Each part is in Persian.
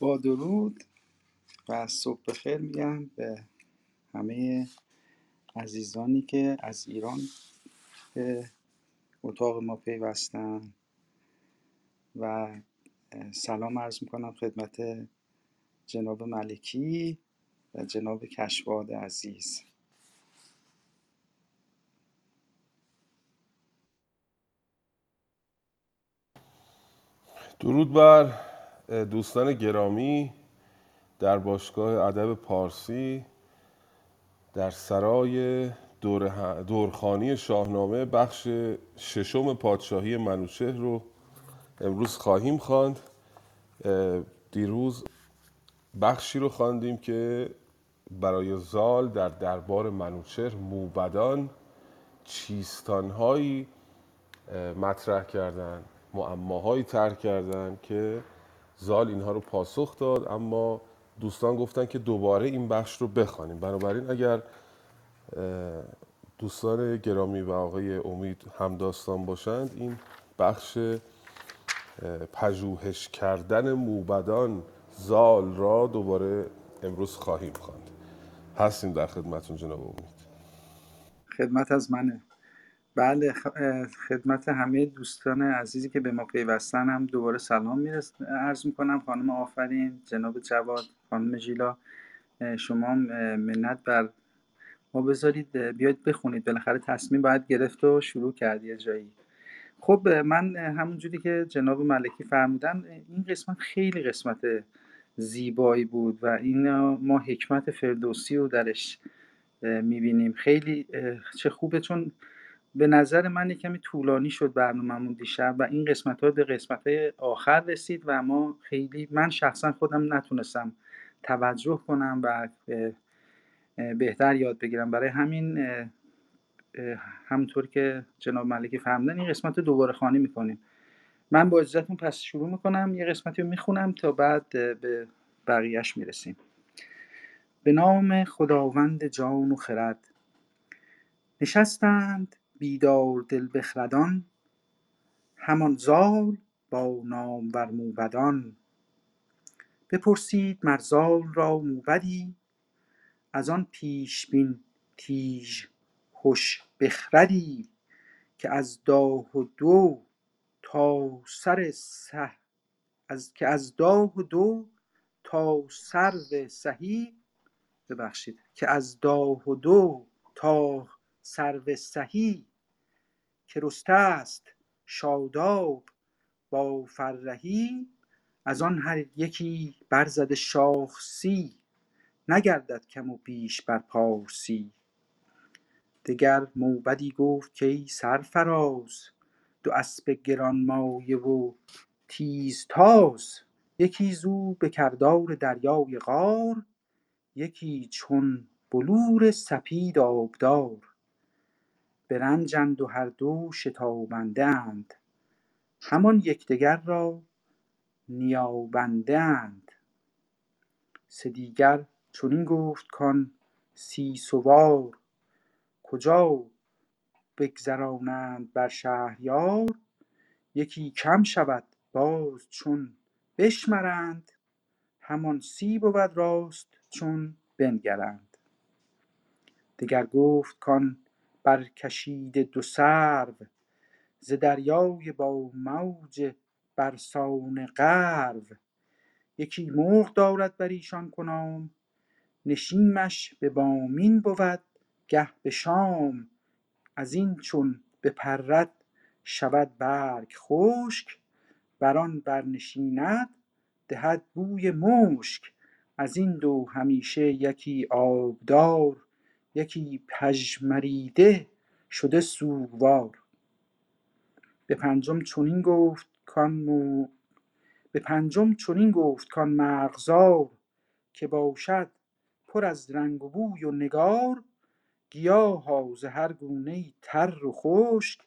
با درود و صبح بخیر میگم به همه عزیزانی که از ایران به اتاق ما پیوستن و سلام عرض می‌کنم خدمت جناب ملکی و جناب کشواد عزیز. درود بر دوستان گرامی در باشگاه ادب پارسی در سرای دور دورخانی شاهنامه بخش ششم پادشاهی منوچهر رو امروز خواهیم خواند. دیروز بخشی رو خواندیم که برای زال در دربار منوچهر موبدان چیستانهایی مطرح کردند معماهایی طرح کردن که زال اینها رو پاسخ داد اما دوستان گفتن که دوباره این بخش رو بخوانیم. بنابراین اگر دوستان گرامی و آقای امید همداستان باشند این بخش پژوهش کردن موبدان زال را دوباره امروز خواهیم خواند. هستیم در خدمتون جناب امید. خدمت از منه. بله خدمت همه دوستان عزیزی که به ما پیوستن هم دوباره سلام عرض می‌کنم خانم آفرین جناب جواد خانم ژیلا شما منت بر ما بذارید بیاید بخونید. بالاخره تصمیم باید گرفت و شروع کرد یه جایی. خب من همون جوری که جناب ملکی فرمودن این قسمت خیلی قسمت زیبایی بود و این ما حکمت فردوسی رو درش می‌بینیم. خیلی چه خوبه چون به نظر من کمی طولانی شد برنامه‌مون دیشب و این قسمت ها به قسمت آخر رسید و ما خیلی من شخصا خودم نتونستم توجه کنم و بهتر یاد بگیرم. برای همین همونطور که جناب ملکی فهمیدن این قسمت رو دوباره خانی می‌کنیم. من با اجازتون پس شروع می‌کنم. یه قسمتی رو می‌خونم تا بعد به بقیهش می‌رسیم. به نام خداوند جان و خرد. نشستند بیدار دل بخردان همان زال با نامور موبدان. بپرسید مر زال را موبدی از آن پیش بین تیژ هش بخردی که از داه و دو تا سر سه از که از داه و دو تا سرو سهی. ببخشید که از داه و دو تا سرو سهی که رسته است شاداب با فرهی از آن هر یکی برزده شاخسی نگردد کم و بیش بر پارسی. دگر موبدی گفت کای سرفراز دو اسپ گرانمایه و تیزتاز یکی زو به کردار دریای قار یکی چون بلور سپید آبدار. به رنجند و هر دو شتابنده اند. همان یکدیگر را نیابنده اند. سه دیگر چنین گفت کان سیسوار کجا بگذرانند بر شهریار؟ یکی کم شود باز چون بشمرند. همان سی بود راست چون بنگرند. دگر گفت کان برکشیده دو سرو ز دریای با موج برسان غرو. یکی مرغ دارد بر ایشان کنام نشیمش به بامین بود گه به شام. از این چون بپرد شود برگ خشک بر آن برنشیند دهد بوی مشک. از این دو همیشه یکی آبدار یکی پژمریده شده سوگوار. به پنجم چنین گفت کان مو... به پنجم چنین گفت کان مرغزار که باشد پر از رنگ و بوی و نگار گیاها ز هر گونه تر و خشک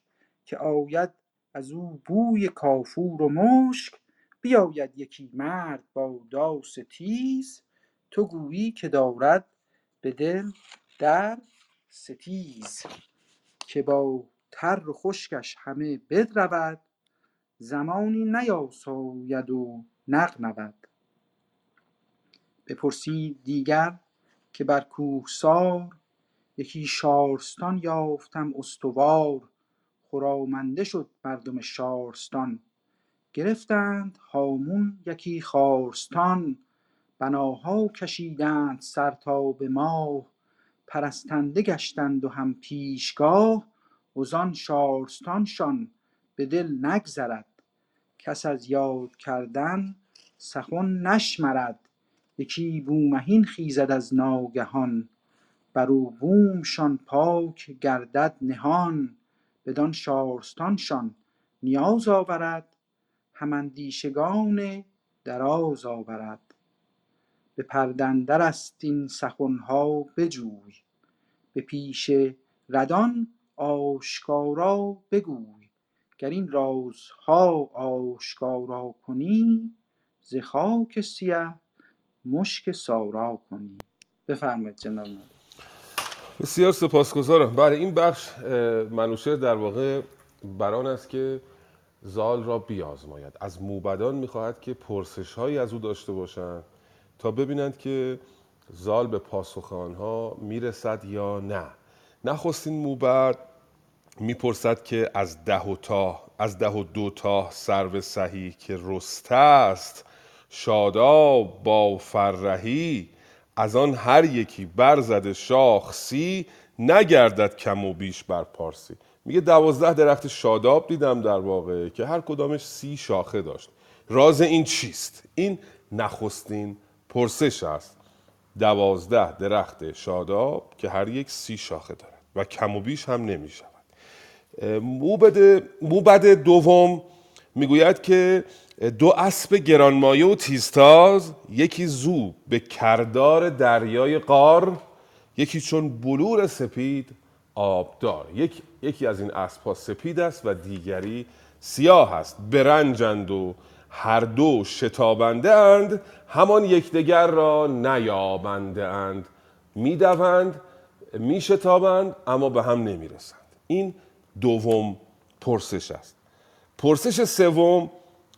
که آید از او بوی کافور و مشک. بیاید یکی مرد با داس تیز تو گویی که دارد به دل در ستیز که با تر و خشکش همه بدرود زمانی نیاساید و نغنود. بپرسید دیگر که بر کوهسار یکی شارستان یافتم استوار خرامنده شد مردم شارستان. گرفتند هامون یکی خارستان بناها کشیدند سر تا به ماه. پرستنده گشتند و هم پیشگاه وزان شارستانشان به دل نگذرد. کس از یاد کردن سخن نشمرد. یکی بومهین خیزد از ناگهان. بر او بومشان پاک گردد نهان. بدان شارستانشان نیاز آورد. هم اندیشگان دراز آورد. به پرده است این سخنها بجوی. به پیش ردان آشکارا بگوی. گر این رازها آشکارا کنی ز خاک سیه مشک سارا کنی. بفرمایید جناب بسیار سپاسگزارم. بله این بخش منوشه در واقع بران است که زال را بیازماید. از موبدان می‌خواهد که پرسش هایی از او داشته باشند. تا ببینند که زال به پاسخ آنها می‌رسد یا نه. نخستین موبد می‌پرسد که از ده و تا از ده و دو تا سرو سهی که رسته است شاداب با فرهی از آن هر یکی برزد شاخ سی نگردد کم و بیش بر پارسی. میگه دوازده درخت شاداب دیدم در واقع که هر کدامش سی شاخه داشت. راز این چیست؟ این نخستین پرسش است. دوازده درخت شاداب که هر یک سی شاخه دارد و کم و بیش هم نمی شود. موبد, موبد دوم می‌گوید که دو اسب گرانمایه و تیزتاز یکی زو به کردار دریای قار یکی چون بلور سپید آبدار. یک، یکی از این اسبها سپید است و دیگری سیاه است. برنجند و هر دو شتابنده اند همان یکدیگر را نیابنده اند می‌دوند میشتابند اما به هم نمی‌رسند. این دوم پرسش است. پرسش سوم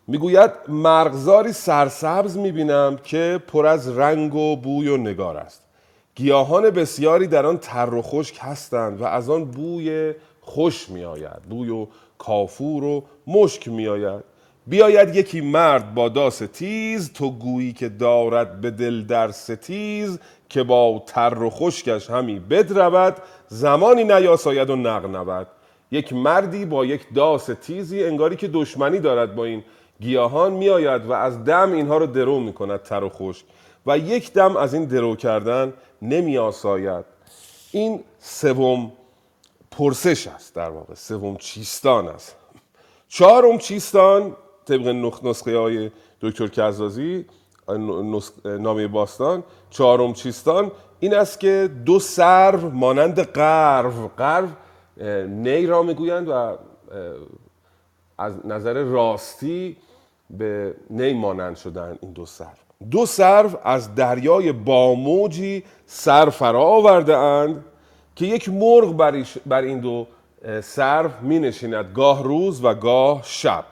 می‌گوید مرغزاری سرسبز می‌بینم که پر از رنگ و بوی و نگار است. گیاهان بسیاری در آن تر و خشک هستند و از آن بوی خوش میآید. بوی و کافور و مشک میآید. بیاید یکی مرد با داس تیز تو گویی که دارد به دل در ستیز که با تر و خشکش همی بدرود. زمانی نیاساید و نغنود یک مردی با یک داس تیزی انگاری که دشمنی دارد با این گیاهان میآید و از دم اینها رو درو می کند تر و خشک. و یک دم از این درو کردن نمی آساید این سوم پرسش است در واقع. سوم چیستان است. چهارم چیستان طبق نسخه های دکتر کزازی نامه باستان چهارم چیستان این است که دو سرو مانند قرو اه، نی را می‌گویند و از نظر راستی به نی مانند شدن این دو سرو. دو سرو از دریای باموجی سر فرا آورده اند که یک مرغ بر این دو سرو می نشیند گاه روز و گاه شب.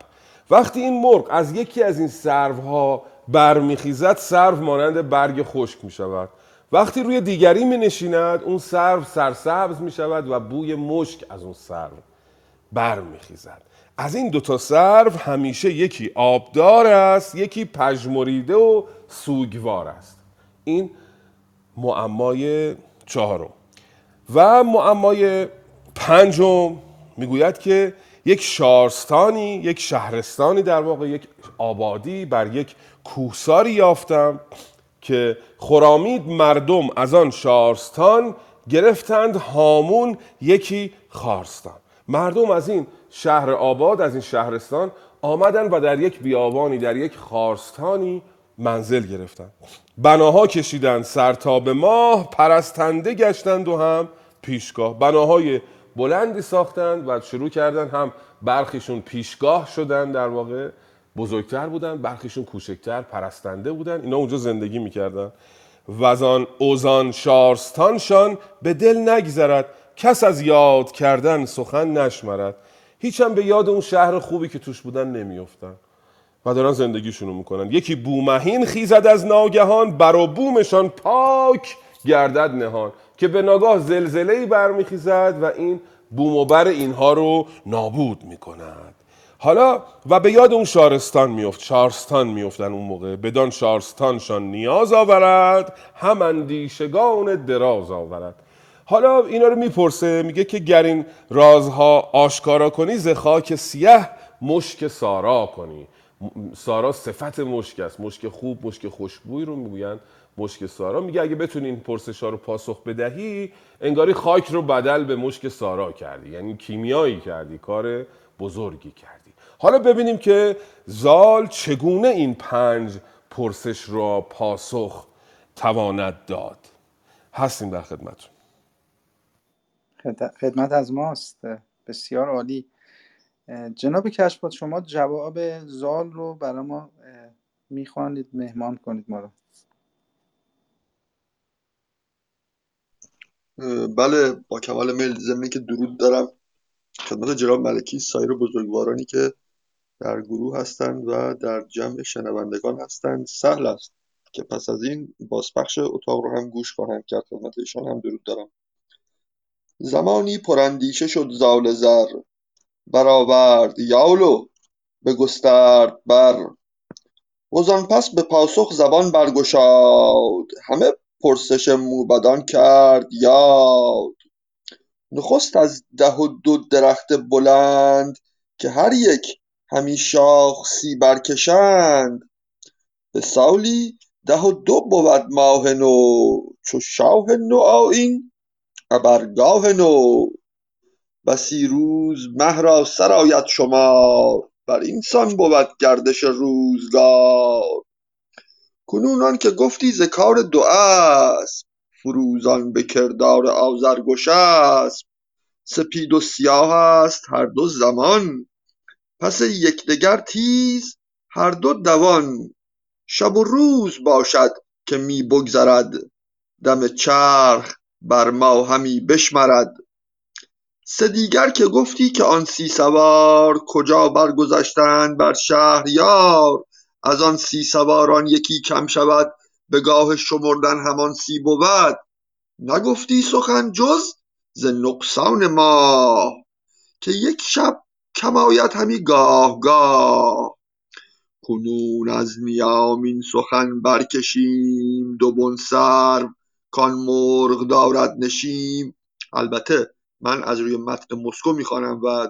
وقتی این مرغ از یکی از این سروها برمیخیزد سرو مانند برگ خشک می شود وقتی روی دیگری می نشیند اون سرو سرسبز می شود و بوی مشک از اون سرو برمیخیزد. از این دوتا سرو همیشه یکی آبدار است یکی پژمریده و سوگوار است. این معمای چهارم. و معمای پنجم می‌گوید که یک شارستانی یک شهرستانی در واقع یک آبادی بر یک کوهساری یافتم که خرامید مردم از آن شارستان گرفتند هامون یکی خارستان. مردم از این شهر آباد از این شهرستان آمدن و در یک بیابانی در یک خارستانی منزل گرفتند بناها کشیدند سر تا به ماه پرستنده گشتند و هم پیشگاه. بناهای بلندی ساختند و شروع کردند هم برخیشون پیشگاه شدن در واقع. بزرگتر بودن برخیشون کوچکتر پرستنده بودن. اینا اونجا زندگی می‌کردن. وزان اوزان شارستانشان به دل نگذرد. کس از یاد کردن سخن نشمرد. هیچ هم به یاد اون شهر خوبی که توش بودن نمیافتن و دارن زندگیشونو می‌کنن. یکی بومهین خیزد از ناگهان بر و بومشان پاک گردد نهان. که به ناگاه زلزله ای برمیخیزد و این بوم و بر اینها رو نابود می‌کند. حالا و به یاد اون شارستان میفت شارستان میفتن اون موقع. بدان شارستانشان نیاز آورد هم اندیشگان دراز آورد. حالا اینا رو می‌پرسه میگه که گر این رازها آشکارا کنی ز خاک سیه مشک سارا کنی. سارا صفت مشک است. مشک خوب مشک خوشبوی رو می‌گوین مشک سارا. میگه اگه بتونی این پرسش ها رو پاسخ بدهی انگاری خاک رو بدل به مشک سارا کردی. یعنی کیمیایی کردی کار بزرگی کردی. حالا ببینیم که زال چگونه این پنج پرسش را پاسخ تواند داد. هستیم در خدمتون خدمت از ماست. بسیار عالی. جناب کشفات شما جواب زال رو برای ما می‌خوانید مهمان کنید ما رو. بله با کمال میل زمینی که درود دارم خدمت جناب ملکی سایر بزرگوارانی که در گروه هستند و در جمع شنوندگان هستند. سهل است که پس از این بازپخش اتاق رو هم گوش خواهند کرد خدمت ایشان هم درود دارم. زمانی پراندیشه شد زال زر. برآورد یالو به گسترد بر. وزان پس به پاسخ زبان برگشاد. همه پرسش موبدان کرد یاد. نخست از ده و دو درخت بلند که هر یک همی شاخسی برکشند. به سالی ده و دو بود ماه نو چو شاه نوآیین ابرگاه نو. بسی روز مه را سر آید شمار بر این سان بود گردش روزگار. کنون آنکه گفتی ز کار دو اسپ فروزان به کردار آذرگشسپ سپید و سیاه است هر دو زمان. پس یکدیگر تیز هر دو دوان. شب و روز باشد که می بگذرد. دم چرخ بر ما همی بشمرد. سه دیگر که گفتی که آن سی سوار کجا برگذشتند بر شهریار؟ از آن سی سواران یکی کم شود به گاه شمردن همان سی بود. نگفتی سخن جز ز نقصان ماه که یک شب کم آید همی گاه گاه. کنون از نیام این سخن برکشیم دو بن کان مرغ دارد نشیم. البته من از روی متن مسکو می‌خوانم و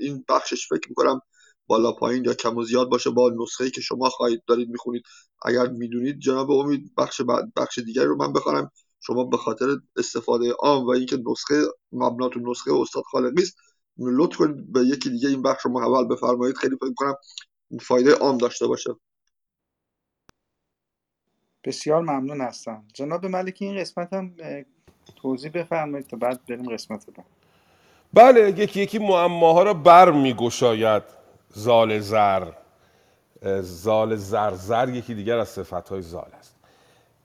این بخشش فکر می‌کنم بالا پایین یا کم و زیاد باشه با نسخه که شما خواهید دارید می‌خونید. اگر می‌دونید جناب امید بخش بعد بخش دیگری رو من بخوانم شما به خاطر استفاده عام و اینکه نسخه مبنات و نسخه استاد خالقی است لطف کنید به یکی دیگه این بخش رو محول بفرمایید. خیلی فکر کنم فایده عام داشته باشه. بسیار ممنون هستم. جناب ملکی این قسمت هم توضیح بفرمایید تا بعد بریم قسمت بعد. بله یکی یکی معماها را بر میگشاید زال زر زال زر زر یکی دیگر از صفتهای زال است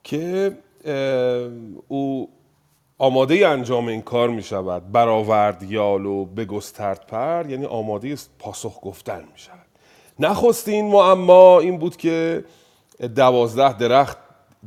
که او آماده انجام این کار می شود برآورد یال و بگسترد پر یعنی آماده پاسخ گفتن می شود نخستین معما این بود که دوازده درخت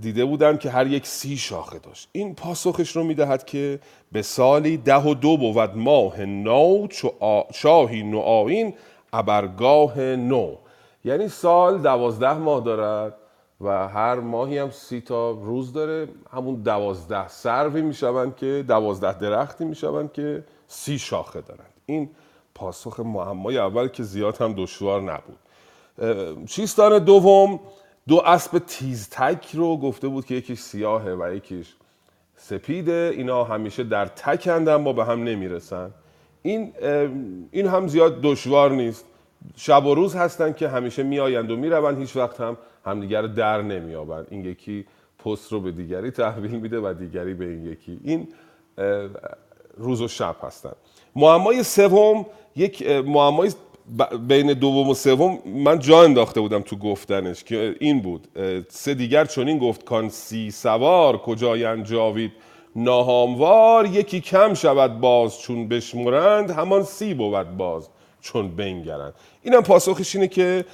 دیده بودن که هر یک سی شاخه داشت. این پاسخش رو می‌دهد که به سالی ده و دو بود ماه نو چو شاهی نو آین ابرگاه نو. یعنی سال دوازده ماه دارد و هر ماهی هم سی تا روز داره. همون دوازده سروی می‌شوند که دوازده درختی می‌شوند که سی شاخه دارند. این پاسخ معمای اول که زیاد هم دشوار نبود. چیستان دوم؟ دو اسب تک رو گفته بود که یکیش سیاهه و یکیش سپیده. اینا همیشه در تک اما به هم نمی‌رسن. این این هم زیاد دشوار نیست. شب و روز هستن که همیشه میآیند و می‌روند هیچ وقت هم همدیگر رو در نمیابند. این یکی پست رو به دیگری تحویل میده و دیگری به این یکی. این روز و شب هستن. معمای سوم یک معمای بین دوم و سوم من جا انداخته بودم تو گفتنش که این بود. سه دیگر چون این گفت کان سی سوار کجایند جاوید ناهاموار یکی کم شود باز چون بشمرند همان سی بود باز چون بنگرند. اینم پاسخش اینه که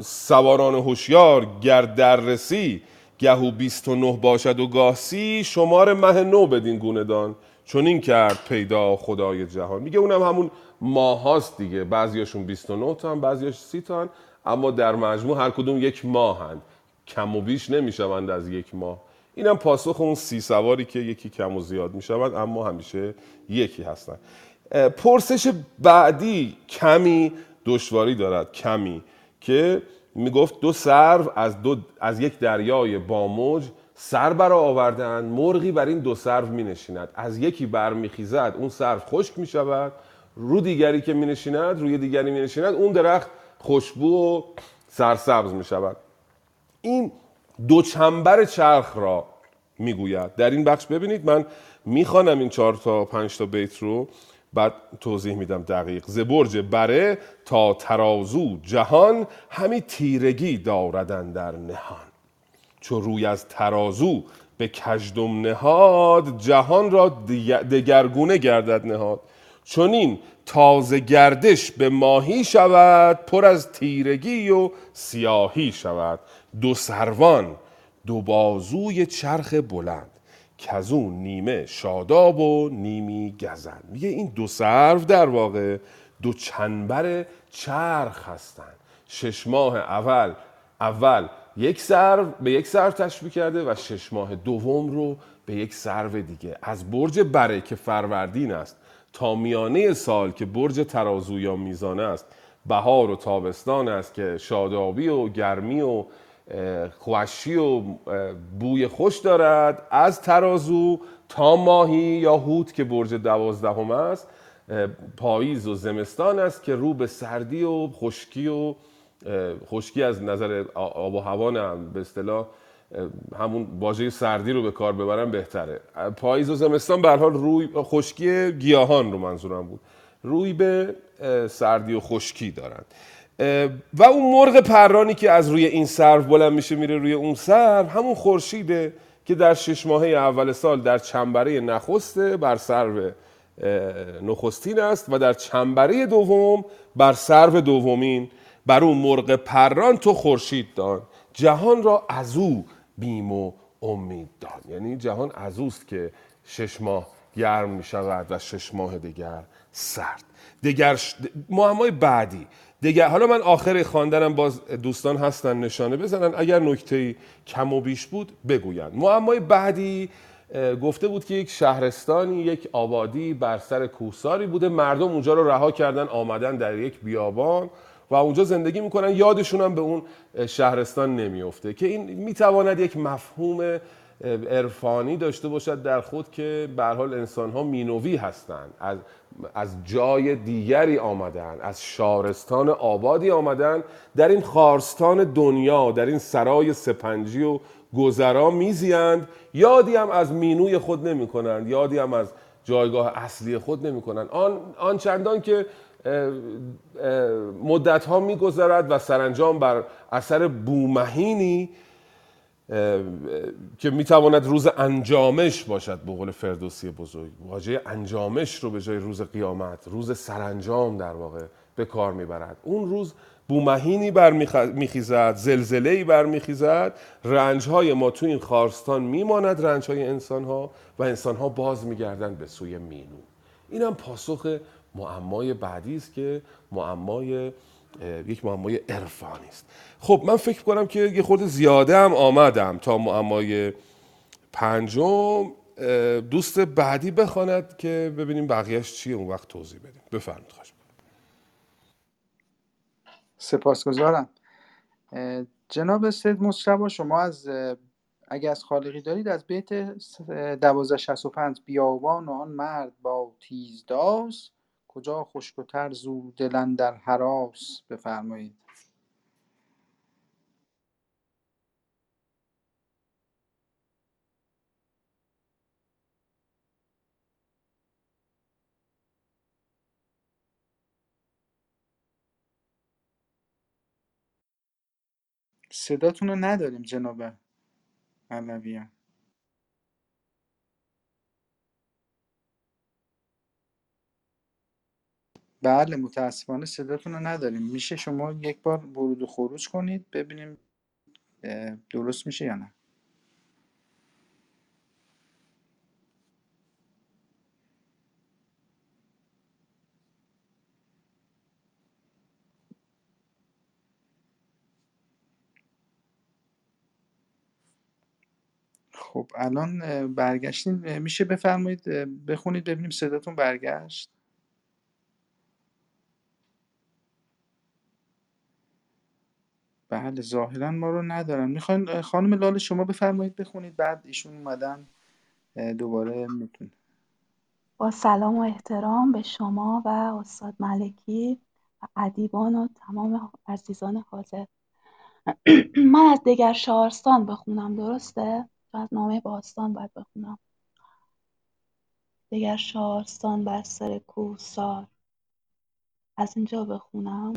سواران هوشیار گر در رسی گهو بیست و نه باشد و گاه سی شمار مه نو بدین گونه دان چون این کرد پیدا خدای جهان. میگه اونم همون ماه هاست دیگه. بعضیاشون 29 تا هم بعضیاش 30 تا هم. اما در مجموع هر کدوم یک ماهند. کم و بیش نمی‌شوند از یک ماه. اینم پاسخ اون سی سواری که یکی کم و زیاد می‌شوند اما همیشه یکی هستند اه، پرسش بعدی کمی دشواری دارد کمی که می‌گفت دو سرو از, دو از یک دریای باموج سر برا آوردن مرغی بر این دو سرو می نشیند از یکی برمیخیزد اون سرو خشک می شود رو دیگری که می نشیند روی دیگری می نشیند اون درخت خوشبو و سرسبز می شود این دوچنبر چرخ را می‌گوید. در این بخش ببینید من می‌خوانم این چهار تا پنج تا بیت رو. بعد توضیح میدم دقیق. ز برج بره تا ترازو جهان همی تیرگی داردن در نهان. چو روی از ترازو به کژدم نهاد جهان را دگرگونه گردد نهاد. چون این تازه گردش به ماهی شود پر از تیرگی و سیاهی شود. دو سروان دو بازوی چرخ بلند کزون نیمه شاداب و نیمی گزند. میگه این دو سرو در واقع دو چنبر چرخ هستند. شش ماه اول اول یک سرو به یک سرو تشبیه کرده و شش ماه دوم رو به یک سرو دیگه. از برج بره که فروردین است تا میانه سال که برج ترازو یا میزانه است بهار و تابستان است که شادابی و گرمی و خوشی و بوی خوش دارد از ترازو تا ماهی یا هوت که برج دوازدهم است. پاییز و زمستان است که رو به سردی و خشکی و خشکی از نظر آب و هوا نه به اصطلاح همون واژه سردی رو به کار ببرم بهتره. پاییز و زمستان به حال روی خشکی گیاهان رو منظورم بود. روی به سردی و خشکی دارند. و اون مرغ پرانی که از روی این سرو بلند میشه میره روی اون سرو همون خورشیده که در شش ماهه اول سال در چنبره نخسته بر سرو نخستین است و در چنبره دوم بر سرو دومین بر اون مرغ پران تو خورشید دان. جهان را از او بیم و امید دان. یعنی جهان از اوست که شش ماه گرم می شود و شش ماه دیگر سرد. دیگر ش... معمای بعدی. دیگر حالا من آخر خواندنم باز دوستان هستن نشانه بزنن. اگر نکته کم و بیش بود بگوین. معمای بعدی گفته بود که یک شهرستانی یک آبادی بر سر کوهساری بوده. مردم اونجا رو رها کردن آمدن در یک بیابان و اونجا زندگی می‌کنن. یادشون هم به اون شهرستان نمیفته که این می‌تواند یک مفهوم عرفانی داشته باشد در خود که به حال انسان ها مینوی هستند. از از جای دیگری آمدن از شارستان آبادی آمدن در این خارستان دنیا در این سرای سپنجی و گذرا میزیند. یادی هم از مینوی خود نمی کنند یادی هم از جایگاه اصلی خود نمی کنند آن, آن چندان که مدت ها می گذرد و سرانجام بر اثر بومهینی که می‌تواند روز انجامش باشد به قول فردوسی بزرگ. واژه انجامش رو به جای روز قیامت روز سرانجام در واقع به کار می‌برد. اون روز بومهینی برمیخیزد زلزله برمیخیزد رنج های ما تو این خارستان میماند رنج های انسان ها و انسان ها باز میگردند به سوی مینو. اینم پاسخ معمای بعدی است که معمای یک معمای عرفانی است. خب من فکر کنم که یه خورده زیاده هم آمدم تا معمای پنجم. دوست بعدی بخواند که ببینیم بقیهش چیه اون وقت توضیح بدیم. بفرمایید خواهش سپاسگزارم. جناب سید مصطفی شما از اگه از خالقی دارید از بیت 1265 بیابان و آن مرد با تیزداز کجا خشک و تر زو دلن در حراس؟ بفرمایید. صداتون رو نداریم جناب علویان بله متاسفانه صداتون رو نداریم. میشه شما یک بار ورود و خروج کنید ببینیم درست میشه یا نه. خب الان اه، میشه بفرمایید بخونید ببینیم صداتون برگشت. بله ظاهرا ما رو ندارن. می‌خواین خانم لاله شما بفرمایید بخونید بعد ایشون اومدن دوباره میتون با سلام و احترام به شما و استاد ملکی و ادیبان و تمام عزیزان حاضر. من از دگر شارستان بخونم درسته؟ چون از نامه باستان باید بخونم. دگر شارستان بر سر کوهسار. از اینجا بخونم.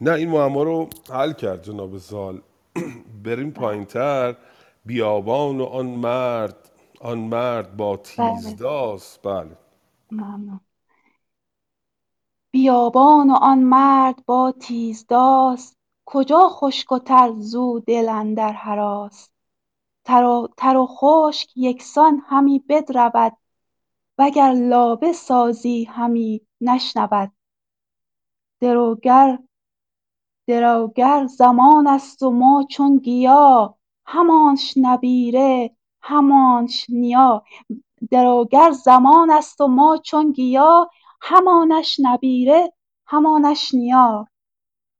نه این معما رو حل کرد جناب زال. بریم بله پایینتر. بیابان و آن مرد آن مرد با بله. تیزداست. بله. ممنون. بیابان و آن مرد با تیزداست. کجا خشک و تر زو دل اندر هراس تر و تر و خشک یکسان همی بدرود وگر لابه سازی همی نشنود. دروگر دروگر زمان است و ما چون گیا همانش نبیره همانش نیا. دروگر زمان است و ما چون گیا همانش نبیره همانش نیا.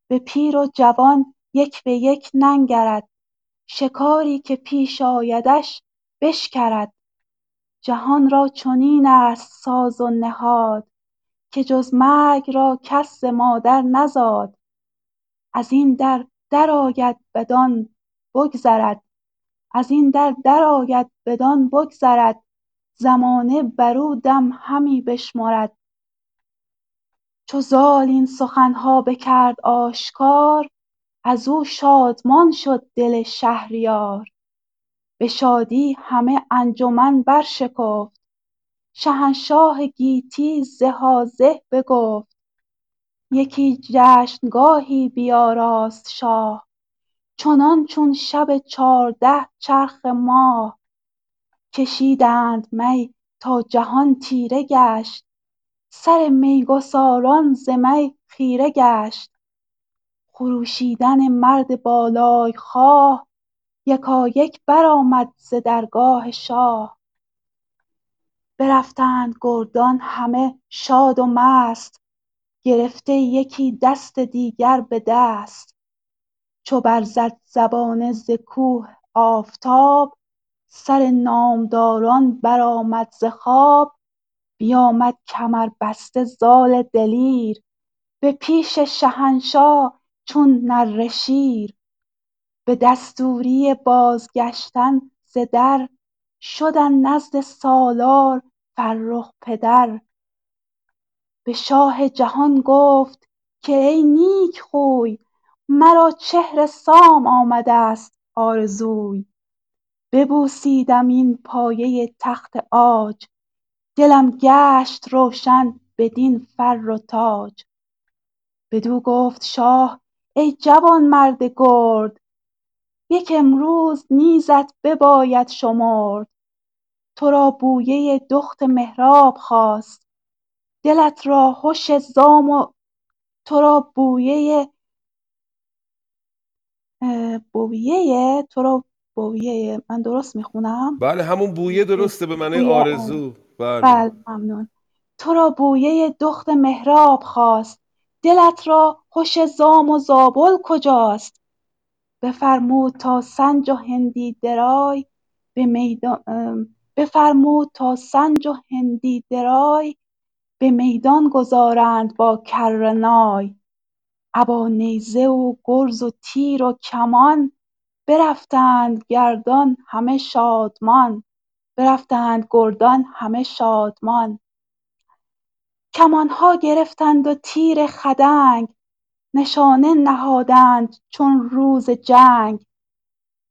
به پیر و جوان یک به یک ننگرد شکاری که پیش آیدش بشکرد. جهان را چنین است ساز و نهاد که جز مرگ را کس ز مادر نزاد. ازین در درآید بدان بگذرد. ازین در درآید بدان بگذرد. زمانه برو دم همی بشمرد. چو زال این سخنها بکرد آشکار ازو شادمان شد دل شهریار. به شادی همه انجمن برشکفت. شهنشاه گیتی زهازه بگفت. یکی جشنگاهی بیاراست شاه. چنان چون شب چارده چرخ ماه. کشیدند می تا جهان تیره گشت. سر میگساران ز می خیره گشت. خروشیدن مرد بالای خواه یکایک برآمد ز درگاه شاه. برفتند گردان همه شاد و مست گرفته یکی دست دیگر به دست. چو برزد زبانه ز کوه آفتاب سر نامداران برآمد ز خواب. بیامد کمربسته زال دلیر به پیش شهنشاه چون نره شیر به دستوری بازگشتن ز در شدند نزد سالار فرخ پدر. به شاه جهان گفت که ای نیک خوی مرا چهر سام آمدست آرزوی. ببوسیدم این پایه تخت عاج دلم گشت روشن بدین فر و تاج. بدو گفت شاه ای جوانمرد گرد یک امروز نیزت بباید شمرد. ترا بویه دخت مهراب خواست دلت را هش سام و ترا بویه بویه ترا بویه من درست می‌خونم؟ بله همون بویه درسته به معنی آرزو. بله. بله ممنون. ترا بویه دخت مهراب خاست دلت را هش سام و زابل کجاست؟ بفرمود تا سنج و هندی درای به میدان بفرمود تا سنج و هندی درای به میدان گذارند با کره نای. ابا نیزه و گرز و تیر و کمان برفتند گردان همه شادمان. برفتند گردان همه شادمان. کمانها گرفتند و تیر خدنگ نشانه نهادند چون روز جنگ.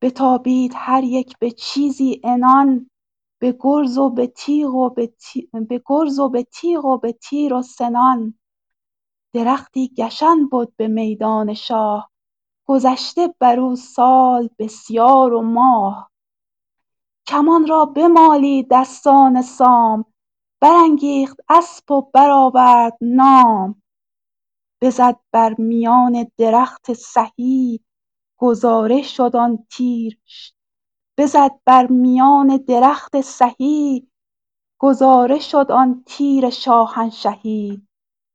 بتابید هر یک به چیزی عنان به گرز و به تیغ و به, به گرز و به تیغ و به تیر و سنان. درختی گشن بد به میدان شاه گذشته بر او سال بسیار و ماه. کمان را بمالید دستان سام برانگیخت اسپ و برآورد نام بزد بر میان درخت سهی گذاره شد آن تیر بزد بر میان درخت سهی گذاره شد آن تیر شاهنشهی.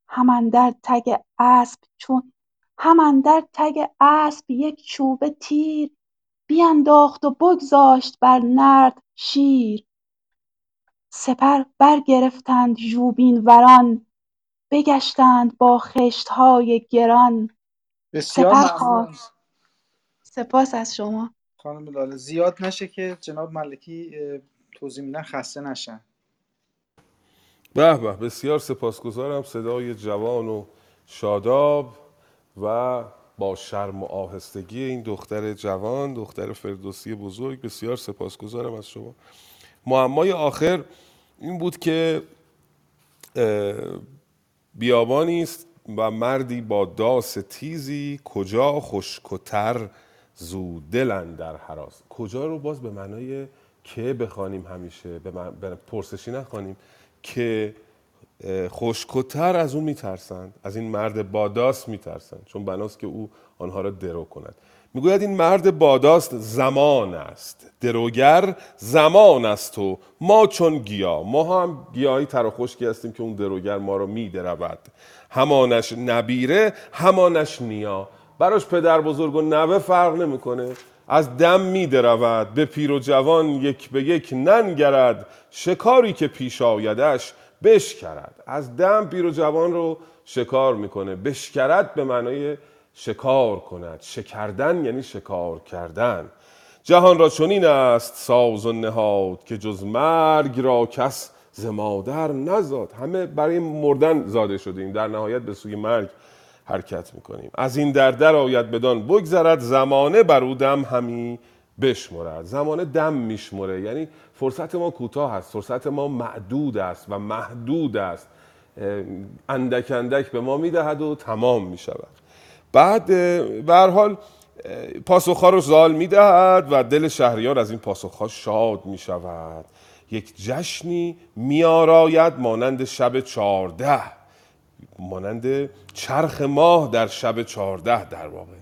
هم اندر تگ اسپ چون هم اندر تگ اسپ یک چوبه تیر بینداخت و بگذاشت بر نرد شیر. سپر برگرفتند ژوبین وران بگشتند با خشتهای گران. بسیار سپر سپاس از شما. خانم لاله زیاد نشه که جناب ملکی توضیح میدن خسته نشن. به به بسیار سپاسگزارم. صدای جوان و شاداب و با شرم و آهستگی این دختر جوان دختر فردوسی بزرگ. بسیار سپاسگزارم از شما. معمای آخر این بود که بیابانی است و مردی با داس تیزی کجا خشکتر زو دلن در حراس. کجا رو باز به معنای که بخوانیم همیشه به, من- به پرسشی نخوانیم که خشکتر از او میترسند از این مرد باداس میترسند چون بناست که او آنها را درو کند. می‌گوید این مرد باداست زمان است. دروگر زمان است و ما چون گیا. ما هم گیاهی تر و خشکی هستیم که اون دروگر ما رو میدرود. همانش نبیره همانش نیا. براش پدر بزرگ و نوه فرق نمی‌کنه. از دم میدرود به پیر و جوان یک به یک ننگرد. شکاری که پیش آیدش بشکرد. از دم پیر و جوان رو شکار می‌کنه. بشکرد به معنای شکار کند. شکردن یعنی شکار کردن. جهان را چنین است ساز و نهاد که جز مرگ را کس ز مادر نزاد. همه برای مردن زاده شدیم. در نهایت به سوی مرگ حرکت می‌کنیم. از این در در آید بدان بگذرد زمانه بر او دم همی بشمرد. زمانه دم میشمره. یعنی فرصت ما کوتاه است. فرصت ما معدود است و محدود است. اندک اندک به ما می‌دهد و تمام می‌شود. بعد به حال پاسخها رو زال می‌دهد و دل شهریار از این پاسخها شاد می‌شود. یک جشنی میآراید مانند شب چهارده. مانند چرخ ماه در شب چهارده در واقع.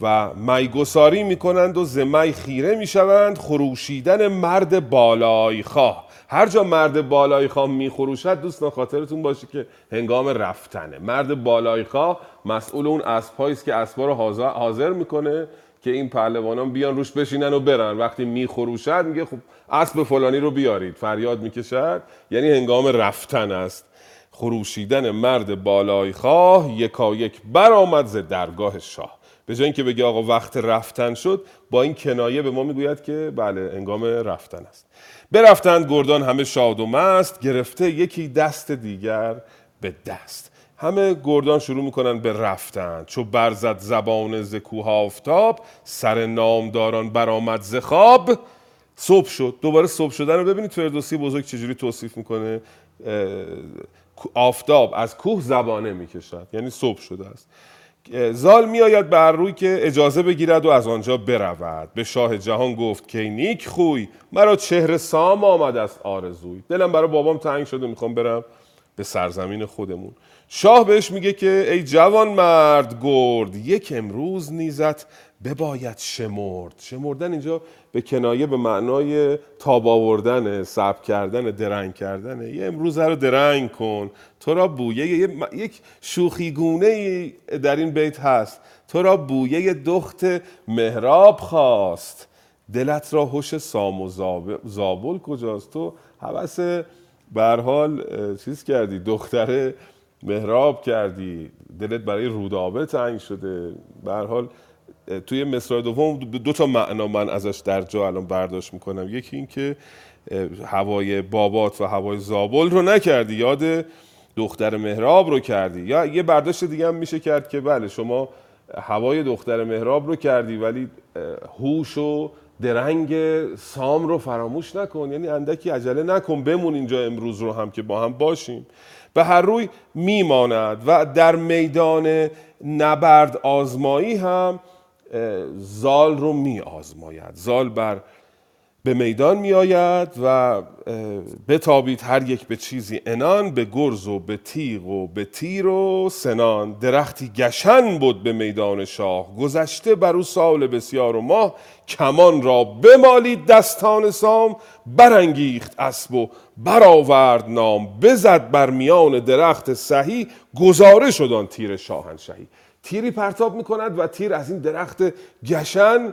و میگساری می‌کنند و زمی خیره می‌شوند خروشیدن مرد بالای خواه. هر جا مرد بالای خواه میخروشد دوستان خاطرتون باشه که هنگام رفتنه. مرد بالای خواه مسئول اون اسبهایی است که اسبا رو حاضر, می‌کنه که این پهلوانان بیان روش بشینن و برن. وقتی میخروشد میگه خب اسب فلانی رو بیارید. فریاد می‌کشد. یعنی هنگام رفتن است. خروشیدن مرد بالای خواه یکا یک برآمد ز درگاه شاه. به جای اینکه بگه آقا وقت رفتن شد با این کنایه به ما می‌گوید که بله انگام رفتن است. برفتند گردان همه شاد و مست گرفته یکی دست دیگر به دست. همه گردان شروع می‌کنن به رفتن. چو برزد زبان ز کوه آفتاب سر نامداران برآمد ز خواب صبح شد. دوباره صبح شدن رو ببینید فردوسی بزرگ چجوری توصیف می‌کنه. آفتاب از کوه زبانه می‌کشد. یعنی صبح شده است. زال میآید بر روی که اجازه بگیرد و از آنجا برود. به شاه جهان گفت که نیک خوی مرا چهره سام آمد است آرزوی. دلم برای بابام تنگ شده می‌خوام برم به سرزمین خودمون. شاه بهش میگه که ای جوان مرد گرد یک امروز نیزت بباید شمرد. شمردن اینجا به کنایه به معنای تاب آوردن سب کردن درنگ کردن. یه امروز رو درنگ کن. تو را بویه یه- یک شوخیگونه در این بیت هست. تو را بویه دخت مهراب خواست. دلت را هوش سام و زاب- زابل کجاست؟ تو حوث به هر حال چیز کردی دختر مهراب کردی. دلت برای رودابه تنگ شده. به هر حال اه، توی مصرع دوم دو تا معنا من ازش در جا الان برداشت می‌کنم. یکی این که هوای بابات و هوای زابل رو نکردی یاد دختر مهراب رو کردی. یا یه برداشت دیگه هم میشه کرد که بله شما هوای دختر مهراب رو کردی ولی هوش و درنگ سام رو فراموش نکن. یعنی اندکی عجله نکن بمون اینجا امروز رو هم که با هم باشیم. به هر روی میماند و در میدان نبرد آزمایی هم زال رو می آزماید. زال بر به میدان می آید و بتابید هر یک به چیزی انان به گرز و به تیغ و به تیر و سنان. درختی گشن بود به میدان شاه. گذشته بر او سال بسیار و ماه. کمان را بمالید دستان سام. برانگیخت اسب و برآورد نام. بزد بر میان درخت سهی. گزاره شد آن تیر شاهنشهی تیری پرتاب می کند و تیر از این درخت گشن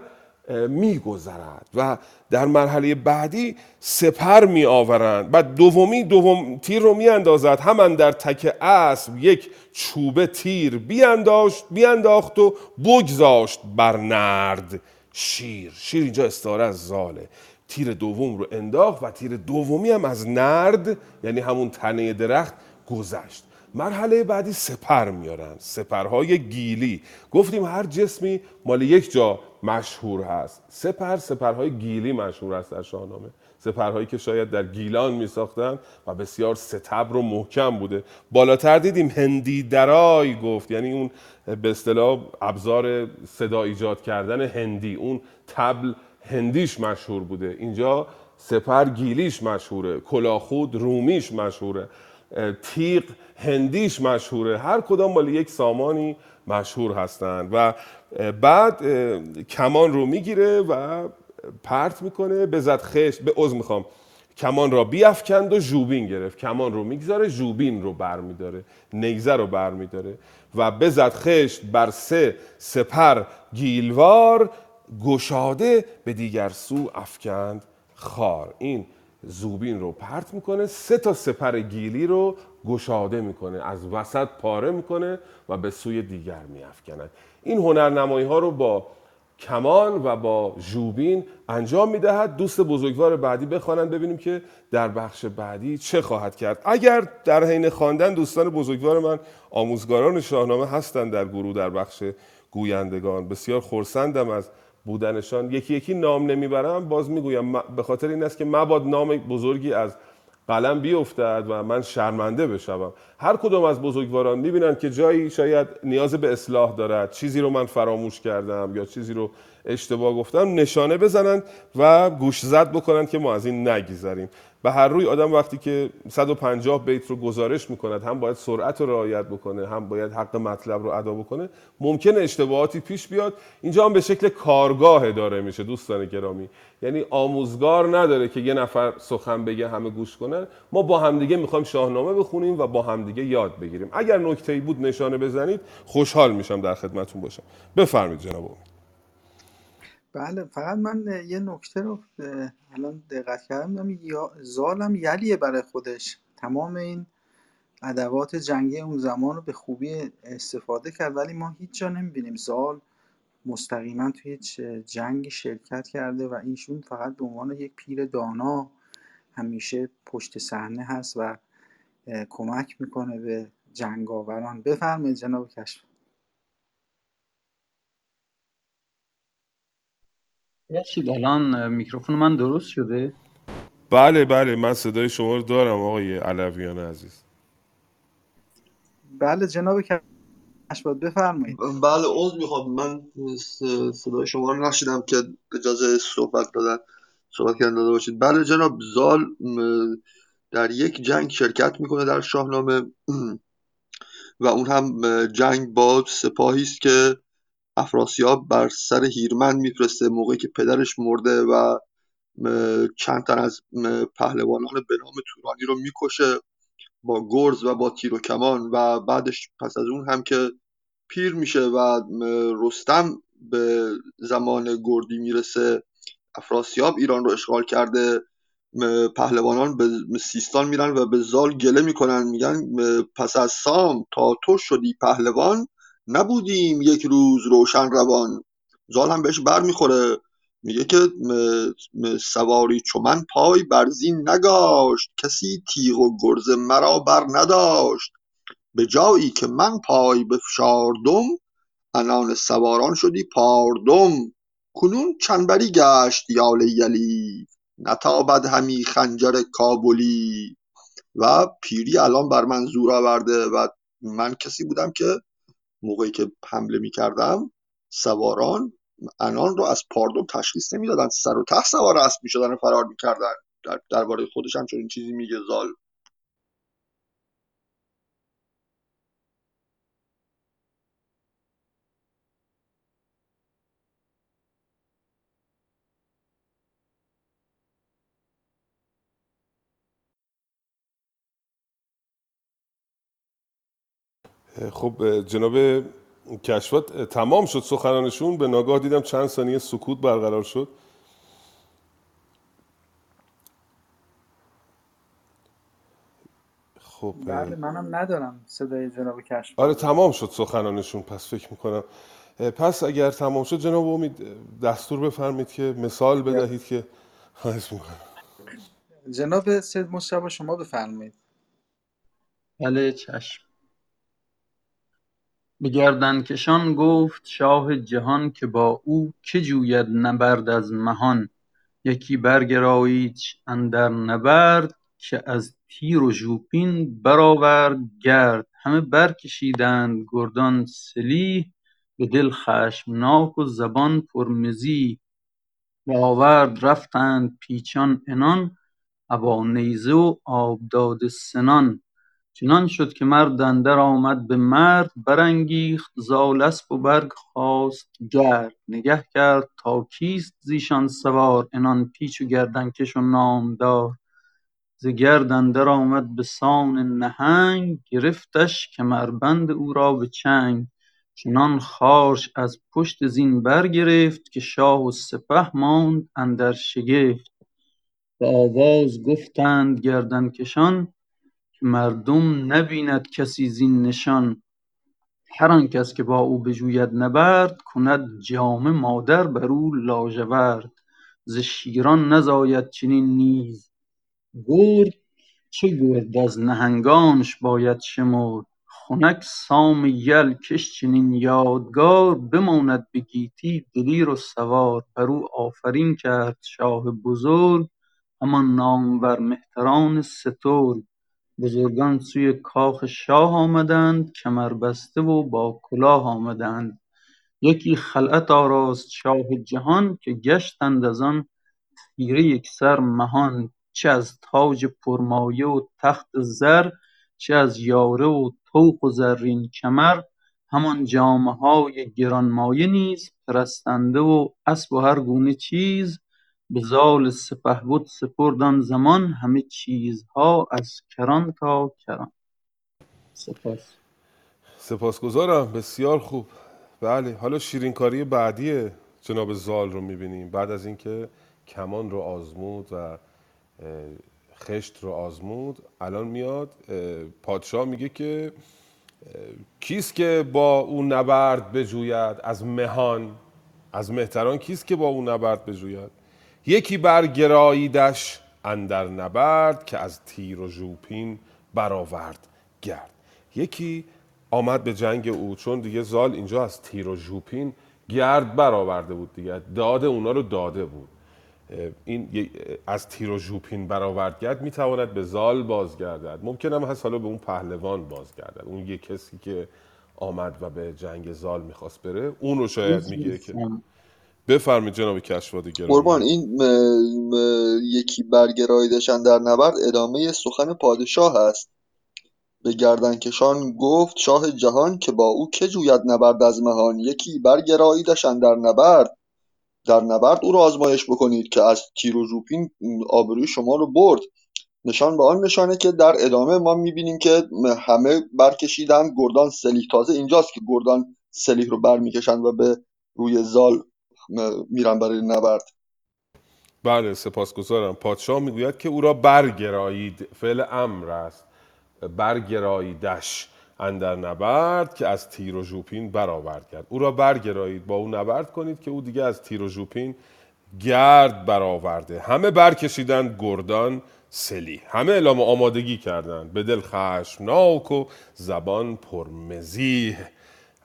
میگذرد و در مرحله بعدی سپر می آورند و دومی دوم تیر رو می اندازد همان در تک اسب یک چوبه تیر بیانداشت بیانداخت و بگذاشت بر نرد شیر. شیر اینجا استاره از زاله. تیر دوم رو انداخت و تیر دومی هم از نرد یعنی همون تنه درخت گذشت. مرحله بعدی سپر میارن. سپرهای گیلی. گفتیم هر جسمی مال یک جا مشهور هست. سپر سپرهای گیلی مشهور است در شاهنامه. سپرهایی که شاید در گیلان می ساختن و بسیار ستبر و محکم بوده. بالاتر دیدیم هندی درای گفت. یعنی اون به اصطلاح ابزار صدا ایجاد کردن هندی. اون تبل هندیش مشهور بوده. اینجا سپر گیلیش مشهوره. کلاخود رومیش مشهوره. تیغ هندیش مشهوره. هر کدام مال یک سامانی مشهور هستند و بعد کمان رو می‌گیره و پرت می‌کنه. بزد خشت به عضو می‌خوام. کمان را بیافکند و جوبین گرفت. کمان رو می‌گذاره جوبین رو برمیداره نیزه رو برمیداره و بزد خشت بر سه سپر گیلوار گشاده به دیگر سو افکند خار. این زوبین رو پرت می‌کنه. سه تا سپر گیلی رو گشاده می‌کنه از وسط پاره می‌کنه و به سوی دیگر میافکنه این هنرنمایی ها رو با کمان و با ژوبین انجام می‌دهد. دوست بزرگوار بعدی بخوانند ببینیم که در بخش بعدی چه خواهد کرد. اگر در حین خواندن دوستان بزرگوار من آموزگاران شاهنامه هستند در گروه در بخش گویندگان. بسیار خورسندم از بودنشان. یکی یکی نام نمی‌برم باز می‌گویم به خاطر این است که مباد نام بزرگی از قلم بیفتد و من شرمنده بشوم. هر کدام از بزرگواران می‌بینن که جایی شاید نیاز به اصلاح دارد چیزی رو من فراموش کردم یا چیزی رو اشتباه گفتم نشانه بزنند و گوش زد بکنند که ما از این نگذریم. به هر روی آدم وقتی که 150 بیت رو گزارش می‌کند هم باید سرعت رو رعایت بکنه هم باید حق مطلب رو ادا بکنه ممکن اشتباهاتی پیش بیاد. اینجا هم به شکل کارگاه داره میشه دوستان گرامی. یعنی آموزگار نداره که یه نفر سخن بگه همه گوش کنن ما با همدیگه می‌خوایم شاهنامه بخونیم و با همدیگه یاد بگیریم. اگر نکته بود نشانه بزنید خوشحال میشم در خدمتون باشم. بفرمایید جناب بله فقط من یه نکته رو الان دقت کردم زالم یلیه برای خودش. تمام این ادوات جنگی اون زمان رو به خوبی استفاده کرد ولی ما هیچ جا نمی‌بینیم زال مستقیما توی هیچ جنگی شرکت کرده و ایشون فقط به عنوان یک پیر دانا همیشه پشت صحنه هست و کمک می‌کنه به جنگاوران. بفرمایید جناب کشف. ببخشید الان میکروفون من درست شده؟ بله بله من صدای شما رو دارم آقای علویان عزیز. بله جناب کشباد بفرمایید. بله عوض می‌خوام. من صدای شما رو نشیدم که اجازه صحبت دادن صحبت کردن داده باشید. بله جناب زال در یک جنگ شرکت می‌کنه در شاهنامه و اون هم جنگ با سپاهی است که افراسیاب بر سر هیرمن میفرسته موقعی که پدرش مرده و چند تن از پهلوانان به نام تورانی رو می‌کشه با گرز و با تیر و کمان و بعدش پس از اون هم که پیر میشه و رستم به زمان گردی می‌رسه افراسیاب ایران رو اشغال کرده پهلوانان به سیستان میرن و به زال گله می‌کنن میگن پس از سام تا تو شدی پهلوان نبودیم یک روز روشن روان زال هم بهش بر می‌خوره میگه که سواری چو من پای بر زین نگاشت کسی تیغ و گرز مرا بر نداشت. به جایی که من پای بفشاردم انان سواران شدی پاردم. کنون چنبری گشت یال یلی نتابد همی خنجر کابلی. و پیری الان بر من زور آورده و من کسی بودم که موقعی که حمله می‌کردم سواران انان رو از پاردون تشخیص نمی‌دادن. سر و ته سوار اسب می‌شدن و فرار می‌کردن. در درباره خودش هم چنین چیزی میگه زال. خب جناب کشفات تمام شد سخنانشون به ناگاه دیدم چند ثانیه سکوت برقرار شد. خب بله منم ندارم صدای جناب کشف آره تمام شد سخنانشون پس فکر می‌کنم. پس اگر تمام شد جناب امید دستور بفرمید که مثال بدهید که خواهش می‌کنم. جناب سید مشتبه شما بفرمایید. بله چشم. به گردنکشان گفت شاه جهان که با او که جوید نبرد از مهان؟ یکی برگرایید اندر نبرد که از تیر و ژوپین برآورد گرد. همه برکشیدند گردان سلیح به دل خشمناک و زبان پرمزیح به آورد رفتند پیچان عنان ابا نیزه و آب داده سنان. چنان شد که مرد اندر آمد به مرد برانگیخت زال و برخاست گرد. نگه کرد تا کیست زیشان سوار عنان پیچ و گردنکش و نامدار. ز گرد اندر آمد به سان نهنگ گرفتش کمربند او را به چنگ. چنان خوارش از پشت زین برگرفت که شاه و سپه ماند اندر شگفت. به آواز گفتند گردنکشان مردم نبیند کسی زین نشان. هر آنکس که با او بجوید نبرد کند جامه مادر بر او لاژورد. ز شیران نزاید چنین نیز. گرد چه گرد از نهنگانش باید شمرد؟ خنک سام یل کش چنین یادگار. بماند به گیتی دلیر و سوار. بر او آفرین کرد شاه بزرگ. همان نامور مهتران سترگ. بزرگان سوی کاخ شاه آمدند کمربسته و با کلاه آمدند. یکی خلعت آراست شاه جهان که گشتند از آن تیره یکسر مهان چه از تاج پرمایه و تخت زر چه از یاره و طوق و زرین کمر. همان جامه های گرانمایه نیز پرستنده و اسب و هر گونه چیز به زال سپهبد سپرد آن زمان همه چیزها از کران تا کران. سپاس. سپاسگزارم بسیار خوب. بله حالا شیرینکاری بعدی جناب زال رو می‌بینیم. بعد از اینکه کمان رو آزمود و خشت رو آزمود الان میاد اه، پادشاه میگه که کیست که با او نبرد بجوید؟ از مهان از مهتران کیست که با او نبرد بجوید؟ یکی بر گراییدش اندر نبرد که از تیر و ژوپین برآورد گرد. یکی آمد به جنگ او چون دیگه زال اینجا از تیر و ژوپین گرد برآورده بود دیگه. داد اونا رو داده بود. این از تیر و ژوپین برآورد گرد می‌تواند به زال بازگردد. ممکن هم هست حالا به اون پهلوان بازگردد. اون یه کسی که آمد و به جنگ زال می‌خواست بره اون رو شاید میگه که بفرمید جناب کشوادی گرامی. قربان این م- م- یکی برگرایدشان در نبرد ادامه سخن پادشاه است. به گردنکشان گفت شاه جهان که با او که جوید نبرد از مهان یکی برگراییدشان در نبرد. در نبرد او را آزمایش بکنید که از تیر و ژوپین آبروی شما رو برد. نشان به آن نشانه که در ادامه ما می‌بینیم که همه برکشیدن گردان سلیح تازه اینجاست که گردان سلیح رو برمیکشند و به روی زال میرن برای نبرد. بله سپاسگزارم. پادشاه می‌گوید که او را برگرایید. فعل امر است. برگراییدش اندر نبرد که از تیر و ژوپین برآورد کرد. او را برگرایید با او نبرد کنید که او دیگه از تیر و ژوپین گرد برآورده. همه برکشیدند گردان سلی. همه اعلام آمادگی کردند. به دل خشمناک و زبان پرمزیح.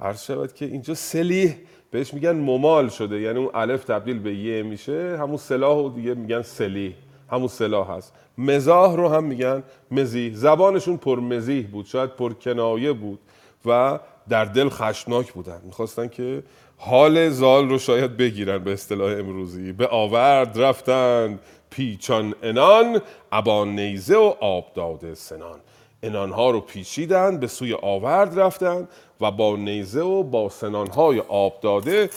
عرض شود که اینجا سلیح بهش میگن ممال شده یعنی اون الف تبدیل به یه میشه. همون سلاح و دیگه میگن سلی همون سلاح هست. مزاح رو هم میگن مزیح. زبانشون پر مزیح بود شاید پر کنایه بود و در دل خشمناک بودن. می‌خواستن که حال زال رو شاید بگیرن به اصطلاح امروزی. به آورد رفتن پیچان انان ابا نیزه و آب داده سنان. انانها رو پیچیدن به سوی آورد رفتن و با نیزه و با سنانهای آب داده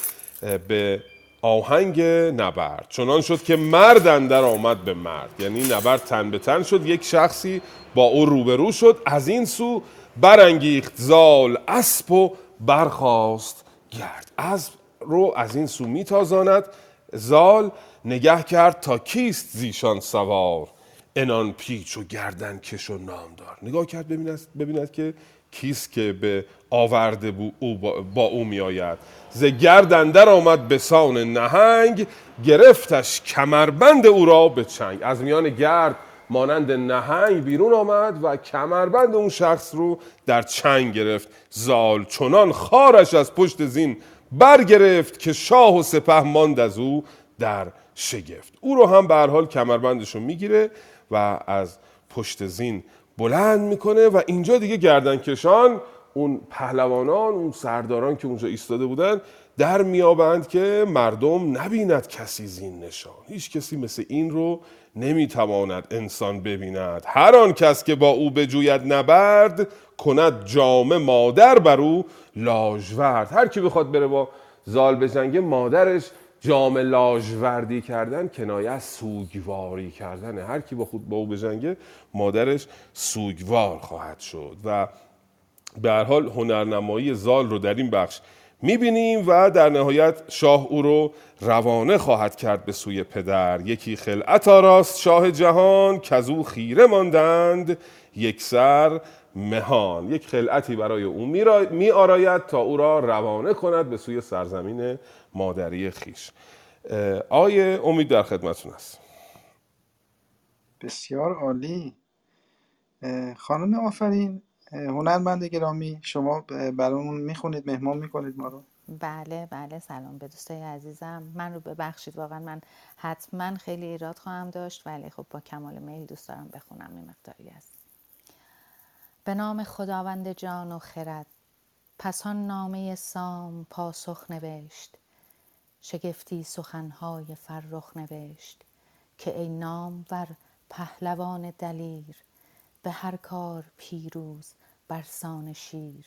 به آهنگ نبرد. چنان شد که مرد در آمد به مرد. یعنی نبرد تن به تن شد یک شخصی با او روبرو شد. از این سو برانگیخت زال اسب و برخاست گرد. اسب رو از این سو میتازاند. زال نگه کرد تا کیست زیشان سوار؟ انان پیچ و گردن کش و نامدار نگاه کرد ببیند, ببیند که کیست که به آورده بو او با, با او می آید ز گردن در آمد به سان نهنگ گرفتش کمربند او را به چنگ. از میان گرد مانند نهنگ بیرون آمد و کمربند اون شخص رو در چنگ گرفت. زال چنان خارش از پشت زین برگرفت که شاه و سپه ماند از او در شگفت. او رو هم به حال کمربندش رو می‌گیره. و از پشت زین بلند می‌کنه و اینجا دیگه گردن کشان اون پهلوانان اون سرداران که اونجا ایستاده بودن در میابند که مردم نبیند کسی زین نشان. هیچ کسی مثل این رو نمی‌تواند انسان ببیند. هر آن کس که با او بجوید نبرد کند جام مادر بر او لاژورد هر کی بخواد بره با زال بجنگه مادرش جام لاژوردی کردن کنایه از سوگواری کردن هر کی با خود با او بجنگه مادرش سوگوار خواهد شد. و به هر حال هنرنمایی زال رو در این بخش می‌بینیم و در نهایت شاه او رو روانه خواهد کرد به سوی پدر. یکی خلعت آراست شاه جهان که او خیره ماندند یک سر مهان. یک خلعتی برای او می آراید تا او را روانه کند به سوی سرزمین مادری خیش. آیه امید در خدمتون است بسیار عالی. خانم آفرین هنرمند گرامی شما برامون می‌خونید مهمان می‌کنید ما رو. بله بله سلام به دوستای عزیزم. من رو ببخشید واقعا من حتما خیلی ایراد خواهم داشت ولی خب با کمال میل دوست دارم بخونم این مقداری است به نام خداوند جان و خرد پس آن نامه سام پاسخ نوشت. شگفتی سخنهای فرخ نوشت که ای نامور پهلوان دلیر به هر کار پیروز برسان شیر.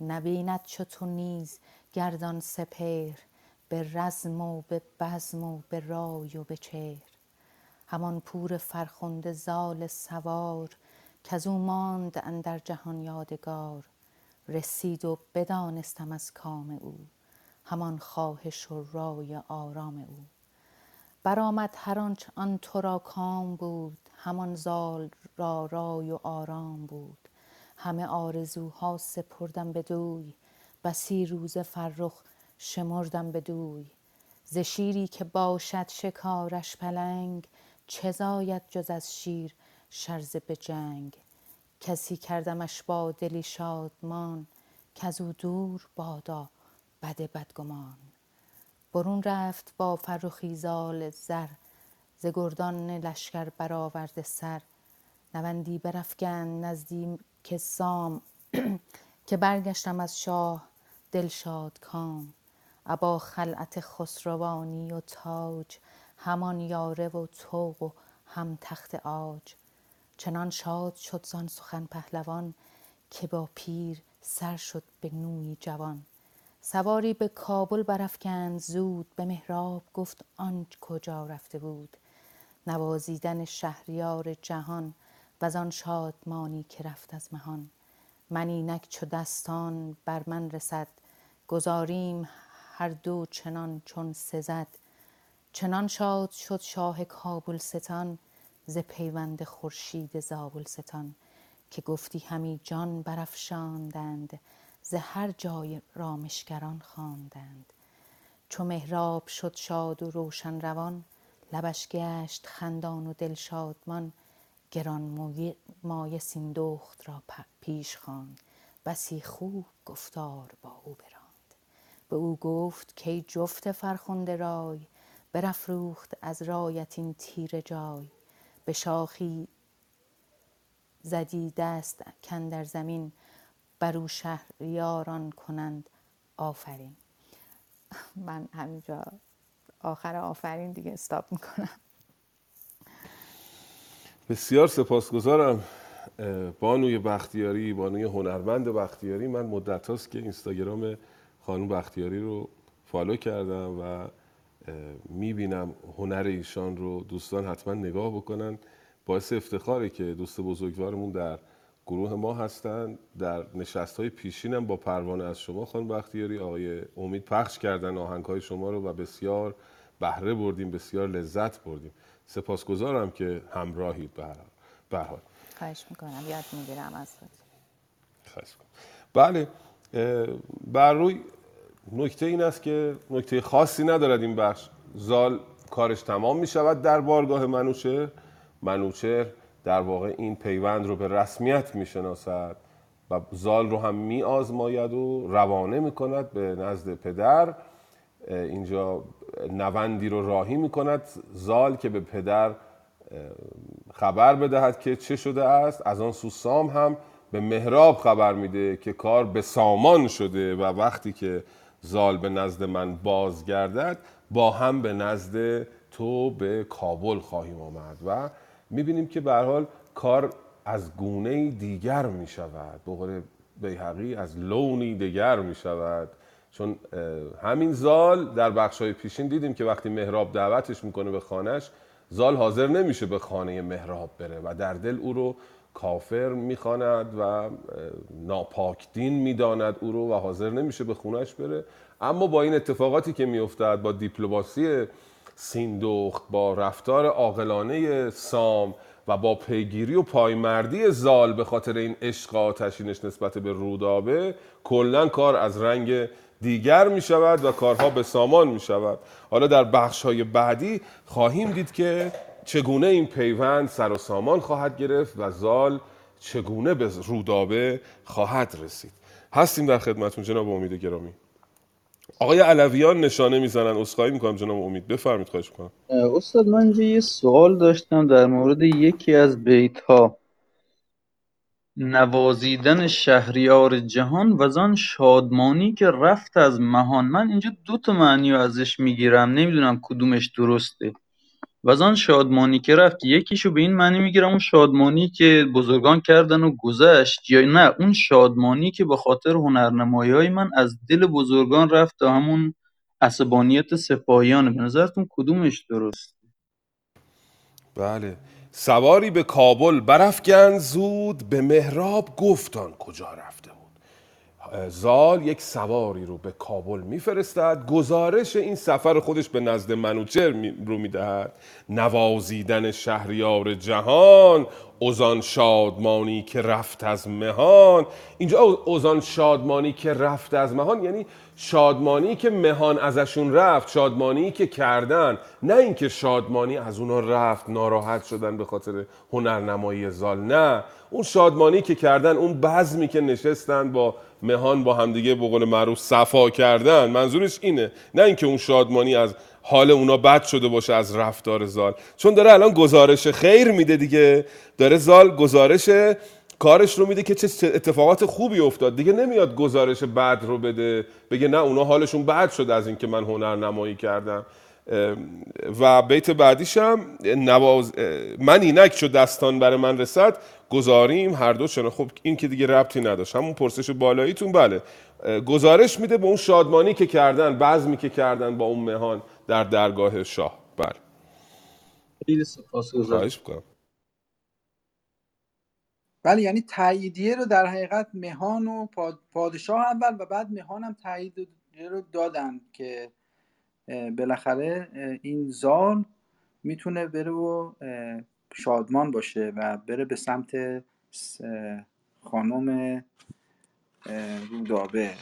نبیند چو تو نیز گردان سپهر به رزم و به بزم و به رای و به چهر. همان پور فرخنده زال سوار کز او ماند اندر جهان یادگار. رسید و بدانستم از کام او. همان خواهش و رای آرام او. برآمد هر آنچ آن تو را کام بود همان زال را رای و آرام بود. همه آرزوها سپردم بدوی بسی روز فرخ شمردم بدوی ز شیری که باشد شکارش پلنگ چه زاید جز از شیر شرزه به جنگ؟ کسی کردمش با دلی شادمان کز او دور بادا بد بدگمان. برون رفت با فرخی زال زر ز گردان لشکر برآورده سر. نوندی برافگند نزدیک سام که برگشتم از شاه دلشاد کام. ابا خلعت خسروانی و تاج همان یاره و طوق و هم تخت عاج. چنان شاد شد زان سخن پهلوان که با پیر سر شد به نوی جوان. سواری به کابل برافگند زود به مهراب گفت آن کجا رفته بود. نوازیدن شهریار جهان وزان شادمانی که رفت از مهان. من اینک چو دستان بر من رسد گذاریم هر دو چنان چون سزد. چنان شاد شد شاه کابلستان ز پیوند خورشید زابلستان که گفتی همی جان برافشاندند ز هر جای رامشگران خواندند. چو مهراب شد شاد و روشن روان لبش گشت خندان و دل شادمان. گران مایه سیندخت را پیش خواند. بسی خوب گفتار با او براند. به او گفت کی جفت فرخنده رای؟ برافروخت از رایت این تیره جای. به شاخی زدی دست کاندر زمین بر او شهریاران کنند آفرین. من همینجا آخر آفرین دیگه استاپ می‌کنم. بسیار سپاسگزارم. بانوی بختیاری بانوی هنرمند بختیاری. من مدت هاست که اینستاگرام خانم بختیاری رو فالو کردم و می‌بینم هنر ایشان رو دوستان حتما نگاه بکنن. باعث افتخاره که دوست بزرگوارمون در گروه ما هستن. در نشست های پیشینم با پروانه از شما خانم بختیاری آقای امید پخش کردن آهنگ های شما رو و بسیار بهره بردیم بسیار لذت بردیم. سپاسگزارم که همراهید به هر حال. خواهش می‌کنم. یاد می‌گیرم از خواهش. بله بر روی نکته این است که نکته خاصی ندارد این بخش. زال کارش تمام می شود در بارگاه منوچهر. منوچهر در واقع این پیوند رو به رسمیت می شناسد و زال رو هم می آزماید و روانه می کند به نزد پدر. اینجا نوندی رو راهی می کند زال که به پدر خبر بدهد که چه شده است. از آن سو سام هم به مهراب خبر میده که کار به سامان شده و وقتی که زال به نزد من بازگردد با هم به نزد تو به کابل خواهیم آمد و می‌بینیم که به حال کار از گونه دیگر می شود به قول بیهقی از لونی دیگر می شود چون همین زال در بخش های پیشین دیدیم که وقتی مهراب دعوتش می‌کنه به خانهش زال حاضر نمیشه به خانه مهراب بره و در دل او رو کافر می‌خواند و ناپاک دین می‌داند او رو و حاضر نمیشه به خونش بره. اما با این اتفاقاتی که میافتد با دیپلماسی سیندخت با رفتار عاقلانه سام و با پیگیری و پایمردی زال به خاطر این عشق آتشینش نسبت به رودابه کلا کار از رنگ دیگر می شود و کارها به سامان می شود. حالا در بخش های بعدی خواهیم دید که چگونه این پیوند سر و سامان خواهد گرفت و زال چگونه به رودابه خواهد رسید. هستیم در خدمتون جناب امید گرامی. آقای علویان نشانه می‌زنن. عذرخواهی می‌کنم جناب امید. بفرمید خواهش می‌کنم. استاد من اینجا یه سوال داشتم در مورد یکی از بیت ها نوازیدن شهریار جهان و شادمانی که رفت از مهان. من اینجا دو تا معنی ازش می‌گیرم. نمی‌دونم کدومش درسته. و آن شادمانی که رفت یکیشو به این معنی می‌گیرم اون شادمانی که بزرگان کردن و گذشت یا نه اون شادمانی که به خاطر هنرنمایی های من از دل بزرگان رفت تا همون عصبانیت سپاهیانه. به نظرتون کدومش درست؟ بله. سواری به کابل برافگند زود به مهراب گفتان کجا بود زال یک سواری رو به کابل میفرستد. گزارش این سفر خودش به نزد منوچهر می- رو می‌دهد. نوازیدن شهریار جهان اوزان شادمانی که رفت از مهان. اینجا اوزان شادمانی که رفت از مهان یعنی شادمانی که مهان ازشون رفت شادمانی که کردن. نه اینکه شادمانی از اونا رفت ناراحت شدن به خاطر هنرنمایی زال نه. اون شادمانی که کردن اون بزمی که نشستن با مهان با همدیگه به قول معروف صفا کردن منظورش اینه. نه اینکه اون شادمانی از حال اونا بد شده باشه از رفتار زال. چون داره الان گزارش خیر میده دیگه. داره زال گزارش کارش رو میده که چه اتفاقات خوبی افتاد. دیگه نمیاد گزارش بد رو بده. بگه نه اونا حالشون بد شد از اینکه من هنر نمایی کردم. و بیت بعدیش هم نواز من اینک چو دستان برای من رسد گزاریم هر دو چنان. خب این که دیگه ربطی نداشت. همون پرسش بالاییتون بله. گزارش میده به اون شادمانی که کردن بزمی که کردن با اون مهان در درگاه شاه. بله. خیلی سپاسگزارم بله یعنی تاییدیه رو در حقیقت مهان و پاد- پادشاه اول و بعد مهان هم تاییدیه رو دادن که بالاخره این زال می‌تونه بره و شادمان باشه و بره به سمت خانم رودابه.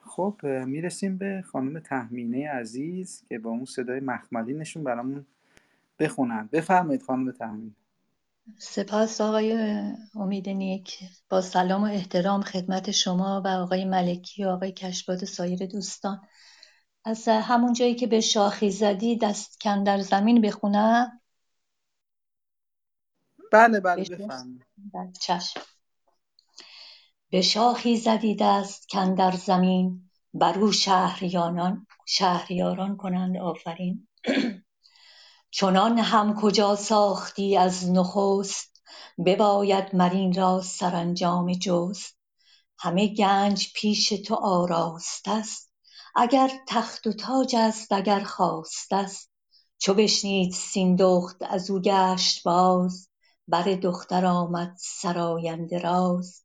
خب می‌رسیم به خانم تهمینه عزیز که با اون صدای مخملینشون برامون بخونن. بفرمایید خانم تهمینه. سپاس آقای امید نیک. با سلام و احترام خدمت شما و آقای ملکی و آقای کشباد و سایر دوستان. از همون جایی که به شاخی زدی دست کن در زمین بخونم بله بله؟ بفهم چشم. به شاخی زدی دست کن زمین بر او شهریاران شهریاران کنند آفرین. چنان هم کجا ساختی از نخست؟ بباید مر این را سرانجام جست. همه گنج پیش تو آراسته ست اگر تخت و تاج است اگر خواسته ست چو بشنید سیندخت از او گشت باز بر دختر آمد سراینده راز.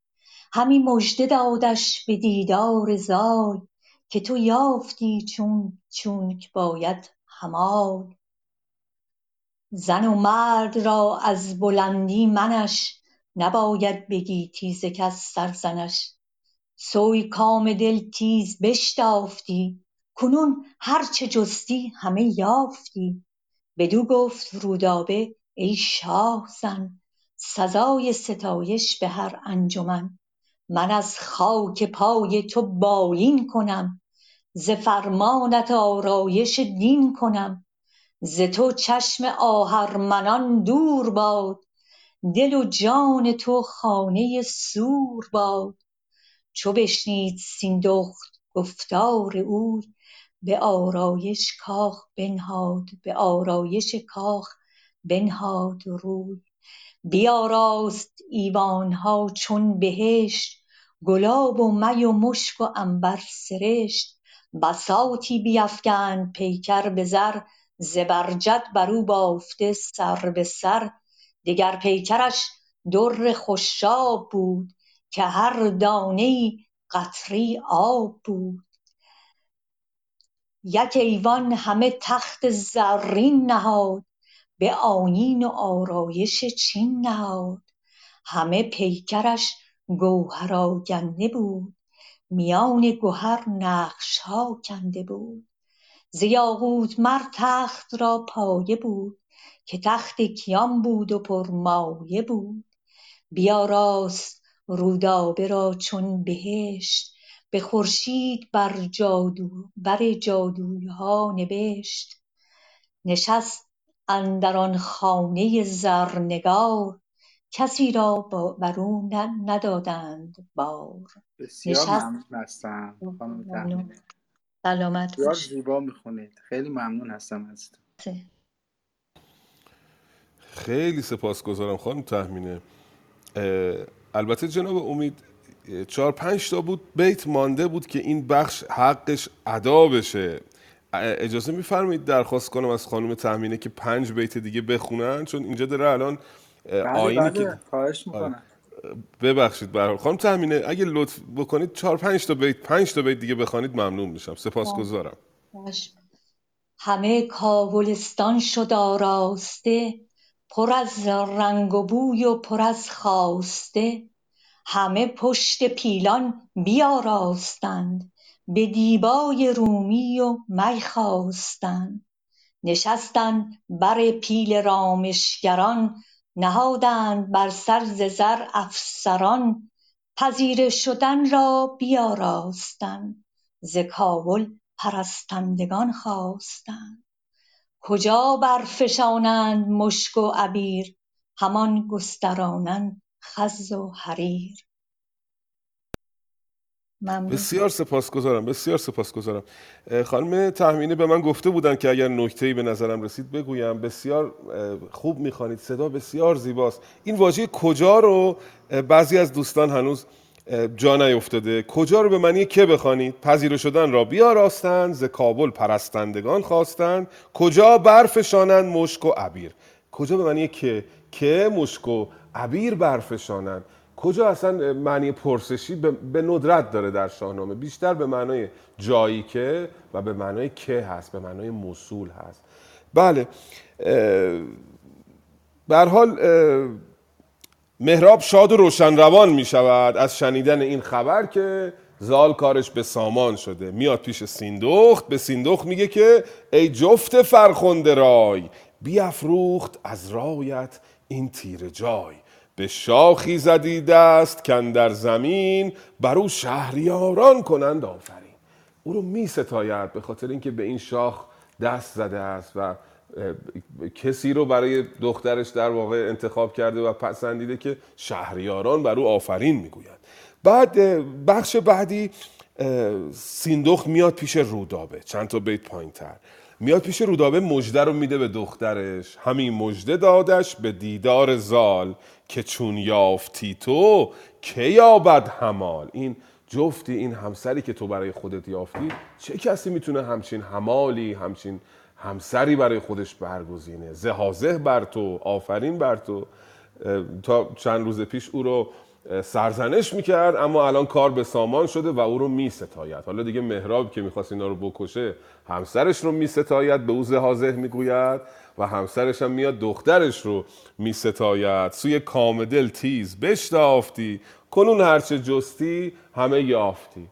همی مژده دادش به دیدار زال که تو یافتی چون چونک باید همال. زن و مرد را از بلندی منش نباید به گیتی ز کس سرزنش سوی کام دل تیز بشتافتی کنون هر چه جستی همه یافتی. بدو گفت رودابه ای شاه زن سزای ستایش به هر انجمن. من از خاک پای تو بالین کنم ز فرمانت آرایش دین کنم. ز تو چشم آهرمنان دور باد دل و جان تو خانه سور باد. چو بشنید سیندخت گفتار اوی به آرایش کاخ بنهاد به آرایش کاخ بنهاد روی. بیاراست ایوانها چون بهشت گلاب و می و مشک و عنبر سرشت. بساطی بیفگند پیکر به زر زبرجد بر او بافته سر به سر. دگر پیکرش در خوشاب بود که هر دانه ای آب بود. یک ایوان همه تخت زرین نهاد به آیین و آرایش چین نهاد. همه پیکرش گوهر آگنده بود میان گهر نقشها کنده بود. ز مر تخت را پایه بود که تخت کیان بود و پرمایه بود. بیاراست رودابه را چون بهشت به خورشید بر جادوها نبشت. نشست اندر آن خانه زرنگار کسی را بر او ندادند بار. بسیار نشست ممنون هستم خانم سلامت باشی. زیبا می‌خونید. خیلی ممنون هستم ازتون خیلی. سپاسگزارم خانم تحمینه البته جناب امید چهار پنج تا بود بیت مانده بود که این بخش حقش ادا بشه. اجازه میفرمایید درخواست کنم از خانم تحمینه که پنج بیت دیگه بخونن؟ چون اینجا داره الان اه، بله آینی بله که خواهش آره. می‌کنم ببخشید به هر حال. خانم تحمینه اگه لطف بکنید چهار پنج تا بیت پنج تا بیت دیگه بخوانید ممنون میشم. سپاسگزارم. همه کابلستان شد آراسته. پر از رنگ و بوی و پر از خواسته همه پشت پیلان بیاراستند به دیبای رومی و می خواستند. نشستند بر پیل رامشگران نهادند بر سر ز زر افسران. پذیره شدن را بیاراستند ز کابل پرستندگان خواستند. کجا برفشانند مشک و عبیر؟ همان گسترانند خز و حریر. ممنون. بسیار سپاسگزارم بسیار سپاسگزارم. خانم تحمینه به من گفته بودن که اگر نکته‌ای به نظرم رسید بگویم. بسیار خوب می‌خوانید. صدا بسیار زیباست. این واژه کجا رو؟ بعضی از دوستان هنوز جا نیفتاده. کجا رو به معنی که بخوانید؟ پذیره شدن را بیاراستند ز کابل پرستندگان خواستند. کجا برفشانند؟ مشک و عبیر. کجا به معنی که؟ که مشک و عبیر برفشانند. کجا اصلا معنی پرسشی به ندرت داره در شاهنامه؟ بیشتر به معنای جایی که و به معنای که هست به معنای موصول هست. بله به حال مهراب شاد و روشن روان می شود از شنیدن این خبر که زال کارش به سامان شده. میاد پیش سیندخت به سیندخت میگه که ای جفت فرخنده رای بیافروخت از رایت این تیر جای. به شاخی زدی دست در زمین بر او شهریاران کنند آفرین. او رو می ستاید به خاطر اینکه به این شاخ دست زده است و کسی رو برای دخترش در واقع انتخاب کرده و پسندیده که شهریاران بر او آفرین می‌گوید بعد بخش بعدی سیندخت میاد پیش رودابه. چند تا بیت پایین تر میاد پیش رودابه مجده رو میده به دخترش. همین مجده دادش به دیدار زال که چون یافتی تو که یابد همال این جفتی این همسری که تو برای خودت یافتی چه کسی می‌تونه همچین همالی همچین همسری برای خودش برگزینه. زهازه بر تو آفرین بر تو. تا چند روز پیش او رو سرزنش می‌کرد اما الان کار به سامان شده و او رو میستاید. حالا دیگه مهراب که می‌خواست اینا رو بکشه همسرش رو میستاید به او زهازه می‌گوید و همسرش هم میاد دخترش رو میستاید. سوی کامدل تیز بشتافتی کنون هرچه جستی همه یافتی.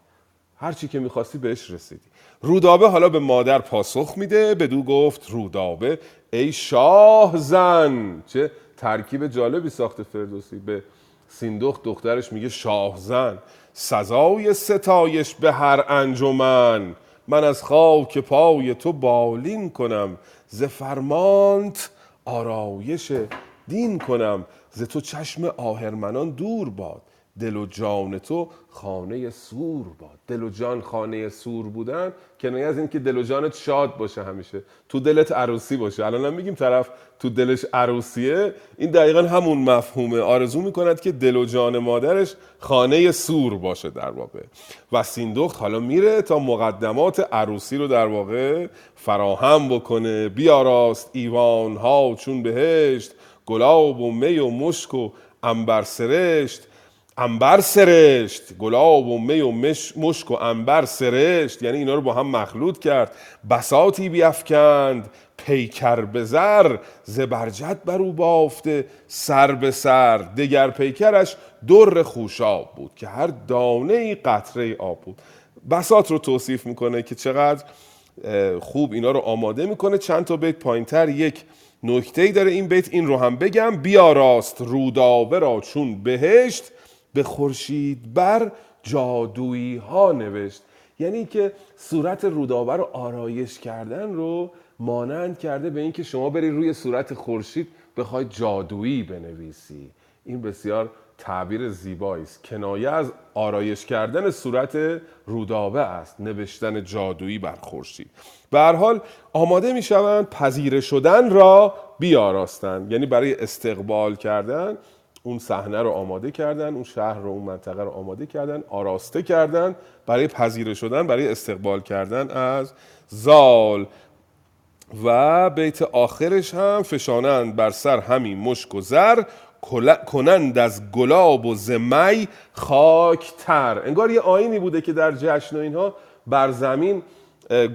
هرچی که می‌خواستی بهش رسیدی. رودابه حالا به مادر پاسخ میده. بدو گفت رودابه ای شاه زن. چه ترکیب جالبی ساخته فردوسی. به سیندخت دخترش میگه شاه زن. سزای ستایش به هر انجمن. من از خاک پای تو بالین کنم. ز فرمانت آرایش دین کنم. ز تو چشم آهرمنان دور باد. دل و جان تو خانه سور باد. دل و جان خانه سور بودن کنایه از این که دل و جانت شاد باشه همیشه. تو دلت عروسی باشه. الان هم میگیم طرف تو دلش عروسیه. این دقیقا همون مفهومه. آرزو می‌کند که دل و جان مادرش خانه سور باشه در واقع. و سیندخت حالا میره تا مقدمات عروسی رو در واقع فراهم بکنه. بیاراست ایوان ها چون بهشت گلاب و می و مشک و انبر سرشت. انبر سرشت گلاب و می و مشک و انبر سرشت یعنی اینا رو با هم مخلوط کرد. بساتی بیافکند پیکر به زر زبرجد بر او بافته سر به سر. دگر پیکرش در خوشاب بود که هر دانه قطره آب بود. بسات رو توصیف می‌کنه که چقدر خوب اینا رو آماده می‌کنه. چند تا بیت پایینتر یک نکته ای داره این بیت. این رو هم بگم. بیا راست رودابه را چون بهشت به خورشید بر جادویی ها نوشت. یعنی که صورت رودابه رو آرایش کردن رو مانند کرده به اینکه شما بری روی صورت خورشید بخوای جادویی بنویسی. این بسیار تعبیر زیبایی است. کنایه از آرایش کردن صورت رودابه است نوشتن جادویی بر خورشید. به هر حال آماده می شوند پذیره شدن را بیاراستند. یعنی برای استقبال کردن اون صحنه رو آماده کردن اون شهر رو اون منطقه رو آماده کردن آراسته کردن برای پذیره شدن برای استقبال کردن از زال. و بیت آخرش هم فشانند بر سر همین مشک و زر کنند از گلاب و زمی خاکتر. انگار یه آینی بوده که در جشن و اینها بر زمین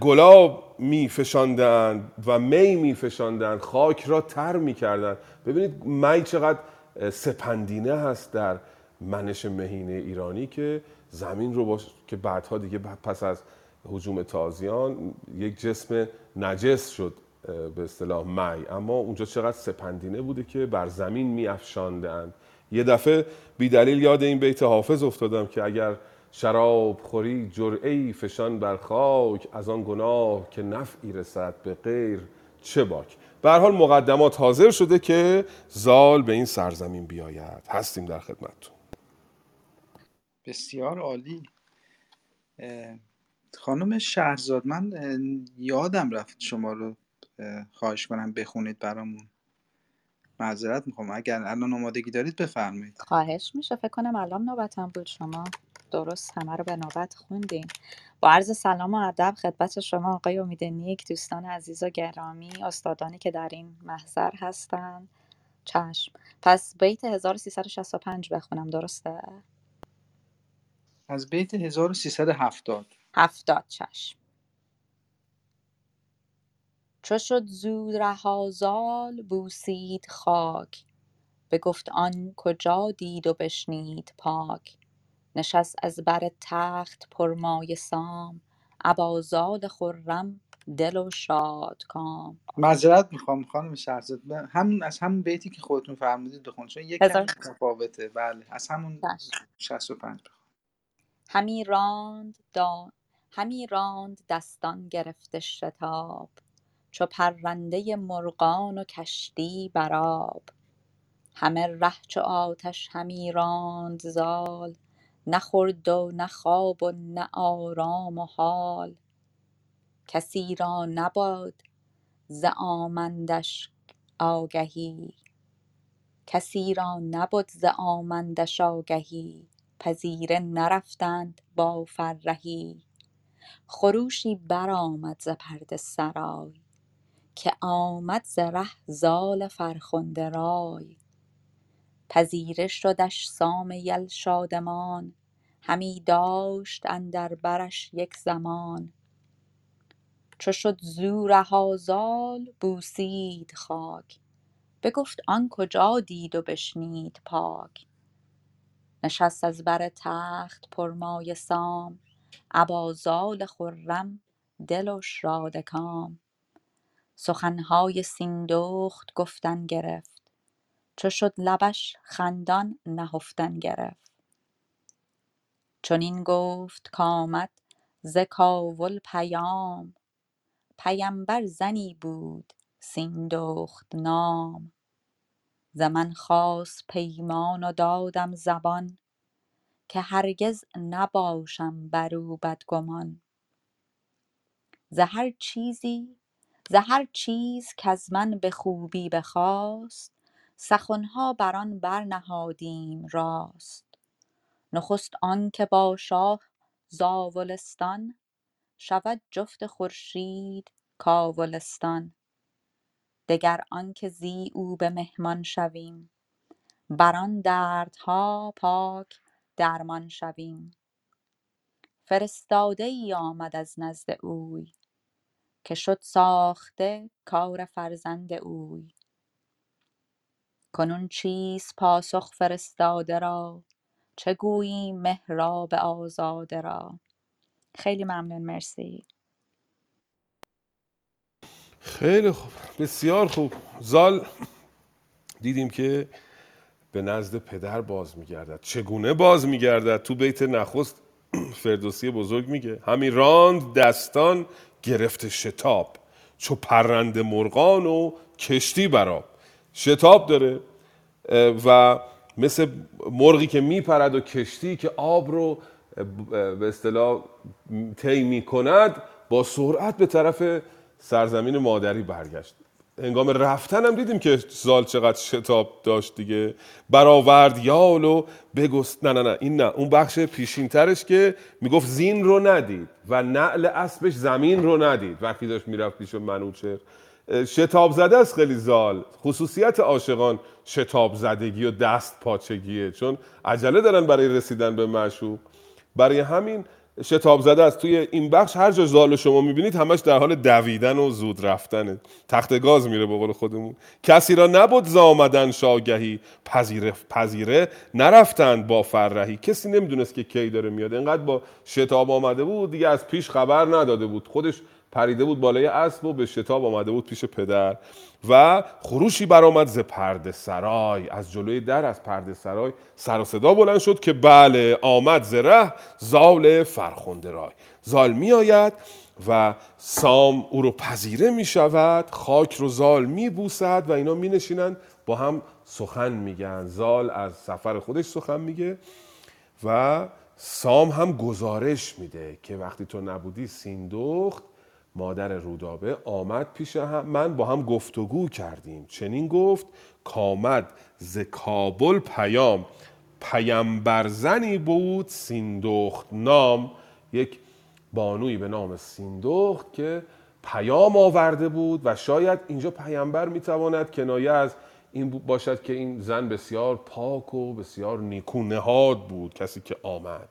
گلاب می فشاندن و می می فشاندن خاک را تر می کردن ببینید می چقدر سپندینه هست در منش مهینه ایرانی که زمین رو باش که بعدها دیگه پس از حجوم تازیان یک جسم نجس شد به اصطلاح می اما اونجا چقدر سپندینه بوده که بر زمین می افشاندند یه دفعه بی دلیل یاد این بیت حافظ افتادم که اگر شراب خوری جرعی فشان بر خاک از آن گناه که نفعی رسد به غیر چه باک؟ به حال مقدمات حاضر شده که زال به این سرزمین بیاید. هستیم در خدمتتون. بسیار عالی. خانم شهرزاد من یادم رفت شما رو خواهش کنم بخونید برامون. معذرت می‌خوام. اگر الان آمادگی دارید بفرمایید. خواهش میشه. فکر کنم الان نوبتم بود شما. درست همه رو به نوبت خوندین. با عرض سلام و ادب خدمت شما آقای امید نیک دوستان عزیز و گرامی استادانی که در این محضر هستن. چشم. پس بیت 1365 بخونم درسته؟ از بیت 1370 هفتاد. چشم. چو شد زو رها زال بوسید خاک. بگفت آن کجا دید و بشنید پاک. نشست از بر تخت پرمایه سام. ابا زال خرم دل و شادکام معذرت می‌خوام خانم شهرزاد. ب- همون از همون بیتی که خودتون فرمودید بخون. چون یک کم متفاوته. بله. از همون چشم. 65 بخون. همی راند دا... همی راند دستان گرفته شتاب. چو پرنده مرغان و کشتی بر آب همه ره چو آتش همی راند زال. نه خورد و نه خواب و نه آرام و حال. کسی را نباد ز آمندش آگهی. کسی را نبد ز آمندش آگهی. پذیره نرفتند با فرهی. خروشی برآمد ز پرده سرای که آمد ز ره زال فرخنده رای. پذیره شدش سام یل شادمان همی داشت اندر برش یک زمان. چو شد زو رها زال بوسید خاک. بگفت آن کجا دید و بشنید پاک. نشست از بر تخت پرمایه سام ابا زال خرم دل و شاده کام. سخنهای سیندخت گفتن گرفت. چو شد لبش خندان نهفتن گرفت. چنین گفت کآمد ز کاول پیام. پیمبر زنی بود سیندخت نام. ز من خواست پیمان و دادم زبان که هرگز نباشم بر او بدگمان. ز هر چیزی ز هر چیز کز من به خوبی بخواست سخنها بر آن برنهادیم راست. نخست آنکه با شاه زاولستان شود جفت خورشید کاولستان. دگر آنکه زی او به مهمان شویم بر آن دردها پاک درمان شویم. فرستاده ای آمد از نزد اوی که شد ساخته کار فرزند اوی. کنون چیست پاسخ فرستاده را چه گوییم مهراب آزاده را. خیلی ممنون مرسی. خیلی خوب بسیار خوب. زال دیدیم که به نزد پدر باز میگردد. چگونه باز میگردد؟ تو بیت نخست فردوسی بزرگ میگه همین راند دستان گرفته شتاب چو پرند مرغان و کشتی براب شتاب داره و مثل مرغی که میپرد و کشتی که آب رو به اصطلاح طی می‌کند با سرعت به طرف سرزمین مادری برگشت. هنگام رفتن هم دیدیم که زال چقدر شتاب داشت دیگه. برآورد یال و بگست نه نه نه این نه. اون بخش پیشین ترش که می‌گفت زین رو ندید و نعل اسبش زمین رو ندید. وقتی داشت می‌رفت پیش منوچهر. شتاب زده است خیلی زال. خصوصیت عاشقان شتاب زدگی و دست پاچگیه. چون عجله دارن برای رسیدن به معشوق. برای همین شتاب زده است. توی این بخش هر جا زال شما می‌بینید همش در حال دویدن و زود رفتنه. تخت گاز میره به قول خودمون. کسی را نبود ز آمدن شاگهی. پذیره پذیره نرفتند با فرهی. کسی نمی‌دونست که کی داره میاد. انقدر با شتاب آمده بود دیگه از پیش خبر نداده بود. خودش پریده بود بالای اسب و به شتاب آمده بود پیش پدر و خروشی برآمد ز پرده سرای. از جلوی در از پرده سرای سر و صدا بلند شد که بله آمد ز ره زال فرخنده رای. زال می آید و سام او رو پذیره می شود خاک رو زال می بوسد و اینا می نشینن با هم سخن میگن. زال از سفر خودش سخن میگه و سام هم گزارش میده که وقتی تو نبودی سیندخت مادر رودابه آمد پیش هم من با هم گفتگو کردیم. چنین گفت کامد ز کابل پیام پیمبرزنی بود سیندخت نام. یک بانوی به نام سیندخت که پیام آورده بود و شاید اینجا پیامبر می‌تواند کنایه از این باشد که این زن بسیار پاک و بسیار نیکو نهاد بود کسی که آمد.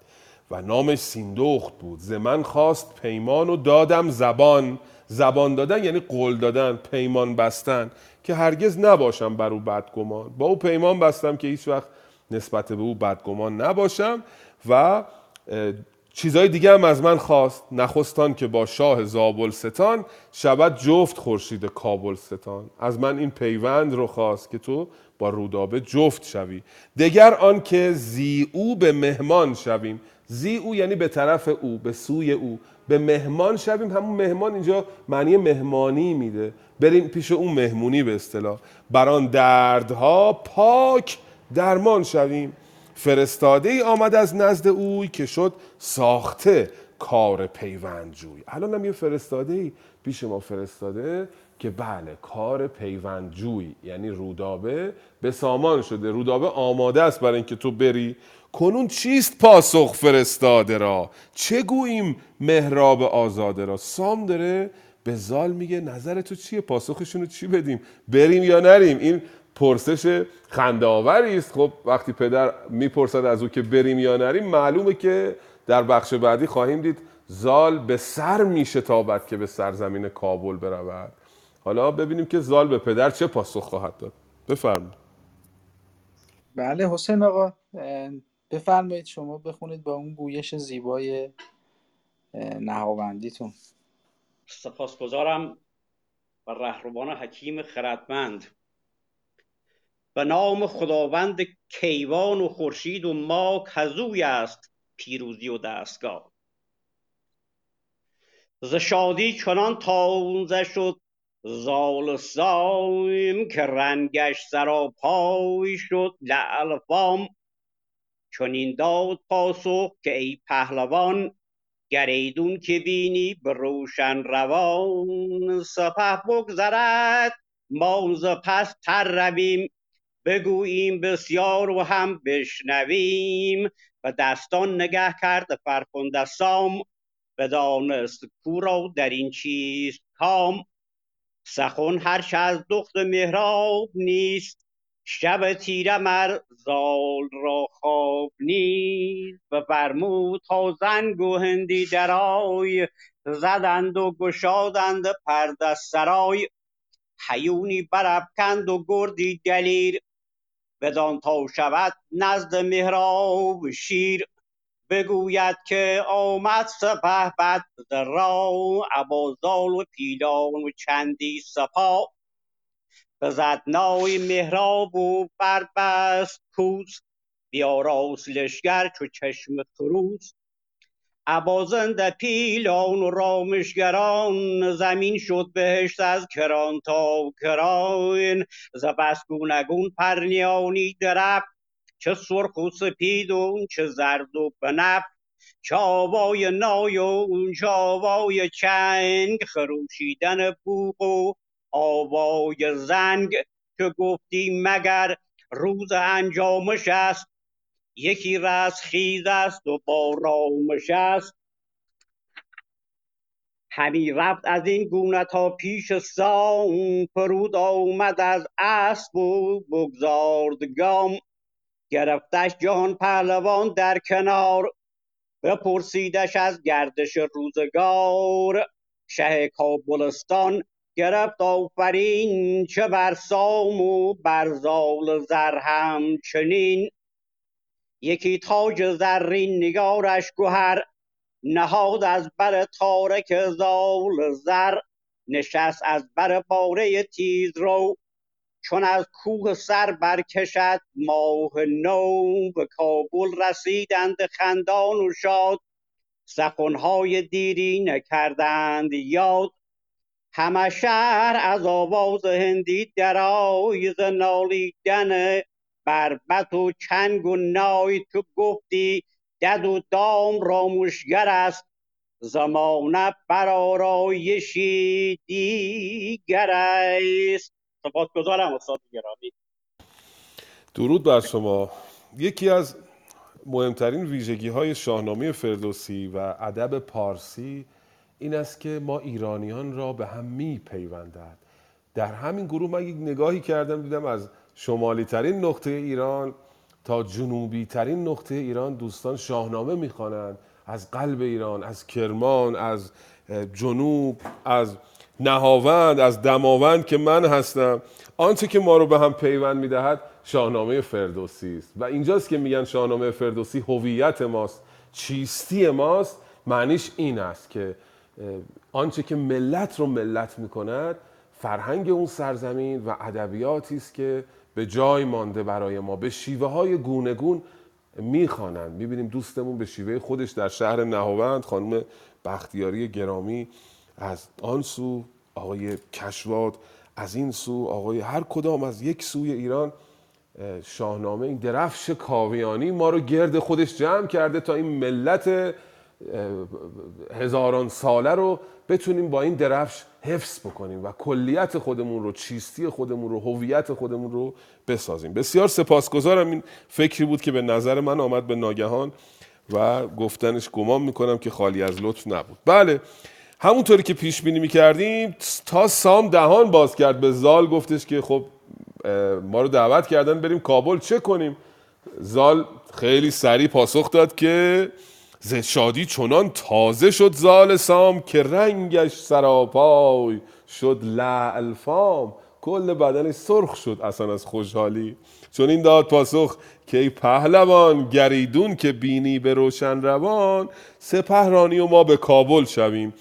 و نامش سیندخت بود. ز من خواست پیمان و دادم زبان. زبان دادن یعنی قول دادن پیمان بستن که هرگز نباشم بر او بدگمان. با او پیمان بستم که هیچ وقت نسبت به او بدگمان نباشم و چیزای دیگه هم از من خواست. نخستان که با شاه زابل ستان شود جفت خورشید کابل ستان از من این پیوند رو خواست که تو با رودابه جفت شوی. دگر آن که زی او به مهمان شویم. زی او یعنی به طرف او به سوی او. به مهمان شویم همون مهمان اینجا معنی مهمانی میده. بریم پیش اون مهمونی به اصطلاح. بر آن دردها پاک درمان شویم. فرستاده ای آمد از نزد اوی که شد ساخته کار پیوند جوی الان هم یه فرستاده ای پیش ما فرستاده که بله کار پیوند جوی یعنی رودابه به سامان شده. رودابه آماده است برای اینکه تو بری. کنون چیست پاسخ فرستاده را؟ چه گوییم مهراب آزاده را؟ سام داره به زال میگه نظر تو چیه؟ پاسخشون رو چی بدیم؟ بریم یا نریم؟ این پرسش خنده‌آوری است. خب وقتی پدر می‌پرسد از او که بریم یا نریم معلومه که در بخش بعدی خواهیم دید زال به سر میشتابد که به سرزمین کابل برود. حالا ببینیم که زال به پدر چه پاسخ خواهد داد. بفرمایید. بله حسین آقا بفرمایید شما بخونید با اون گویش زیبای نهاوندیتون. سپاسگزارم و رهروان حکیم خردمند. به نام خداوند کیوان و خورشید و ما کزوی است پیروزی و دستگاه. ز شادی چنان تازه شد زال سایم که رنگش سراپای شد لعل فام چنین داد پاسخ که ای پهلوان گریدون که بینی به روشن روان سپه بگذرد ما ز پس تر رویم. بگوییم بسیار و هم بشنویم. و دستان نگه کرد فرخنده سام بدانست کو در این چیست کام. سخن هرچه از دخت مهراب نیست شب تیره مر زال را خواب نیست و فرمود تا زنگ و هندی درای زدند و گشادند پرده سرای. هیونی برافکند و گردی دلیر. بدان تا شود نزد مهراب شیر. بگوید که آمد سپه بد ز راه. ابا زال و پیلان و چندی سپاه. بزد نای مهراب و بربست کوس بیاراست لشکر چو چشم خروس. ابا زنده پیلان و رامشگران زمین شد بهشت از کران تا کران. ز بس گونگون پرنیانی درفت چه سرخ و سپید و چه زرد و بنفش چه آوای نای و چه آوای چنگ خروشیدن بوق و آوای زنگ که گفتی مگر روز انجامش است؟ یکی رستخیز است و با رامش است. همی رفت از این گونه تا پیش سام فرود آمد از اسب و بگذارد گام. گرفتش جهان پهلوان در کنار بپرسیدش از گردش روزگار. شه کابلستان گرفت آفرین چه بر سام و بر زال زر همچنین. یکی تاج زرین نگارش گهر نهاد از بر تارک زال زر نشست از بر پاره تیز رو. چون از کوه سر برکشد ماه نو به کابل رسیدند خندان و شاد. سخنهای دیری نکردند یاد. همه شهر از آواز هندی درای ز نالیدن بربط و چنگ و نای تو گفتی دد و دام راموشگر است. زمانه برآرایشی دیگر است. سپاسگزارم استاد گرامی. درود بر شما. یکی از مهمترین ویژگی های شاهنامه فردوسی و ادب پارسی این است که ما ایرانیان را به هم می پیوندد در همین گروه من یک نگاهی کردم دیدم از شمالی ترین نقطه ایران تا جنوبی ترین نقطه ایران دوستان شاهنامه می‌خوانند. از قلب ایران از کرمان از جنوب از نهاوند از دماوند که من هستم. آنچه که ما رو به هم پیوند می‌دهد شاهنامه فردوسی است. و اینجاست که میگن شاهنامه فردوسی هویت ماست چیستی ماست. معنیش این است که آنچه که ملت رو ملت می‌کند فرهنگ اون سرزمین و ادبیاتی است که به جای مانده برای ما به شیوه های گونگون می‌خوانند. می‌بینیم دوستمون به شیوه خودش در شهر نهاوند خانم بختیاری گرامی از آن سو آقای کشواد از این سو آقای هر کدام از یک سوی ایران شاهنامه این درفش کاویانی ما رو گرد خودش جمع کرده تا این ملت هزاران ساله رو بتونیم با این درفش حفظ بکنیم و کلیت خودمون رو چیستی خودمون رو هویت خودمون رو بسازیم. بسیار سپاسگزارم. این فکری بود که به نظر من آمد به ناگهان و گفتنش گمان می‌کنم که خالی از لطف نبود. بله همونطوری که پیش بینی می‌کردیم تا سام دهان باز کرد. به زال گفتش که خب ما رو دعوت کردن بریم کابل. چه کنیم؟ زال خیلی سریع پاسخ داد که ز شادی چنان تازه شد زال سام که رنگش سراپای شد لعل فام. کل بدنش سرخ شد اصلا از خوشحالی. چون این داد پاسخ که ای پهلوان گریدون که بینی به روشن روان. سپهرانی و ما به کابل شویم.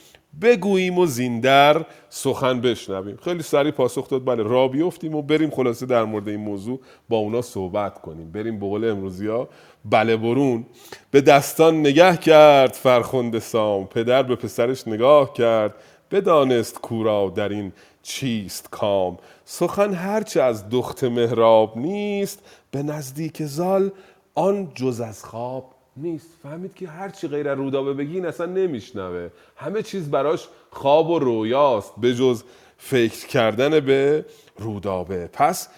بگوییم و زیندر سخن بشنویم. خیلی سریع پاسخ داد. بله را بیفتیم و بریم خلاصه در مورد این موضوع با اونا صحبت کنیم. بریم به قول امروزی ها بله برون به دستان نگه کرد فرخنده سام پدر به پسرش نگاه کرد بدانست کورا در این چیست کام. سخن هرچه از دخت مهراب نیست به نزدیک زال آن جز از خواب نیست. فهمید که هر چی غیر رودابه بگین اصلا نمیشنوه. همه چیز براش خواب و رویاست به جز فکر کردن به رودابه. پس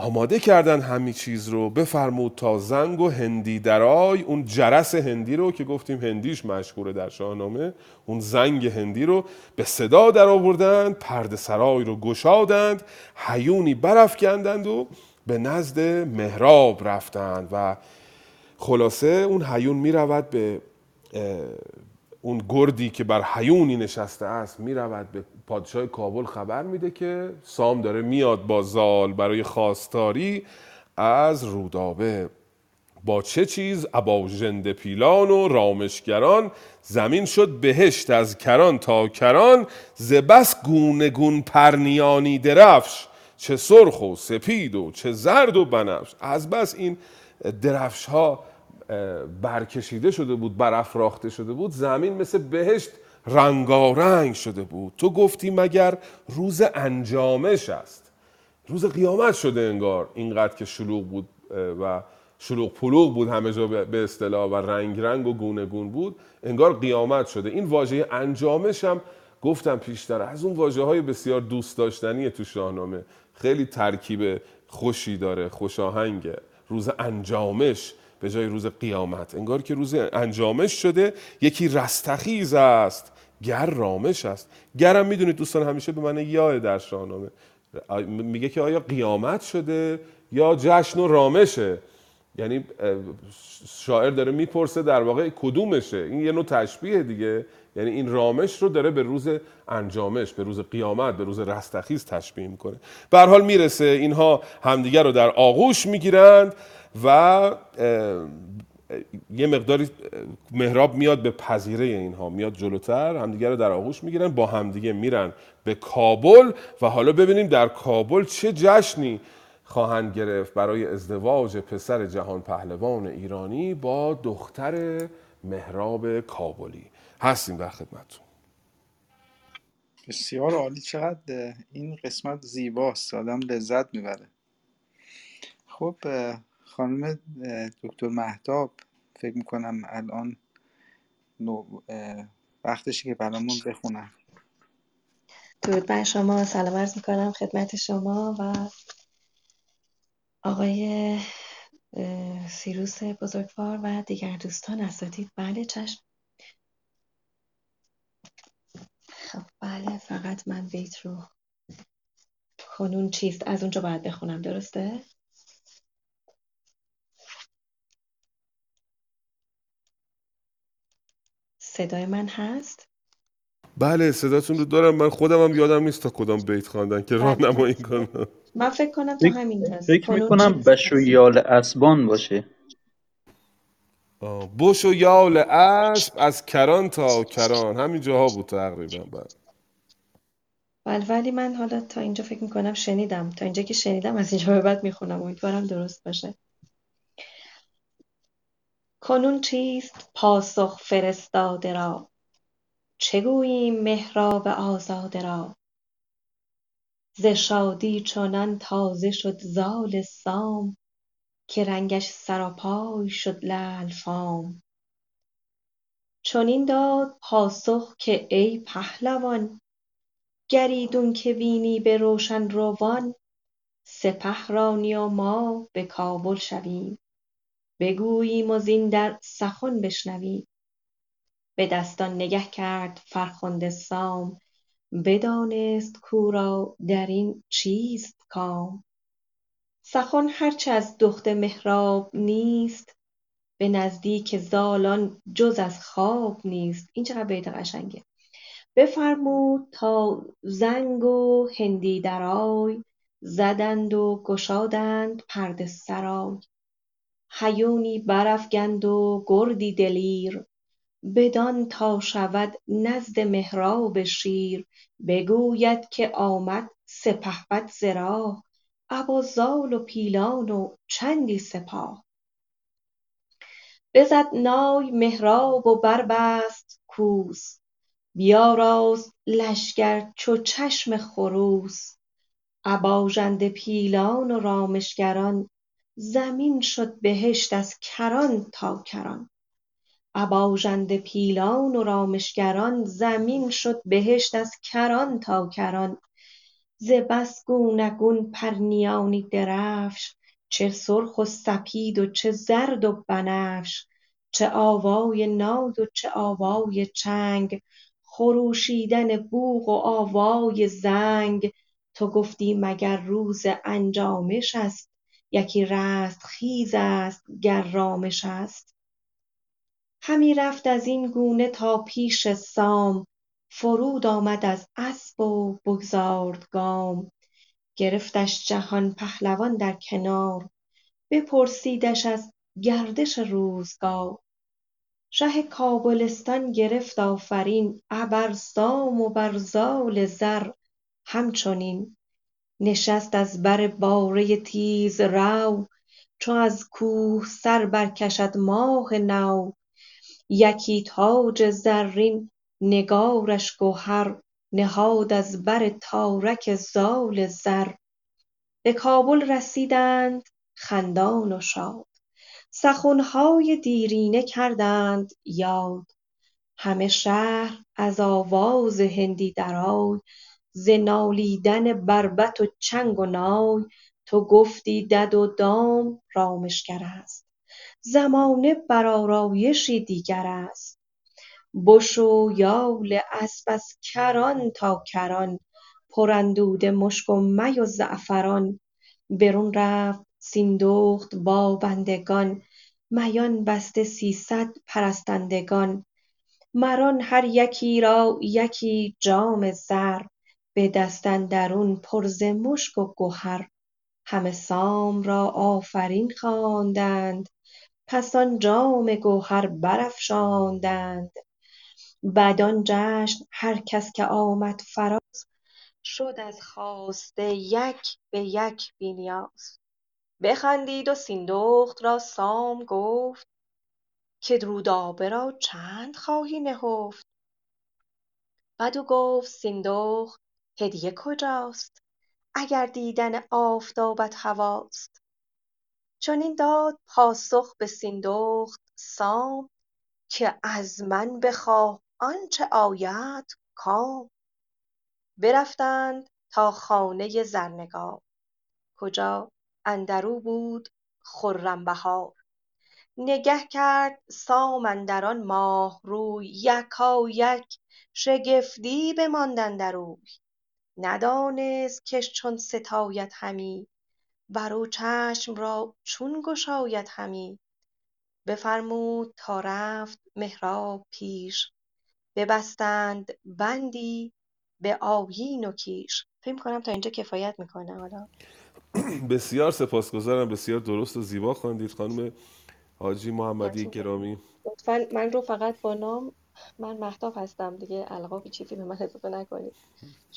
آماده کردن همین چیز رو. بفرمود تا زنگ و هندی درای اون جرس هندی رو که گفتیم هندیش مشهوره در شاهنامه اون زنگ هندی رو به صدا در آوردند پرده سرای رو گشادند حیونی برافکندند و به نزد مهراب رفتند و خلاصه اون حیون می رود به اون گردی که بر حیونی نشسته است می رود به پادشاه کابل خبر میده که سام داره میاد با زال برای خواستاری از رودابه. با چه چیز؟ ابا ژنده پیلان و رامشگران. زمین شد بهشت از کران تا کران. ز بس گونه گون پرنیانی درفش. چه سرخ و سپید و چه زرد و بنفش. از بس این درفش ها برکشیده شده بود برافراخته شده بود. زمین مثل بهشت رنگارنگ شده بود. تو گفتی مگر روز انجامش است. روز قیامت شده انگار اینقدر که شلوغ بود و شلوغ پلوغ بود همه جا به اصطلاح و رنگ رنگ و گونه گون بود. انگار قیامت شده. این واژه انجامش هم گفتم پیشتر از اون واژه های بسیار دوست داشتنی تو شاهنامه. خیلی ترکیب خوشی داره خوشاهنگه روز انجامش به جای روز قیامت. انگار که روز انجامش شده یکی رستخیز است. گر رامش است. گرم می‌دونید دوستان همیشه به من یا در شاهنامه میگه که آیا قیامت شده یا جشن و رامشه؟ یعنی شاعر داره می‌پرسه در واقع کدومشه؟ این یه نوع تشبیه دیگه. یعنی این رامش رو داره به روز انجامش به روز قیامت به روز رستخیز تشبیه می‌کنه. به حال می‌رسه اینها همدیگر رو در آغوش می‌گیرند و یه مقداری مهراب میاد به پذیره اینها میاد جلوتر همدیگه رو در آغوش می‌گیرن با همدیگه میرن به کابل و حالا ببینیم در کابل چه جشنی خواهند گرفت برای ازدواج پسر جهان پهلوان ایرانی با دختر مهراب کابلی. هستیم در خدمتتون. بسیار عالی چقدر این قسمت زیباست آدم لذت می‌بره. خب خانم دکتر مهتاب فکر می‌کنم الان وقتشی که برامون بخونم درود بر شما. سلام عرض می‌کنم خدمت شما و آقای سیروس بزرگوار و دیگر دوستان اساتید بله چشم. خب بله فقط من بیت رو. کنون چیست؟ از اونجا باید بخونم درسته؟ صدای من هست؟ بله صداتون رو دارم. من خودم هم یادم نیست تا کدام بیت خواندن که بله. راهنمایی کنم. من فکر کنم تو همین هست. فکر می‌کنم بشویال اسبان باشه. بش و یال اسب از کران تا کران. همین جاها بود تقریبا بعد بله ولی من حالا تا اینجا فکر می‌کنم شنیدم. تا اینجا که شنیدم از اینجا به بعد می‌خونم. امیدوارم درست باشه. کنون چیست پاسخ فرستاده را؟ چه گوییم مهراب آزاده را؟ ز شادی چنان تازه شد زال سام که رنگش سراپای شد لعل فام. چنین داد پاسخ که ای پهلوان گر ایدون که بینی به روشن روان سپه رانی و ما به کابل شویم. بگوییم و زین در سخن بشنویم. به دستان نگه کرد فرخنده سام. بدانست را در این چیست کام. سخن هرچه از دخت مهراب نیست به نزدیک زالان جز از خواب نیست. این چقدر بیت قشنگه. بفرمود تا زنگ و هندی درای زدند و گشادند پرده سرای. هیونی برافگند و گردی دلیر. بدان تا شود نزد مهراب شیر بگوید که آمد سپهبد ز راه. ابا زال و پیلان و چندی سپاه. بزد نای مهراب و بربست کوس. بیاراست لشکر چو چشم خروس. ابا ژنده پیلان و رامشگران زمین شد بهشت از کران تا کران. ابا ژنده پیلان و رامشگران زمین شد بهشت از کران تا کران. ز بس گونه گون پرنیانی درفش چه سرخ و سپید و چه زرد و بنفش. چه آوای نای و چه آوای چنگ خروشیدن بوق و آوای زنگ. تو گفتی مگر روز انجامش است یکی رستخیز است گر رامش است. همی رفت از این گونه تا پیش سام فرود آمد از اسب و بگذارد گام. گرفتش جهان پهلوان در کنار بپرسیدش از گردش روزگار. شه کابلستان گرفت آفرین ابر سام و بر زال زر همچنین نشست از بر باره تیزرو چو از کوه سر برکشد ماه نو. یکی تاج زرین نگارش گهر نهاد از بر تارک زال زر. به کابل رسیدند خندان و شاد سخنهای دیرینه کردند یاد. همه شهر از آواز هندی درای ز نالیدن بربط و چنگ و نای تو گفتی دد و دام رامشگر است. زمانه بر آرایشی دیگر است. بش و یال اسب از کران تا کران پر اندوده مشک و می و زعفران. برون رفت سیندخت با بندگان میان بسته سیصد پرستندگان. مر آن هر یکی را یکی جام زر به دست اندرون پر مشک و گهر همه سام را آفرین خواندند پس آن جام گوهر برافشاندند. بدان جشن هر کس که آمد فراز شد از خواسته یک به یک بی نیاز بخندید و سیندخت را سام گفت که رودابه را چند خواهی نهفت. بدو گفت سیندخت هدیه کجاست؟ اگر دیدن آفتابت هواست. چنین داد پاسخ به سیندخت سام که از من بخواه آنچه آید کام. برفتند تا خانه زرنگار کجا؟ اندرو بود خرم بهار. نگه کرد سام اندر آن ماه روی یکایک شگفتی بماند اندر اوی. ندانست کش چون ستاید همی برو چشم را چون گشاید همی بفرمود تا رفت مهراب پیش ببستند بندی به آیین و کیش فکر می‌کنم تا اینجا کفایت می‌کنه حالا. بسیار سپاسگزارم بسیار درست و زیبا خواندید خانم حاجی محمدی گرامی. لطفا من رو فقط با نام من مهتاب هستم دیگه القابی چیزی به من اضافه نکنید.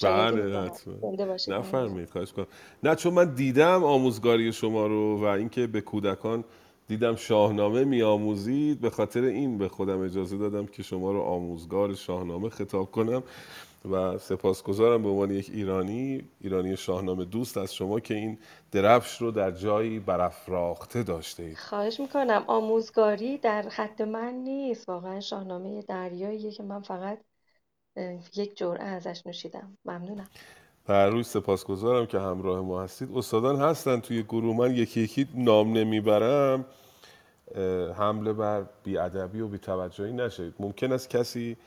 بله حتما نفرمایید خواهش کنم نه چون من دیدم آموزگاری شما رو و اینکه به کودکان دیدم شاهنامه میآموزید به خاطر این به خودم اجازه دادم که شما رو آموزگار شاهنامه خطاب کنم. و سپاسگزارم به عنوان یک ایرانی ایرانی شاهنامه دوست از شما که این درفش رو در جایی برافراخته داشته اید. خواهش می‌کنم. آموزگاری در خط من نیست. واقعا شاهنامه دریاییه که من فقط یک جرعه ازش نوشیدم. ممنونم. بر روی سپاسگزارم که همراه ما هستید. استادان هستن توی گروه من یکی یکی نام نمی‌برم. حمله بر بیادبی و بیتوجهی نشید ممکن است کسی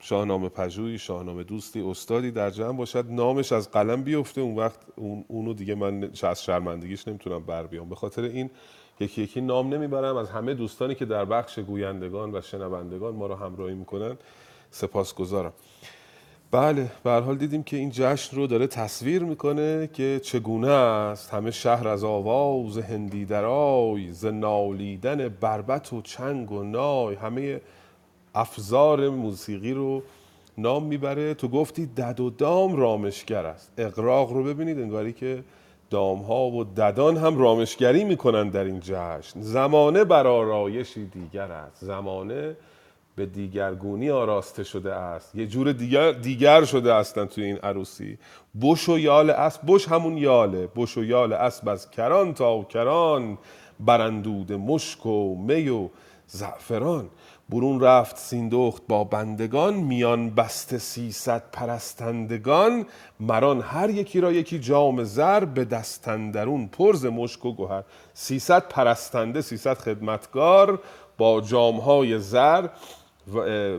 شاهنامه پژوهی شاهنامه دوستی استادی در جمع باشد. نامش از قلم بیفته. اون وقت اون اونو دیگه من از شرمندگیش نمی‌تونم بر بیام. به خاطر این یکی یکی نام نمی‌برم. از همه دوستانی که در بخش گویندگان و شنوندگان ما رو همراهی می‌کنن سپاسگزارم. بله به حال دیدیم که این جشن رو داره تصویر می‌کنه که چگونه است. همه شهر از آواز هندی درای ز نالیدن بربط و چنگ و نای. همه افزار موسیقی رو نام می‌بره. تو گفتی دد و دام رامشگر است. اقراق رو ببینید انگاری که دام ها و ددان هم رامشگری می‌کنن در این جشن. زمانه بر آرایشی دیگر است. زمانه به دیگرگونی آراسته شده است. یه جور دیگر, دیگر شده هستن توی این عروسی. بش و یال اسب بش همون یاله. بش و یال اسب از کران تا کران. برندود مشک و می و زعفران. برون رفت سیندخت با بندگان میان بسته سیصد پرستندگان. مران هر یکی را یکی جام زر به دستندرون پرز مشک و گوهر سیصد پرستنده سیصد خدمتگار با جامهای زر.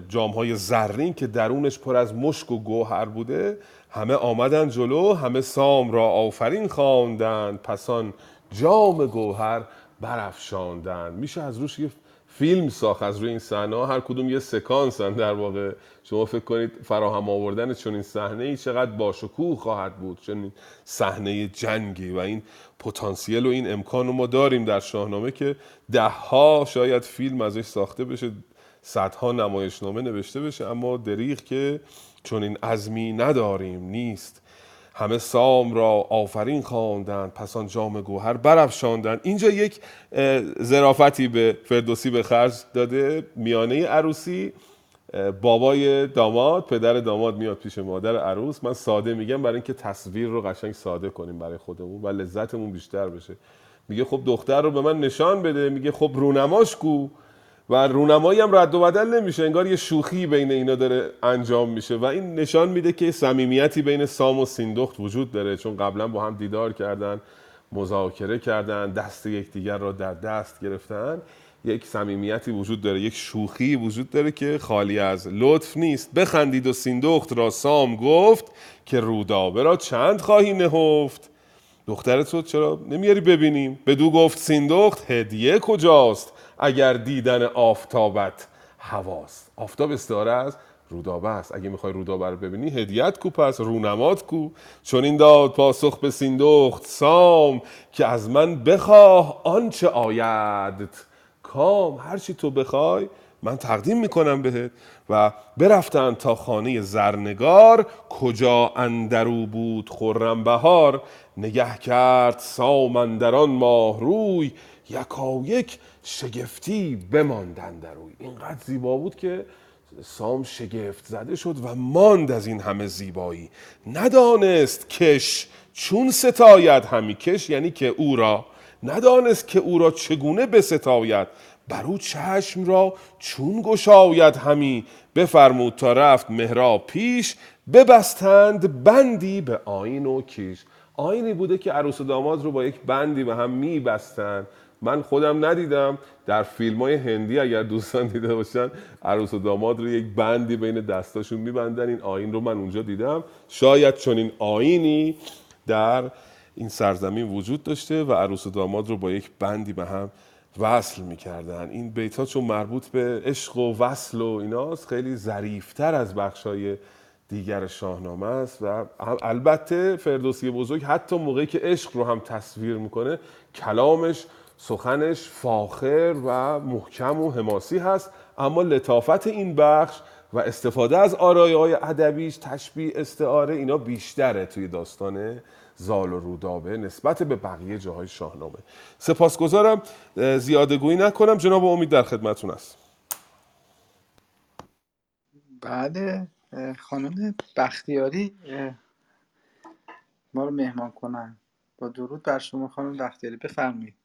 جامهای زرین که درونش پر از مشک و گوهر بوده. همه آمدن جلو همه سام را آفرین خواندند. پسان جام گوهر برافشاندند. میشه از روش یه فیلم ساخت از روی این صحنه هر کدوم یه سکانسن در واقع. شما فکر کنید فراهم آوردن چون این صحنه ای چقدر باشکوه خواهد بود چون این صحنه جنگی و این پتانسیل و این امکان رو ما داریم در شاهنامه که ده ها شاید فیلم ازش ساخته بشه صدها نمایشنامه نوشته بشه اما دریغ که چون این عزمی نداریم نیست. همه سام را آفرین خواندند پس آن جام گوهر برافشاندند. اینجا یک ظرافتی به فردوسی به خرج داده میانه عروسی. بابای داماد پدر داماد میاد پیش مادر عروس. من ساده میگم برای اینکه تصویر رو قشنگ ساده کنیم برای خودمون و لذتمون بیشتر بشه. میگه خب دختر رو به من نشان بده. میگه خب رونماش کو. و رونمایی هم رد و بدل نمیشه انگار یه شوخی بین اینا داره انجام میشه و این نشان میده که صمیمیتی بین سام و سیندخت وجود داره چون قبلا با هم دیدار کردن مذاکره کردن دست یکدیگر را در دست گرفتن یک صمیمیتی وجود داره یک شوخی وجود داره که خالی از لطف نیست. بخندید و سیندخت را سام گفت که رودابه را چند خواهی نهفت؟ دخترت رو چرا نمیاری ببینیم؟ بدو گفت سیندخت هدیه کجاست؟ اگر دیدن آفتابت هواست. آفتاب استعاره از رودابه است. اگه می‌خوای رودابه رو ببینی هدیت کو پس رونمات کو. چون این داد پاسخ به سیندخت سام که از من بخواه آنچه آید کام. هر چی تو بخوای من تقدیم می‌کنم بهت. و برفتند تا خانه زرنگار کجا اندرو بود خرم بهار. نگه کرد سام اندران ماه روی یکایک شگفتی بماندن در روی اینقدر زیبا بود که سام شگفت زده شد و ماند از این همه زیبایی. ندانست کش چون ستاید همی کش یعنی که او را. ندانست که او را چگونه بستاید. بر او چشم را چون گشاید همی. بفرمود تا رفت مهراب پیش ببستند بندی به آین و کیش. آینی بوده که عروس و داماد رو با یک بندی به هم میبستن. من خودم ندیدم. در فیلم های هندی اگر دوستان دیده باشن عروس و داماد رو یک بندی بین دستاشون میبندن. این آین رو من اونجا دیدم. شاید چون این آینی در این سرزمین وجود داشته و عروس و داماد رو با یک بندی به هم وصل می‌کردن. این بیت ها چون مربوط به عشق و وصل و ایناست خیلی ظریفتر از بخش های دیگر شاهنامه است و البته فردوسی بزرگ حتی موقعی که عشق رو هم تصویر می‌کنه کلامش سخنش فاخر و محکم و حماسی هست اما لطافت این بخش و استفاده از آرایه های ادبیش تشبیه استعاره اینا بیشتره توی داستان زال و رودابه نسبت به بقیه جاهای شاهنامه. سپاسگزارم. زیاده گویی نکنم. جناب امید در خدمتون است بله اه، خانم بختیاری ما رو مهمان کنن. با درود بر شما خانم بختیاری. بفرمایید.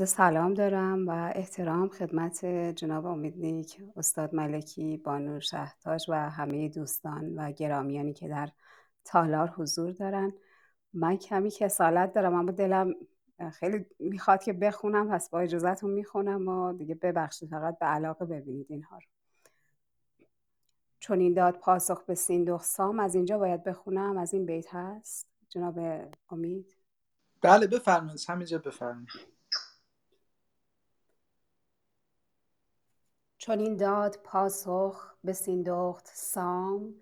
عرض سلام دارم و احترام خدمت جناب امید نیک استاد ملکی بانو شهتاج و همه دوستان و گرامیانی که در تالار حضور دارن. من کمی کسالت دارم اما دلم خیلی می‌خواد که بخونم پس با اجازهتون می‌خونم و دیگه ببخشید فقط به علاقه ببینید اینها رو. چون این داد پاسخ به سیندخ سام از اینجا باید بخونم؟ از این بیت هست؟ جناب امید. بله بفرمایید. همینجا بفرمایید. چون این داد پاسخ به سیندخت سام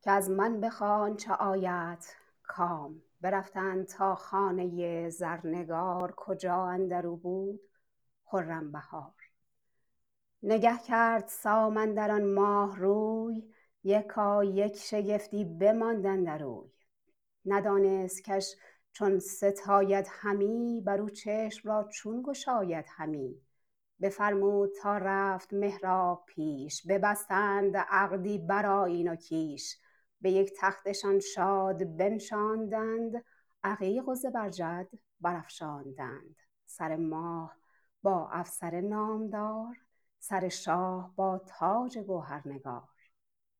که از من بخوان چه آیت کام. برفتند تا خانه زرنگار کجا اندرو بود؟ خرم بهار. نگه کرد سام اندر آن ماه روی یکا یک شگفتی بماند اندر اوی. ندانست کش چون ستاید همی بر او چشم را چون گشاید همی. بفرمود تا رفت مهراب پیش ببستند عقدی بر آیین و کیش. به یک تختشان شاد بنشاندند عقیق و زبرجد برافشاندند. سر ماه با افسر نامدار سر شاه با تاج گوهرنگار.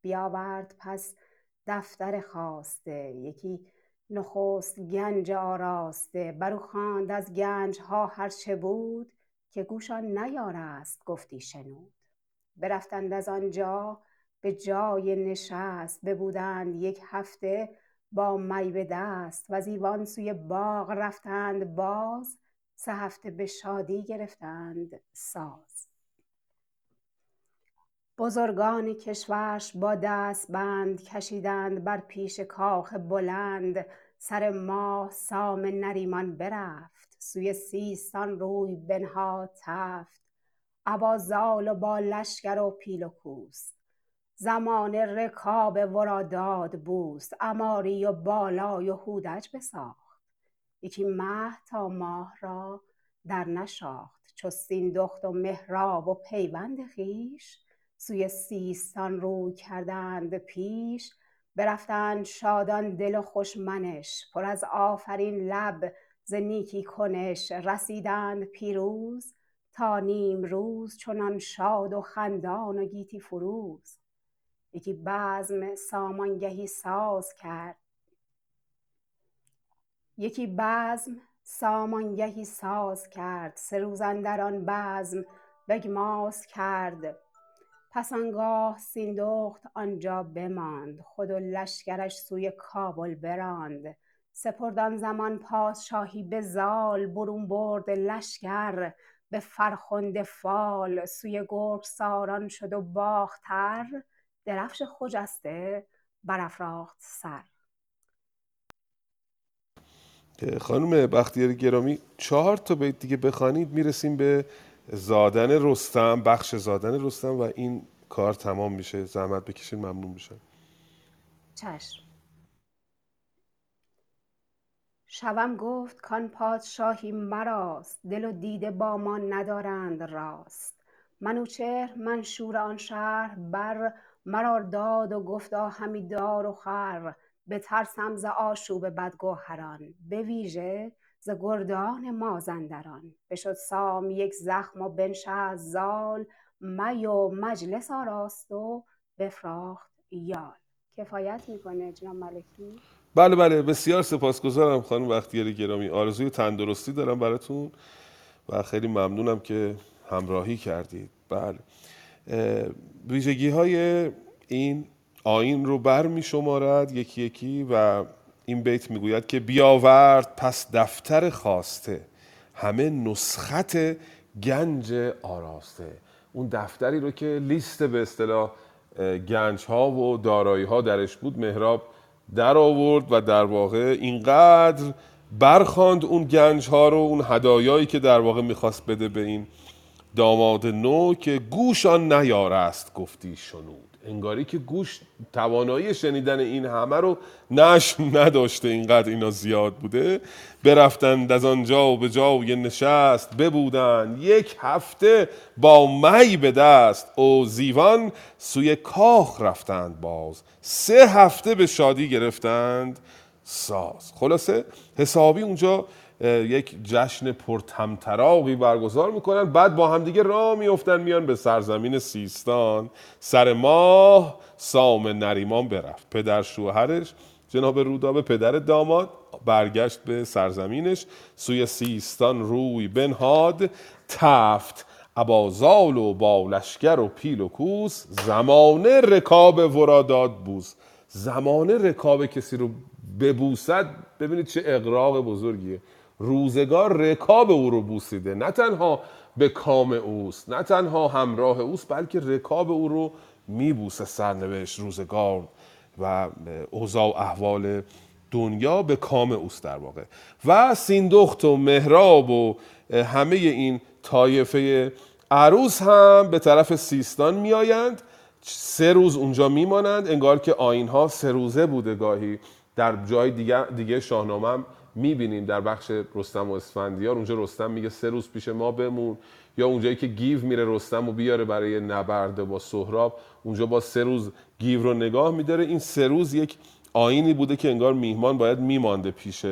بیاورد پس دفتر خواسته یکی نخست گنج آراسته. بر او خواند از گنج ها هر چه بود که گوش آن نیارست گفتی شنود. برفتند از آنجا به جای نشست ببودند یک هفته با می به دست و ایوان سوی باغ رفتند باز سه هفته به شادی گرفتند ساز. بزرگان کشورش با دست بند کشیدند بر پیش کاخ بلند سر ماه سام نریمان برفت سوی سیستان روی بنهاد تفت. ابا زال و با لشکر و پیل و کوس. زمان رکاب ورا داد بوس عماری و بالای و هودج بساخت. یکی مه تا ماه را در نشاخت چو سیندخت و مهراب و پیوند خویش. سوی سیستان روی کردند پیش برفتند شادان دل و خوش منش پر از آفرین لب ز نیکی کنش رسیدند پیروز تا نیم روز چنان شاد و خندان و گیتی فروز. یکی بزم سامانگهی ساز کرد. یکی بزم سامانگهی ساز کرد. سه روز اندر آن بزم بگماز کرد. پس آنگاه سیندخت آنجا بماند خود و لشکرش سوی کابل براند. سپرد آن زمان پادشاهی به زال برون برد لشکر به فرخنده فال. سوی گرگساران شد و باختر درفش خجسته برافراخت سر. خانم بختیاری گرامی چهار تا بیت دیگه بخوانید می‌رسیم به زادن رستم بخش زادن رستم و این کار تمام میشه. زحمت بکشین ممنون میشن چشم. شوم گفت کان پادشاهی مراست دل و دیده با ما ندارند راست. منوچهر منشور آن شهر بر مرا داد و گفتا همی دار و خر. بترسم ز آشوب بدگوهران. به ویژه ز گردان مازندران. بشد سام یک زخم و بنشست زال. می و مجلس آراست و بفراخت یال. کفایت می‌کنه جناب ملکی؟ بله بله. بسیار سپاسگزارم خانم بختیاری گرامی. آرزوی تندرستی دارم براتون و خیلی ممنونم که همراهی کردید. بله. ویژگی های این آین رو بر می شمارد. یکی یکی و این بیت می‌گوید که بیاورد پس دفتر خواسته همه نسخت گنج آراسته. اون دفتری رو که لیست به اصطلاح گنج ها و دارایی ها درش بود مهراب در آورد و در واقع اینقدر برخاند اون گنج ها رو اون هدایایی که در واقع می‌خواست بده به این داماد نو که گوش آن نیارست گفتی شنود. انگاری که گوش توانایی شنیدن این همه رو نش نداشته اینقدر اینا زیاد بوده. برفتند از آنجا و به جای نشست ببودن یک هفته با می به دست و زیوان سوی کاخ رفتند باز. سه هفته به شادی گرفتند ساز. خلاصه حسابی اونجا یک جشن پرتمطراقی برگزار می‌کنن. بعد با همدیگه راه میفتن میان به سرزمین سیستان. سر ماه سام نریمان برفت. پدر شوهرش جناب رودابه پدر داماد برگشت به سرزمینش. سوی سیستان روی بنهاد. تفت ابازال و بالشگر و پیل و کوس. زمانه رکاب وراداد بوس. زمانه رکاب کسی رو ببوسد ببینید چه اقراق بزرگیه. روزگار رکاب او رو بوسیده. نه تنها به کام اوست نه تنها همراه اوست بلکه رکاب او رو میبوسه سرنوشت روزگار و اوضاع و احوال دنیا به کام اوست در واقع. و سیندخت و مهراب و همه این طایفه عروس هم به طرف سیستان میآیند. سه روز اونجا میمانند. انگار که آین ها سه روزه بوده گاهی. در جای دیگه, دیگه شاهنامه می‌بینیم در بخش رستم و اسفندیار اونجا رستم میگه سه روز پیش ما بمون. یا اونجایی که گیو میره رستم و بیاره برای نبرده با سهراب اونجا با سه روز گیو رو نگاه میداره. این سه روز یک آینی بوده که انگار میهمان باید میمانده پیش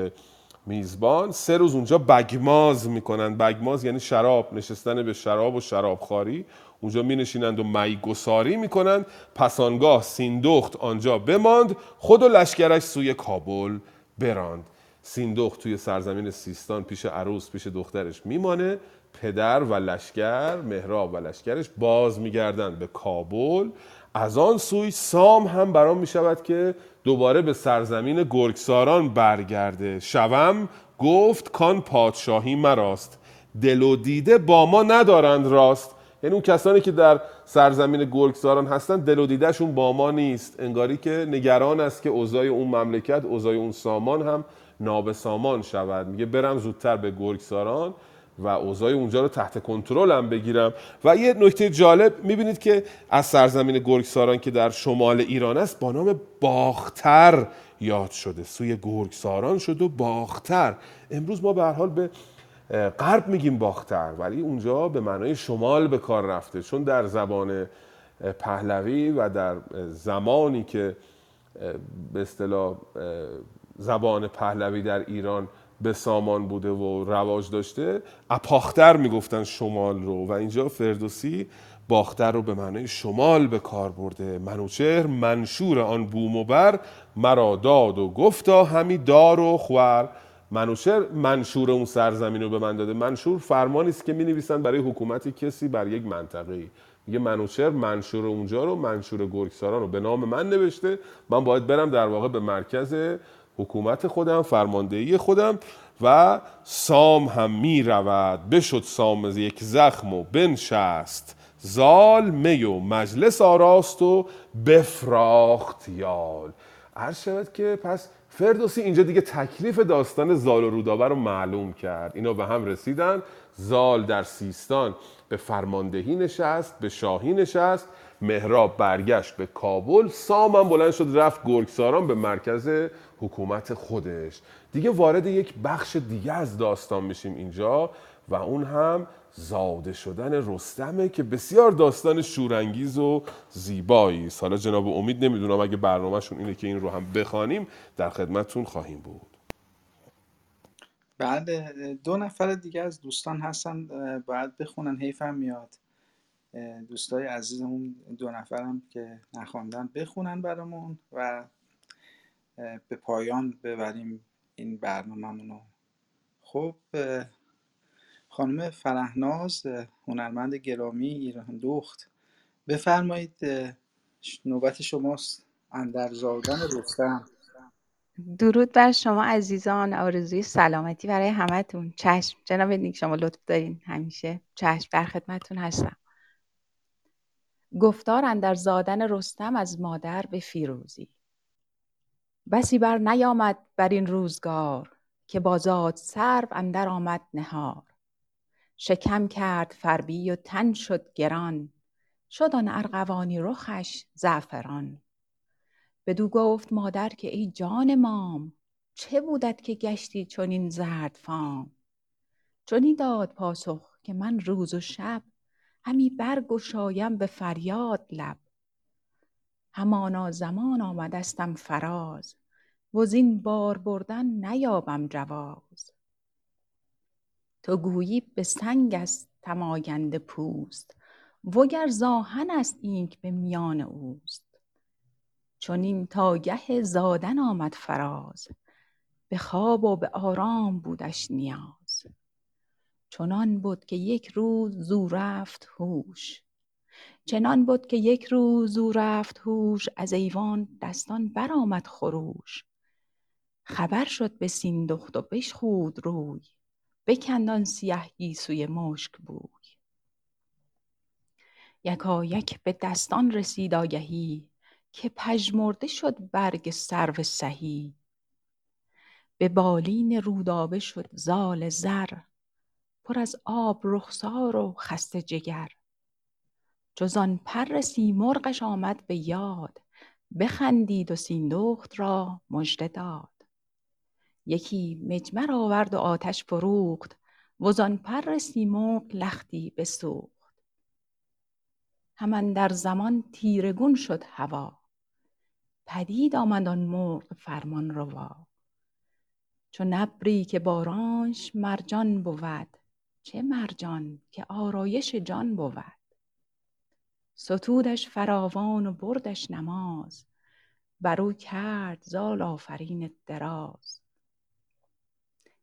میزبان. سه روز اونجا بگماز می‌کنن. بگماز یعنی شراب نشستن به شراب و شرابخواری. اونجا می نشینند و میگساری می‌کنند. پسانگاه سیندخت آنجا بماند. خود و لشکرش سوی کابل براند. سیندخت توی سرزمین سیستان پیش عروس پیش دخترش میمانه. پدر و لشکر مهراب و لشکرش باز میگردند به کابل. از آن سوی سام هم برام می شود که دوباره به سرزمین گرگساران برگرده. شوم گفت کان پادشاهی مراست. دل و دیده با ما ندارند راست. یعنی اون کسانی که در سرزمین گرگساران هستن دل و دیدهشون با ما نیست. انگاری که نگران است که اوضاع اون مملکت اوضاع اون سامان هم نابسامان شود. میگه برم زودتر به گرگساران و اوضاع اونجا رو تحت کنترلم بگیرم. و یه نکته جالب می‌بینید که از سرزمین گرگساران که در شمال ایران است با نام باختر یاد شده. سوی گرگساران شد و باختر. امروز ما به حال به غرب میگیم باختر ولی اونجا به معنای شمال به کار رفته. چون در زبان پهلوی و در زمانی که به اصطلاح زبان پهلوی در ایران به سامان بوده و رواج داشته اپاختر می‌گفتن شمال رو. و اینجا فردوسی باختر رو به معنای شمال به کار برده. منوچهر منشور آن بوم و بر مرا داد و گفتا همی دار و خور منوچهر منشور اون سرزمین رو به من داده. منشور فرمانی است که می نویسن برای حکومت کسی بر یک منطقه ای میگه منوچهر منشور اونجا رو منشور گرگساران رو. به نام من نوشته. من باید برم در واقع به مرکز حکومت خودم فرماندهی خودم و سام هم می رود. بشد سام از یک زخم و بنشست. زال می و مجلس آراست و بفراخت یال. عرض شود که پس فردوسی اینجا دیگه تکلیف داستان زال و رودابه رو معلوم کرد. اینا به هم رسیدن. زال در سیستان به فرماندهی نشست به شاهی نشست. مهراب برگشت به کابل. سام هم بلند شد رفت گرگساران به مرکز حکومت خودش. دیگه وارد یک بخش دیگه از داستان میشیم اینجا و اون هم زاده شدن رستمه که بسیار داستان شورانگیز و زیبایی حالا جناب امید نمی‌دونم اگه برنامهشون اینه که این رو هم بخوانیم در خدمتتون خواهیم بود. بله دو نفر دیگه از دوستان هستن باید بخونن حیفم میاد. دوستای عزیزمون دو نفرم که نخواندن بخونن برامون و به پایان ببریم این برنامه رو. خب خانم فرهناز هنرمند گرامی ایران دوخت. بفرمایید نوبت شماست. اندر زادن رستم درود بر شما عزیزان آرزوی سلامتی برای همتون. چشم. جناب نیک شما لطف دارین. همیشه چشم در خدمتتون هستم. گفتار اندر زادن رستم از مادر به فیروزی. بسی بر نیامد بر این روزگار که با زاد سرو اندر آمد نهار. شکم کرد فربی و تن شد گران شد آن ارغوانی رخش زعفران. بدو گفت مادر که ای جان مام چه بودت که گشتی چنین زردفام چنین داد پاسخ که من روز و شب همی برگشایم به فریاد لب. همانا زمان آمدستم فراز وزین بار بردن نیابم جواز. تو گویی به سنگ است تن آگنده پوست وگر ز آهن است اینک به میان اوست. چنین تا گه زادن آمد فراز به خواب و به آرام بودش نیاز. چنان بد که یک روز زو رفت هوش چنان بد که یک روز زو رفت هوش از ایوان دستان برآمد خروش. خبر شد به سیندخت و بشخود روی بکند آن سیه گیسوی مشک بوی. یکایک به دستان رسید آگهی که پژمرده شد برگ سرو سهی. به بالین رودابه شد زال زر پر از آب رخسار و خسته جگر. جز پر سیمرغش آمد به یاد. بخندید و سیندخت را مژده داد. یکی مجمر آورد و آتش فروخت وزان پر سیمرغ لختی بسوخت. هم اندر زمان تیره گون شد هوا. پدید آمد آن مرغ فرمانروا چون ابری که بارانش مرجان بود چه مرجان که آرایش جان بود. ستودش فراوان و بردش نماز. بر او کرد زال آفرین دراز.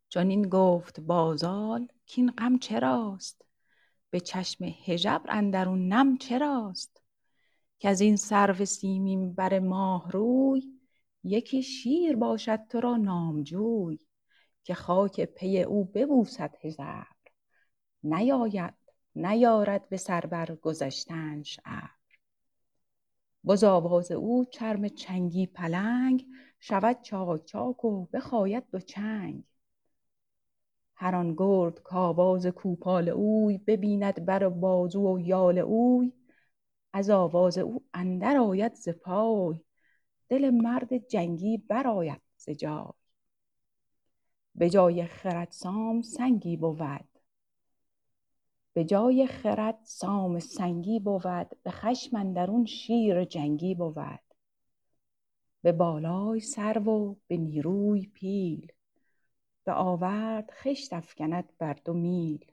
چنین گفت با زال کاین غم چراست؟ به چشم هژبر اندرون نم چراست؟ کز این سرو سیمین بر ماه روی یکی شیر باشد تو را نامجوی که خاک پی او ببوسد هژبر نیاید نیارد به سر بر گذشتنش ابر. وز آواز او چرم چنگی پلنگ شود چاک چاک و بخاید دو چنگ. هر آن گرد کآواز کوپال اوی ببیند بر بازو و یال اوی. از آواز او اندر آید ز پای دل مرد جنگی برآید ز جای. به جای خرد سام سنگی بود. به جای خرد سام سنگی بود به خشم اندرون شیر جنگی بود. به بالای سرو و به نیروی پیل به آورد خشت افکند بر دو میل.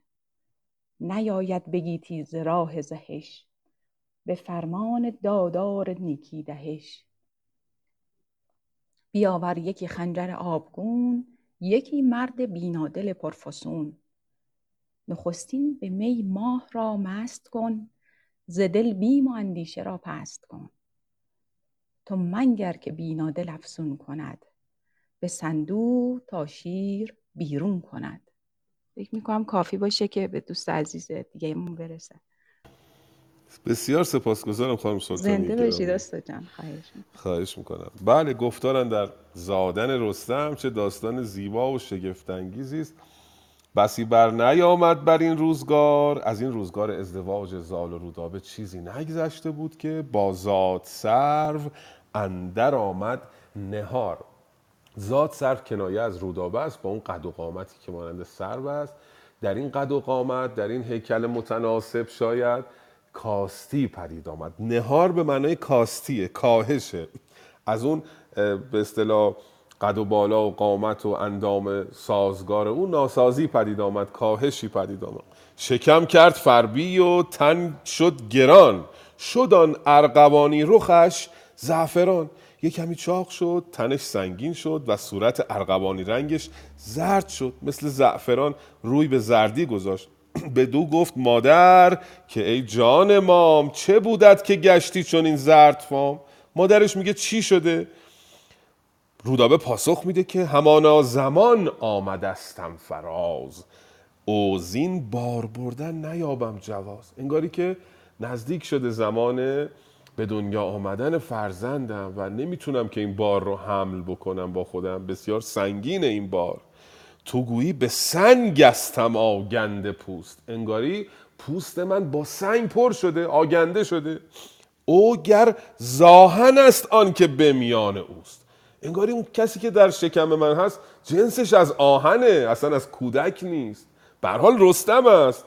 نیاید به گیتی ز راه زهش به فرمان دادار نیکی دهش. بیاور یکی خنجر آبگون یکی مرد بینادل پرفسون. نخستین به می ماه را مست کن ز دل بیم و اندیشه را پست کن. تو منگر که بینادل افسون کند به صندوق تا شیر بیرون کند. فکر می‌کنم کافی باشه که به دوست عزیز دیگهمون برسه. بسیار سپاسگزارم خانم سلطانی زنده. باشید استاد جان. خواهش می‌کنم. خواهش می‌کنم. بله گفتارن در زادن رستم چه داستان زیبا و شگفتانگیزی است. بسی بر نیامد بر این روزگار. از این روزگار ازدواج زال و رودابه چیزی نگذشته بود که با زاد سرو اندر آمد نهار. زاد سرو کنایه از رودابه است با اون قد و قامتی که مانند سرو است. در این قد و قامت در این هیکل متناسب شاید کاستی پدید آمد. نهار به معنای کاستیه کاهشه از اون به اصطلاح قد و بالا و قامت و اندام سازگار. اون ناسازی پدید آمد کاهشی پدید آمد. شکم کرد فربی و تن شد گران. شد آن ارغوانی رخش زعفران. یه کمی چاق شد تنش سنگین شد و صورت ارغوانی رنگش زرد شد. مثل زعفران روی به زردی گذاشت. به دو گفت مادر که ای جان مام چه بودت که گشتی چون این زرد فام؟ مادرش میگه چی شده؟ رودابه پاسخ میده که همانا زمان آمدستم فراز. اوزین بار بردن نیابم جواز. انگاری که نزدیک شده زمان به دنیا آمدن فرزندم و نمی‌تونم که این بار رو حمل بکنم با خودم. بسیار سنگین این بار. تو گویی به سنگ استم آگنده پوست. انگاری پوست من با سنگ پر شده آگنده شده. او گر زاهن است آن که به میان اوست. انگاری اون کسی که در شکم من هست جنسش از آهنه اصلا از کودک نیست. به حال رستم است.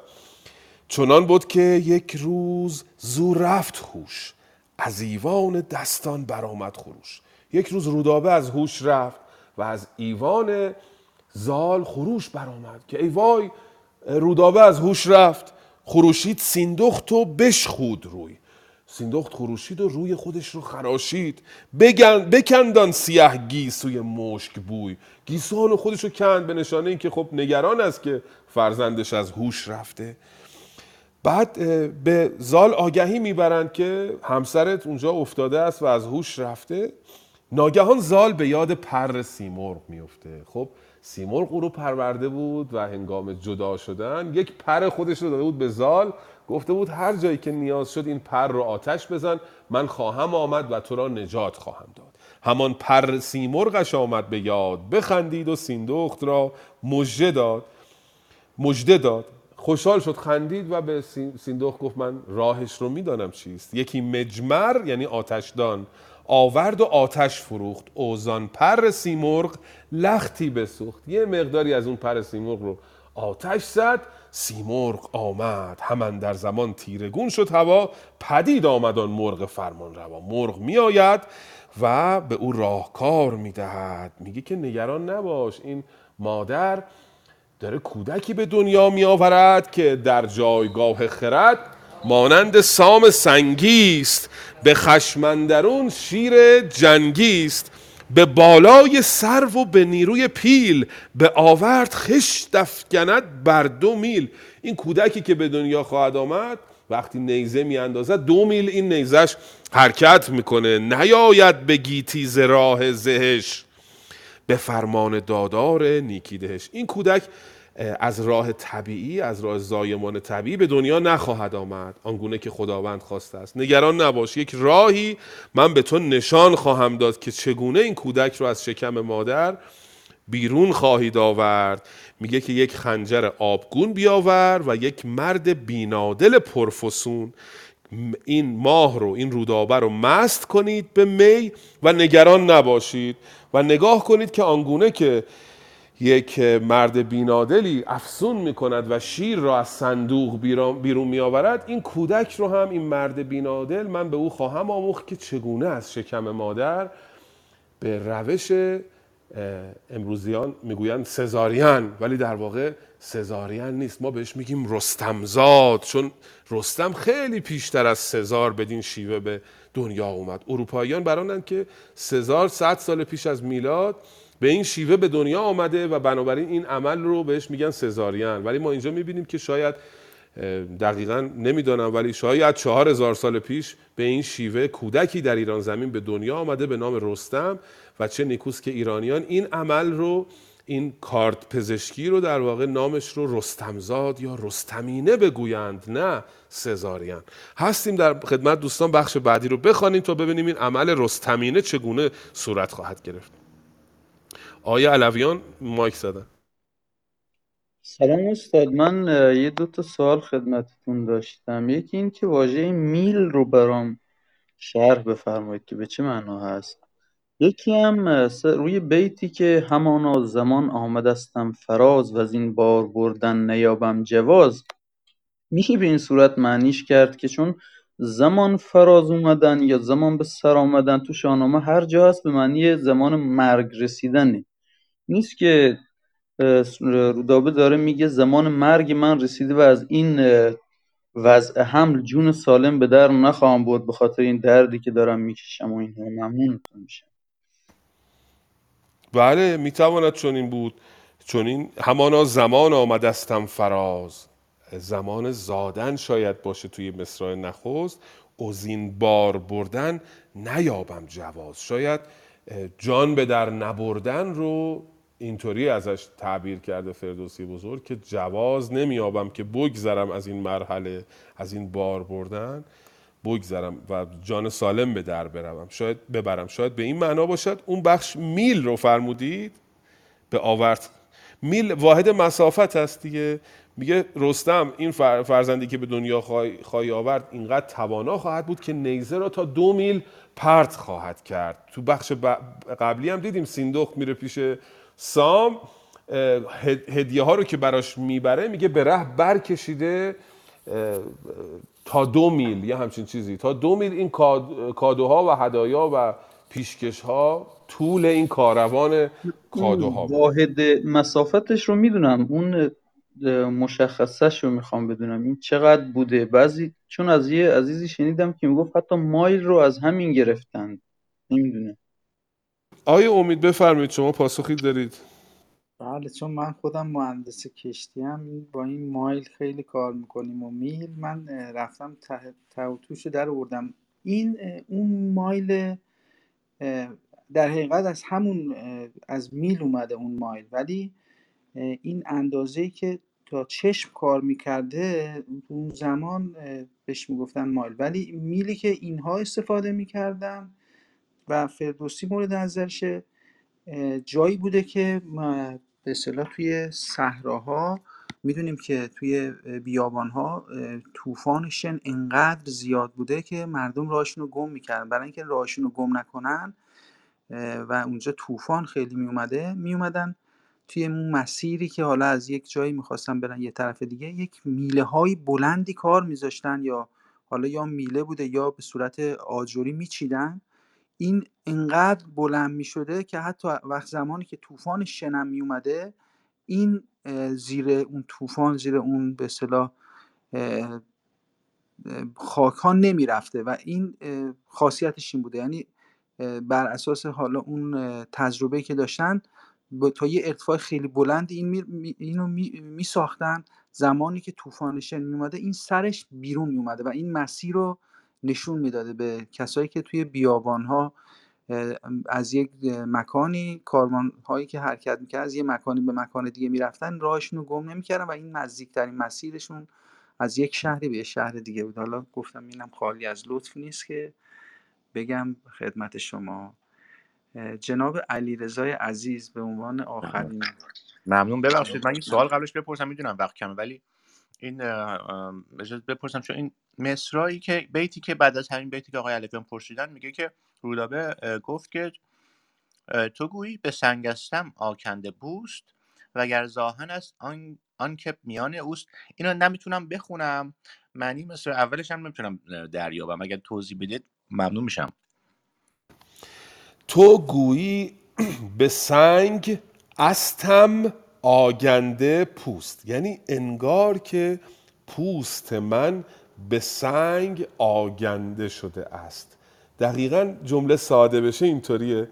چنان بود که یک روز زو رفت هوش از ایوان دستان برآمد خروش. یک روز رودابه از هوش رفت و از ایوان زال خروش برآمد که ای وای رودابه از هوش رفت. خروشید سیندخت و بشخود روی. سیندخت خروشید و روی خودش رو خراشید. بگن بکندان سیه گیسوی مشک بوی. گیسوان خودش رو کند به نشانه اینکه خب نگران است که فرزندش از هوش رفته. بعد به زال آگهی می‌برند که همسرت اونجا افتاده است و از هوش رفته. ناگهان زال به یاد پر سیمرغ میفته. خب سیمرغ او رو پرورده بود و هنگام جدا شدن یک پر خودش رو داده بود به زال. گفته بود هر جایی که نیاز شد این پر رو آتش بزن من خواهم آمد و تو را نجات خواهم داد. همان پر سیمرغش آمد به یاد بخندید و سیندخت را مژده داد مژده داد. خوشحال شد خندید و به سیندخت گفت من راهش رو می‌دانم چیست. یکی مجمر یعنی آتشدان آورد و آتش فروخت. اوزان پر سیمرغ لختی بسوخت. یه مقداری از اون پر سیمرغ رو آتش زد. سیمرغ آمد. همان در زمان تیرگون شد هوا پدید آمد آن مرغ فرمان روا مرغ میآید و به او راهکار می‌دهد. میگه که نگران نباش این مادر داره کودکی به دنیا می آورد که در جایگاه خرد مانند سام سنگیست. به خشمندرون شیر جنگیست. به بالای سرو و به نیروی پیل به آورد خش دفگند بر دو میل. این کودکی که به دنیا خواهد آمد وقتی نیزه میاندازد دو میل این نیزش حرکت می‌کنه. نیاید به گیتی راه زهش. به فرمان دادار نیکیدهش این کودک از راه طبیعی از راه زایمان طبیعی به دنیا نخواهد آمد. آنگونه که خداوند خواسته است. نگران نباش. یک راهی من به تو نشان خواهم داد که چگونه این کودک رو از شکم مادر بیرون خواهید آورد. میگه که یک خنجر آبگون بیاور و یک مرد بینادل پرفسون. این ماه رو این رودابه رو مست کنید به می و نگران نباشید. و نگاه کنید که آنگونه که یک مرد بینادلی افسون می‌کند و شیر را از صندوق بیرون میآورد. این کودک رو هم این مرد بینادل من به او خواهم آموخت که چگونه از شکم مادر به روش امروزیان می‌گویند سزارین. ولی در واقع سزارین نیست. ما بهش میگیم رستمزاد چون رستم خیلی پیشتر از سزار بدین شیوه به دنیا اومد. اروپاییان برانند که سزار صد سال پیش از میلاد به این شیوه به دنیا آمده و بنابراین این عمل رو بهش میگن سزارین. ولی ما اینجا می‌بینیم که شاید دقیقا نمی‌دانم ولی شاید چهار هزار سال پیش به این شیوه کودکی در ایران زمین به دنیا آمده به نام رستم و چه نیکوست که ایرانیان این عمل رو این کارت پزشکی رو در واقع نامش رو رستمزاد یا رستمینه بگویند نه سزارین. هستیم در خدمت دوستان بخش بعدی رو بخوانیم تا ببینیم این عمل رستمینه چگونه صورت خواهد گرفت. آیا علویان مایک زدن؟ سلام استاد من یه دو تا سوال خدمتتون داشتم. یکی این که واژه میل رو برام شرح بفرمایید که به چه معنا هست. یکی هم روی بیتی که همانا زمان آمدستم فراز و از این بار بردن نیابم جواز میشه به این صورت معنیش کرد که چون زمان فراز اومدن یا زمان به سر آمدن تو شاهنامه هر جا هست به معنی زمان مرگ رسیدنه نیست که رودابه داره میگه زمان مرگ من رسیده و از این وضع حمل جون سالم به در نخواهم برد به خاطر این دردی که دارم می‌کشم و این ممنونتون میشم. بله می‌تواند چون این بود. چون این همانا زمان آمدستم فراز. زمان زادن شاید باشه توی مصرع نخست. ازین بار بردن نیابم جواز. شاید جان به در نبردن رو اینطوری ازش تعبیر کرده فردوسی بزرگ که جواز نمیابم که بگذرم از این مرحله از این بار بردن بگذرم و جان سالم به در بروم. شاید ببرم. شاید به این معنا باشد اون بخش میل رو فرمودید به آورد میل واحد مسافت هست دیگه. میگه رستم این فرزندی که به دنیا خواهی آورد اینقدر توانا خواهد بود که نیزه را تا دو میل پرت خواهد کرد. تو بخش قبلی هم دیدیم سیندخت میره پیش سام هدیه ها رو که براش می‌بره میگه به ره برکشیده تا دو میل یه همچین چیزی. تا دو میل این کادوها و هدایا و پیشکش ها طول این کاروان کادوها. واحد مسافتش رو می‌دونم. اون مشخصش رو می‌خوام بدونم. این چقدر بوده؟ بعضی چون از یه عزیزی شنیدم که می‌گفت حتی مایل رو از همین گرفتن. نمی‌دونه. آیا امید بفرمایید شما پاسخی دارید؟ بله چون من خودم مهندس کشتی هم با این مایل خیلی کار می‌کنیم و میل. من رفتم ته و توش در آوردم. این اون مایل در حقیقت از همون از میل اومده اون مایل. ولی این اندازه که تا چشم کار می‌کرده اون زمان بهش می‌گفتن مایل. ولی میلی که اینها استفاده می‌کردن و فردوسی مورد نظرشه جایی بوده که به اصطلاح توی صحراها می‌دونیم که توی بیابانها طوفان شن انقدر زیاد بوده که مردم راهشون رو گم می‌کردن. برای اینکه راهشون رو گم نکنن و اونجا طوفان خیلی میومده میومدن توی اون مسیری که حالا از یک جایی می‌خواستن برن یه طرف دیگه یک میله های بلندی کار میذاشتن یا حالا یا میله بوده یا به صورت آجوری میچیدن. این انقدر بلند می‌شده که حتی وقت زمانی که طوفان شنم میومده این زیر اون طوفان زیر اون به اصطلاح خاک ها نمی‌رفته و این خاصیتش این بوده. یعنی بر اساس حالا اون تجربه که داشتن تا یه ارتفاع خیلی بلند این می اینو می ساختن زمانی که طوفان شن میومده این سرش بیرون میومده و این مسیر رو نشون می‌داده به کسایی که توی بیابان ها از یک مکانی کاروان هایی که حرکت می‌کرد از یه مکانی به مکان دیگه می‌رفتن راهشون رو گم نمی‌کردن و این نزدیکترین مسیرشون از یک شهری به شهر دیگه بود. حالا گفتم اینم خالی از لطف نیست که بگم خدمت شما. جناب علیرضای عزیز به عنوان آخرین ممنون. ببخشید من این سوال قبلش بپرسم می‌دونم وقت کمه ولی این بپرسم چون این مصرایی که بیتی که بعد از همین بیتی که آقای علیفیان پرسیدن میگه که رودابه گفت که تو گویی به سنگستم آکنده بوست و گر زاهن است آن, آن که میان اوست. اینو نمی‌تونم بخونم. معنی مثل اولش هم نمی‌تونم دریابم. اگر توضیح بدید ممنون میشم. تو گویی به سنگ استم آگنده پوست. یعنی انگار که پوست من به سنگ آگنده شده است. دقیقا جمله ساده بشه اینطوریه.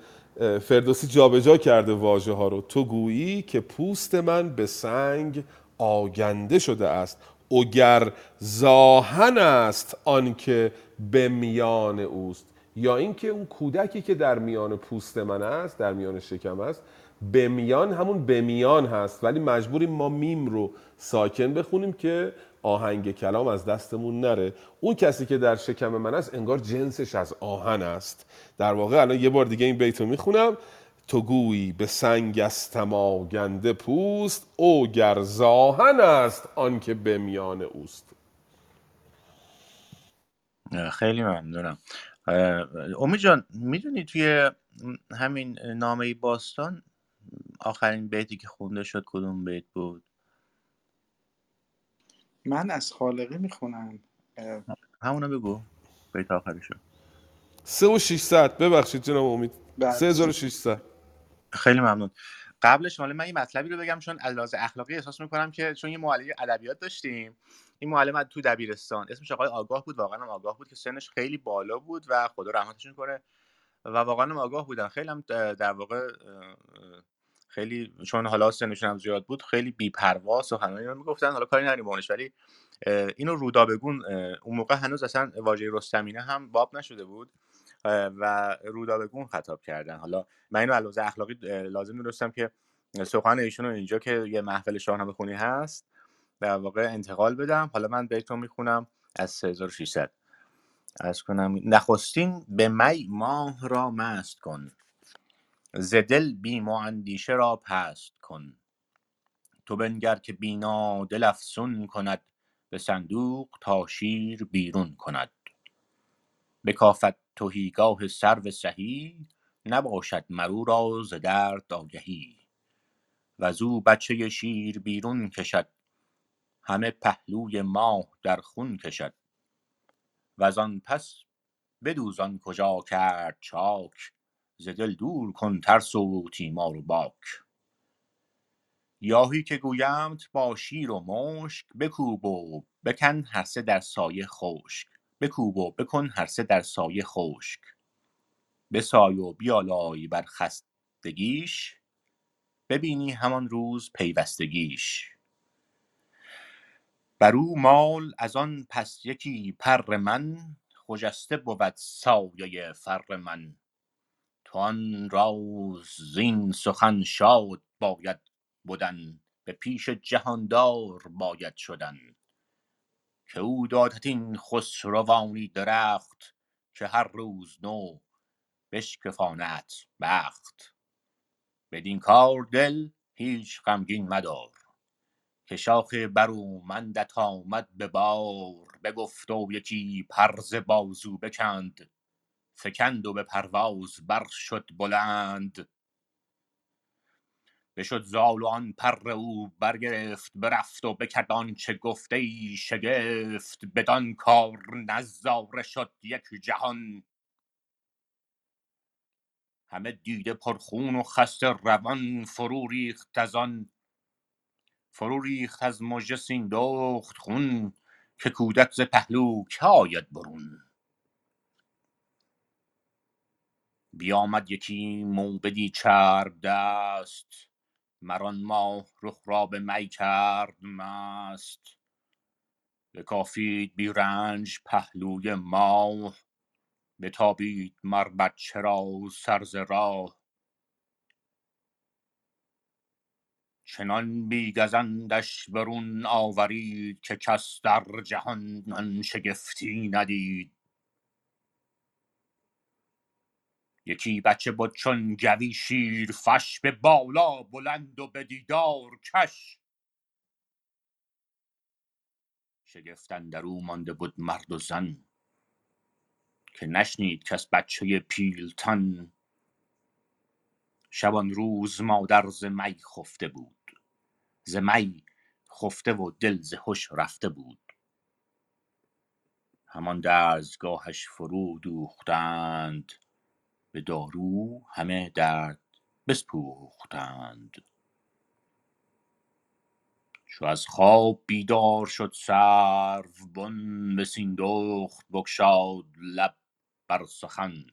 فردوسی جابجا کرده واژه ها رو. تو گویی که پوست من به سنگ آگنده شده است. اگر زاهن است آنکه به میان اوست. یا اینکه اون کودکی که در میان پوست من است در میان شکم است به میان همون به میان هست. ولی مجبوریم ما میم رو ساکن بخونیم که آهنگ کلام از دستمون نره. اون کسی که در شکم من است انگار جنسش از آهن است. در واقع الان یه بار دیگه این بیت رو می‌خونم. تو گویی به سنگ استم آگنده پوست او گر زاهن است آنکه به میان اوست. خیلی ممنونم. امید جان می‌دونی توی همین نامه باستان آخرین بیتی که خونده شد کدوم بیت بود؟ من از خالقی می‌خونم. همونو بگو. بیت آخری شد سه و شیستد ببخشید جناب امید. بله. سه هزار و شیستد خیلی ممنون. قبلش ماله من یه مطلبی رو بگم چون علاوه اخلاقی احساس می‌کنم که چون یه معلم ادبیات داشتیم این معلم تو دبیرستان. اسمش آقای آگاه بود واقعا هم آگاه بود که سنش خیلی بالا بود و خدا رحمتشون کنه. و واقعا هم آگاه بودن. خیلی هم در واقع خیلی چون حالا سنشون هم زیاد بود خیلی بی‌پرواز و همه اینا می‌گفتن حالا کاری نداریم اونش ولی اینو رودابگون اون موقع هنوز اصلا واژه رستمینه هم باب نشده بود و رودابگون خطاب کردن. حالا من اینو علاوه اخلاقی لازم می‌دونستم که سخن ایشون رو اینجا که یه محفل شاهنامه خونی هست در واقع انتقال بدم. حالا من بهتون می‌خونم از 3600 از کنم نخستین به می ماه را مست کن. ز دل بیم و اندیشه را پست کن. تو بنگر که بینا دل افسون کند به صندوق تا شیر بیرون کند. بکافد تهیگاه سرو سهی نباشد مرو را ز درد آگهی. وزو بچه شیر بیرون کشد همه پهلوی ماه در خون کشد. وزان پس بدوزان کجا کرد چاک ز دل دور کن ترس و تیمار و باک. گیاهی که گویمت با شیر و مشک بکوب و بکن هر سه در سایه خشک. بکوب و بکن هر سه در سایه خشک. بسای و بیالای بر خستگیش ببینی همان روز پیوستگیش. برو مال از آن پس یکی پر من خجسته بود سایه فر من. آن راز زین سخن شاد باید بدن به پیش جهاندار باید شدن. که او دادت این خسروانی درخت که هر روز نو بشکفاندت بخت. بدین کار دل هیچ غمگین مدار. که شاخ برومندت آمد به بار بگفت و یکی پر ز بازو بکند. فکند و به پرواز بر شد بلند. بشد زال و آن پر او برگرفت برفت و بکرد آنچه گفت ای شگفت. بدان کار نظاره شد یک جهان. همه دیده پر خون و خسته روان فرو ریخت از آن. فرو ریخت از مژه سیندخت خون که کودک ز پهلو که آید برون. بیامد یکی موبدی چرب دست مر آن ماه رخ را به می کرد مست. بکافید بی رنج پهلوی ماه بتابید مر بچه را سر ز راه. چنان بی گزندش برون آورید که کس در جهان آن شگفتی ندید. یکی بچه بد چون گوی شیرفش به بالا بلند و به دیدار کش. شگفت اندرو مانده بد مرد و زن که نشنید کس بچه پیلتن. شبانروز مادر ز می خفته بود. ز می خفته و دل ز هش رفته بود. همان دستگاهش فرو دوختند. به دارو همه درد بسپوختند چو از خواب بیدار شد سرو بن به سیندخت بگشاد لب بر سخن.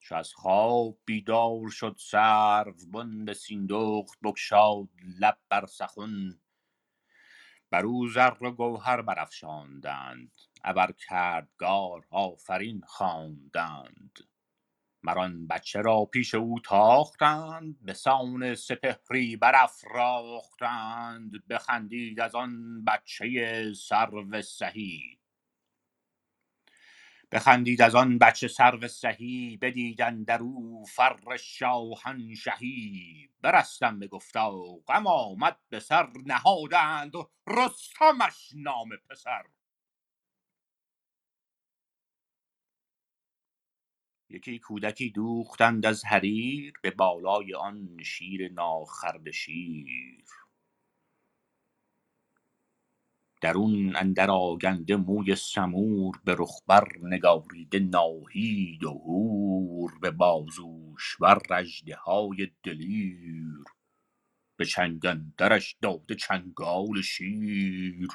چو از خواب بیدار شد سروبن به سیندخت بگشاد لب بر سخن. برو زر و گوهر برافشاندند. ابر کردگار آفرین خواندند. مر آن بچه را پیش او تاختند به سان سپهری برافراختند بخندید از آن بچه سرو سهی. بخندید از آن بچه سرو سهی بدید اندرو فر شاهنشهی. برستم به گفتا غم آمد به سر نهادند رستمش نام پسر. یکی کودکی دوختند از حریر به بالای آن شیر ناخورده شیر. درون اندر آگنده موی سمور به رخ بر نگاریده ناهید و هور به بازوش ور اژدهای دلیر. به چنگ اندرش داده چنگال شیر.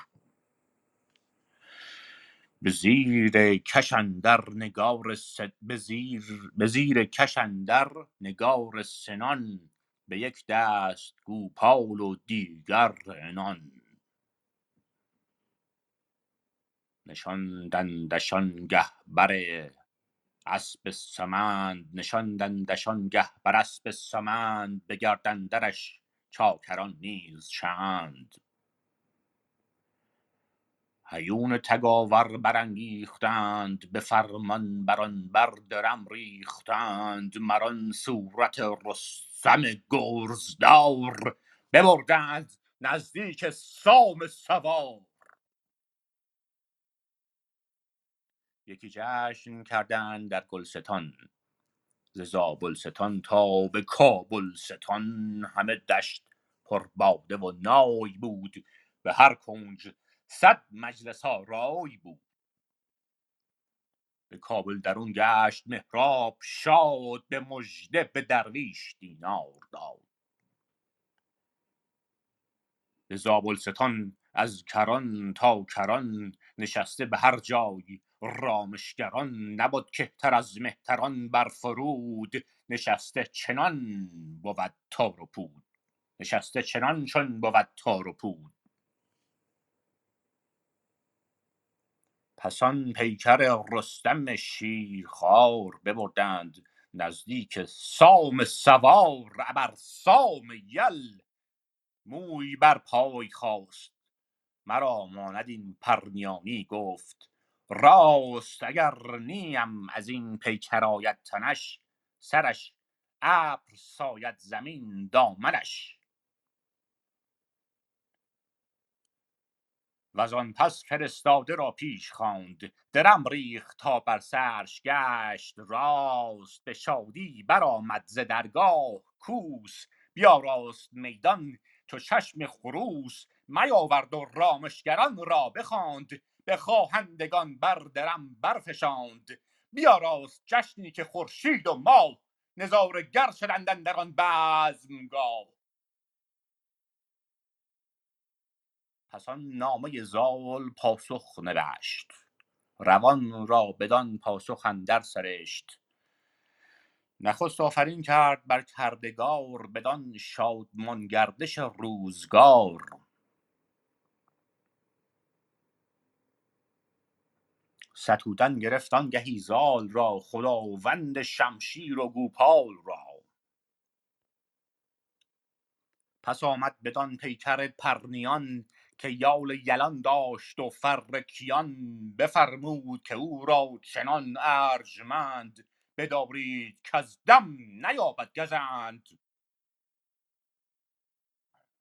به زیر کش اندر نگار س... به زیر به زیر کش اندر نگار سنان به یک دست گوپال و دیگر عنان. نشاندندش آنگه بر اسب سمند نشاندندشان گه بر اسب سمند به گردندرش چاکران نیز چند هیون تگاور برانگیختند به فرمان بران بر درم ریختند مران صورت رستم گرزدار ببردند نزدیک سام سوار. یکی جشن کردند در گلستان ز زابلستان تا به کابلستان همه دشت پر باده و نای بود به هر کنج صد مجلس آرای بود. به کابل درون گشت مهراب شاد به مژده به درویش دینار داد. به زابلستان از کران تا کران نشسته به هر جای. رامشگران نبد کهتر از مهتران بر فرود نشسته چنان بود تار و پود. نشسته چنان چون بود تار و پود. پس آن پیکر رستم شیرخوار ببردند نزدیک سام سوار ابر سام یل. موی بر پای خاست. مرا ماند این پرنیانی گفت راست اگر نیم از این پیکر آید تنش سرش ابر ساید زمین دامنش. وزان پس فرستاده را پیش خواند. درم ریخت تا بر سرش گشت. راست به شادی برآمد ز درگاه کوس. بیاراست میدان چو چشم خروس. میاورد و رامشگران را بخواند. به خواهندگان بر درم برفشاند. بیاراست جشنی که خورشید و ماه. نظاره گر شدند اندر آن بزمگاه. پس آن نامه زال پاسخ نوشت روان را بدان پاسخ اندر سرشت. نخست آفرین کرد بر کردگار بدان شادمان گردش روزگار. ستودن گرفت آنگهی زال را خداوند شمشیر و گوپال را. پس آمد بدان پیکر پرنیان که یال یلان داشت و فر کیان بفرمود که او را چنان ارجمند بدارید کز دم نیابد گزند.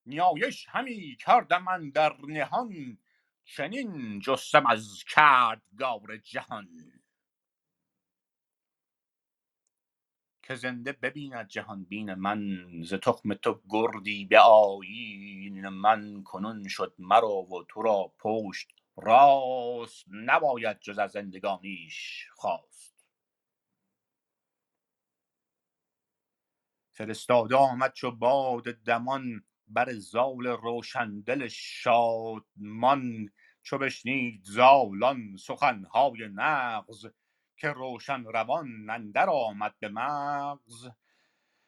نیایش همی کردم اندر نهان چنین جستم از کردگار جهان. که زنده ببیند جهان بین من ز تخم تو گردی به آیین من کنون شد مرا و تو را پشت راست نباید جز از زندگانیش خواست. فرستاده آمد چو باد دمان بر زال روشندل شادمان چو بشنید زالان سخنهای نغز که روشن روان اندر آمد به مغز.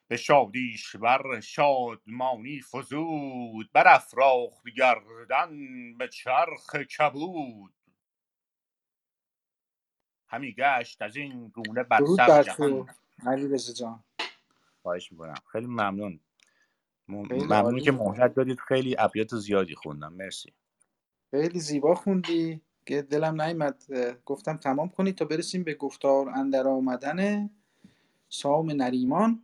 به شادیش بر شادمانی فزود برافراخت گردن به چرخ کبود. همی گشت از این گونه بر سر بر جهان. علی جان. خواهش می‌کنم. خیلی ممنون. ممنون که مهلت دادید. خیلی ابیات زیادی خوندم. مرسی. خیلی زیبا خوندی. که دلم نیومد اه، گفتم تمام کنی تا برسیم به گفتار اندر آمدن سام نریمان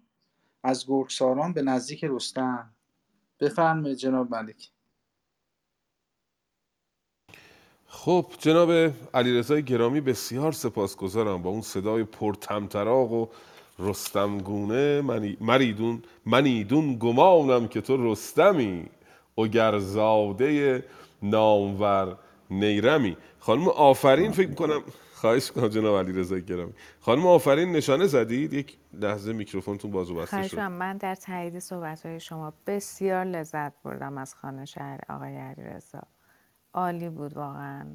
از گرگساران به نزدیک رستم. بفرمایید جناب ملک. خب جناب علیرضا گرامی بسیار سپاسگزارم با اون صدای پرطمطراق و رستمگونه منی- مریدون منیدون گمانم که تو رستمی اگرزاده نامور نیرمی. خانم آفرین فکر می‌کنم. خواهش کنم جناب علیرضا گرامی. خانم آفرین نشانه زدید؟ یک لحظه میکروفونتون باز و بسته شد. من در تایید صحبت شما بسیار لذت بردم از خانه شهر آقای علیرضا. عالی بود واقعا.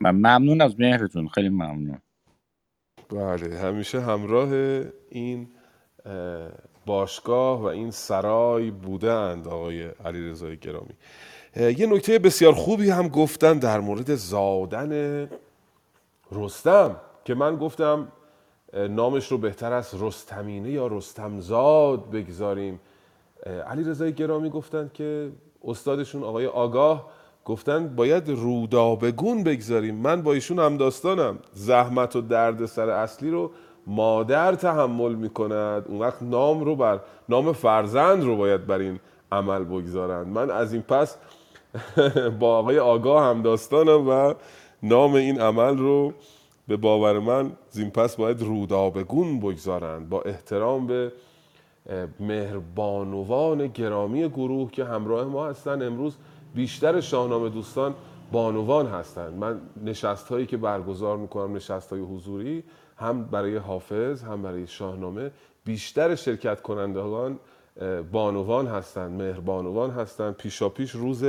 من ممنون از مهرتون. خیلی ممنون. بله همیشه همراه این اه، باشگاه و این سرای بودند آقای علیرضا گرامی. اه، یه نکته بسیار خوبی هم گفتن در مورد زادن رستم که من گفتم نامش رو بهتر از رستمینه یا رستمزاد بگذاریم. علی رضای گرامی گفتند که استادشون آقای آگاه گفتن باید رودابگون بگذاریم. من با ایشون هم داستانم زحمت و درد سر اصلی رو مادر تحمل می‌کند. اون وقت نام رو بر نام فرزند رو باید بر این عمل بگذارند. من از این پس با آقای آگاه هم داستانم و نام این عمل رو به باور من زین پس باید رودابگون بگذارند با احترام به مهربانوان گرامی گروه که همراه ما هستن. امروز بیشتر شاهنامه دوستان بانوان هستند. من نشست هایی که برگزار می‌کنم نشست های حضوری هم برای حافظ هم برای شاهنامه بیشتر شرکت کنندگان بانوان هستند مهربانوان هستند پیشا پیش روز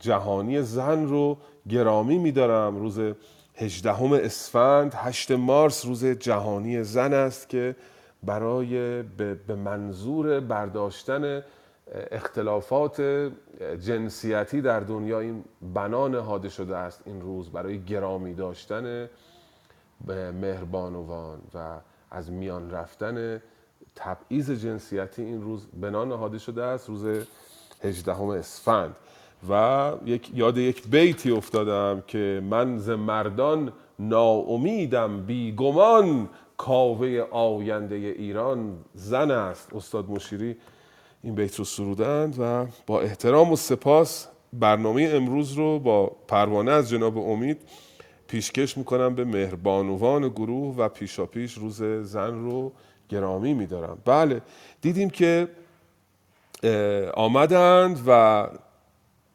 جهانی زن رو گرامی میدارم. روز 18 اسفند 8 مارس روز جهانی زن است که برای به منظور برداشتن اختلافات جنسیتی در دنیا این بنا نهاده شده است این روز برای گرامی داشتن مهربانوان و از میان رفتن تبعیض جنسیتی این روز بنا نهاده شده است روز 18 اسفند. و یک یاد یک بیتی افتادم که من ز مردان ناامیدم بیگمان کاوه آینده ایران زن است. استاد مشیری این بیت رو سرودند و با احترام و سپاس برنامه امروز رو با پروانه از جناب امید پیشکش می‌کنم به مهربانوان گروه و پیشاپیش روز زن رو گرامی میدارم. بله دیدیم که آمدند و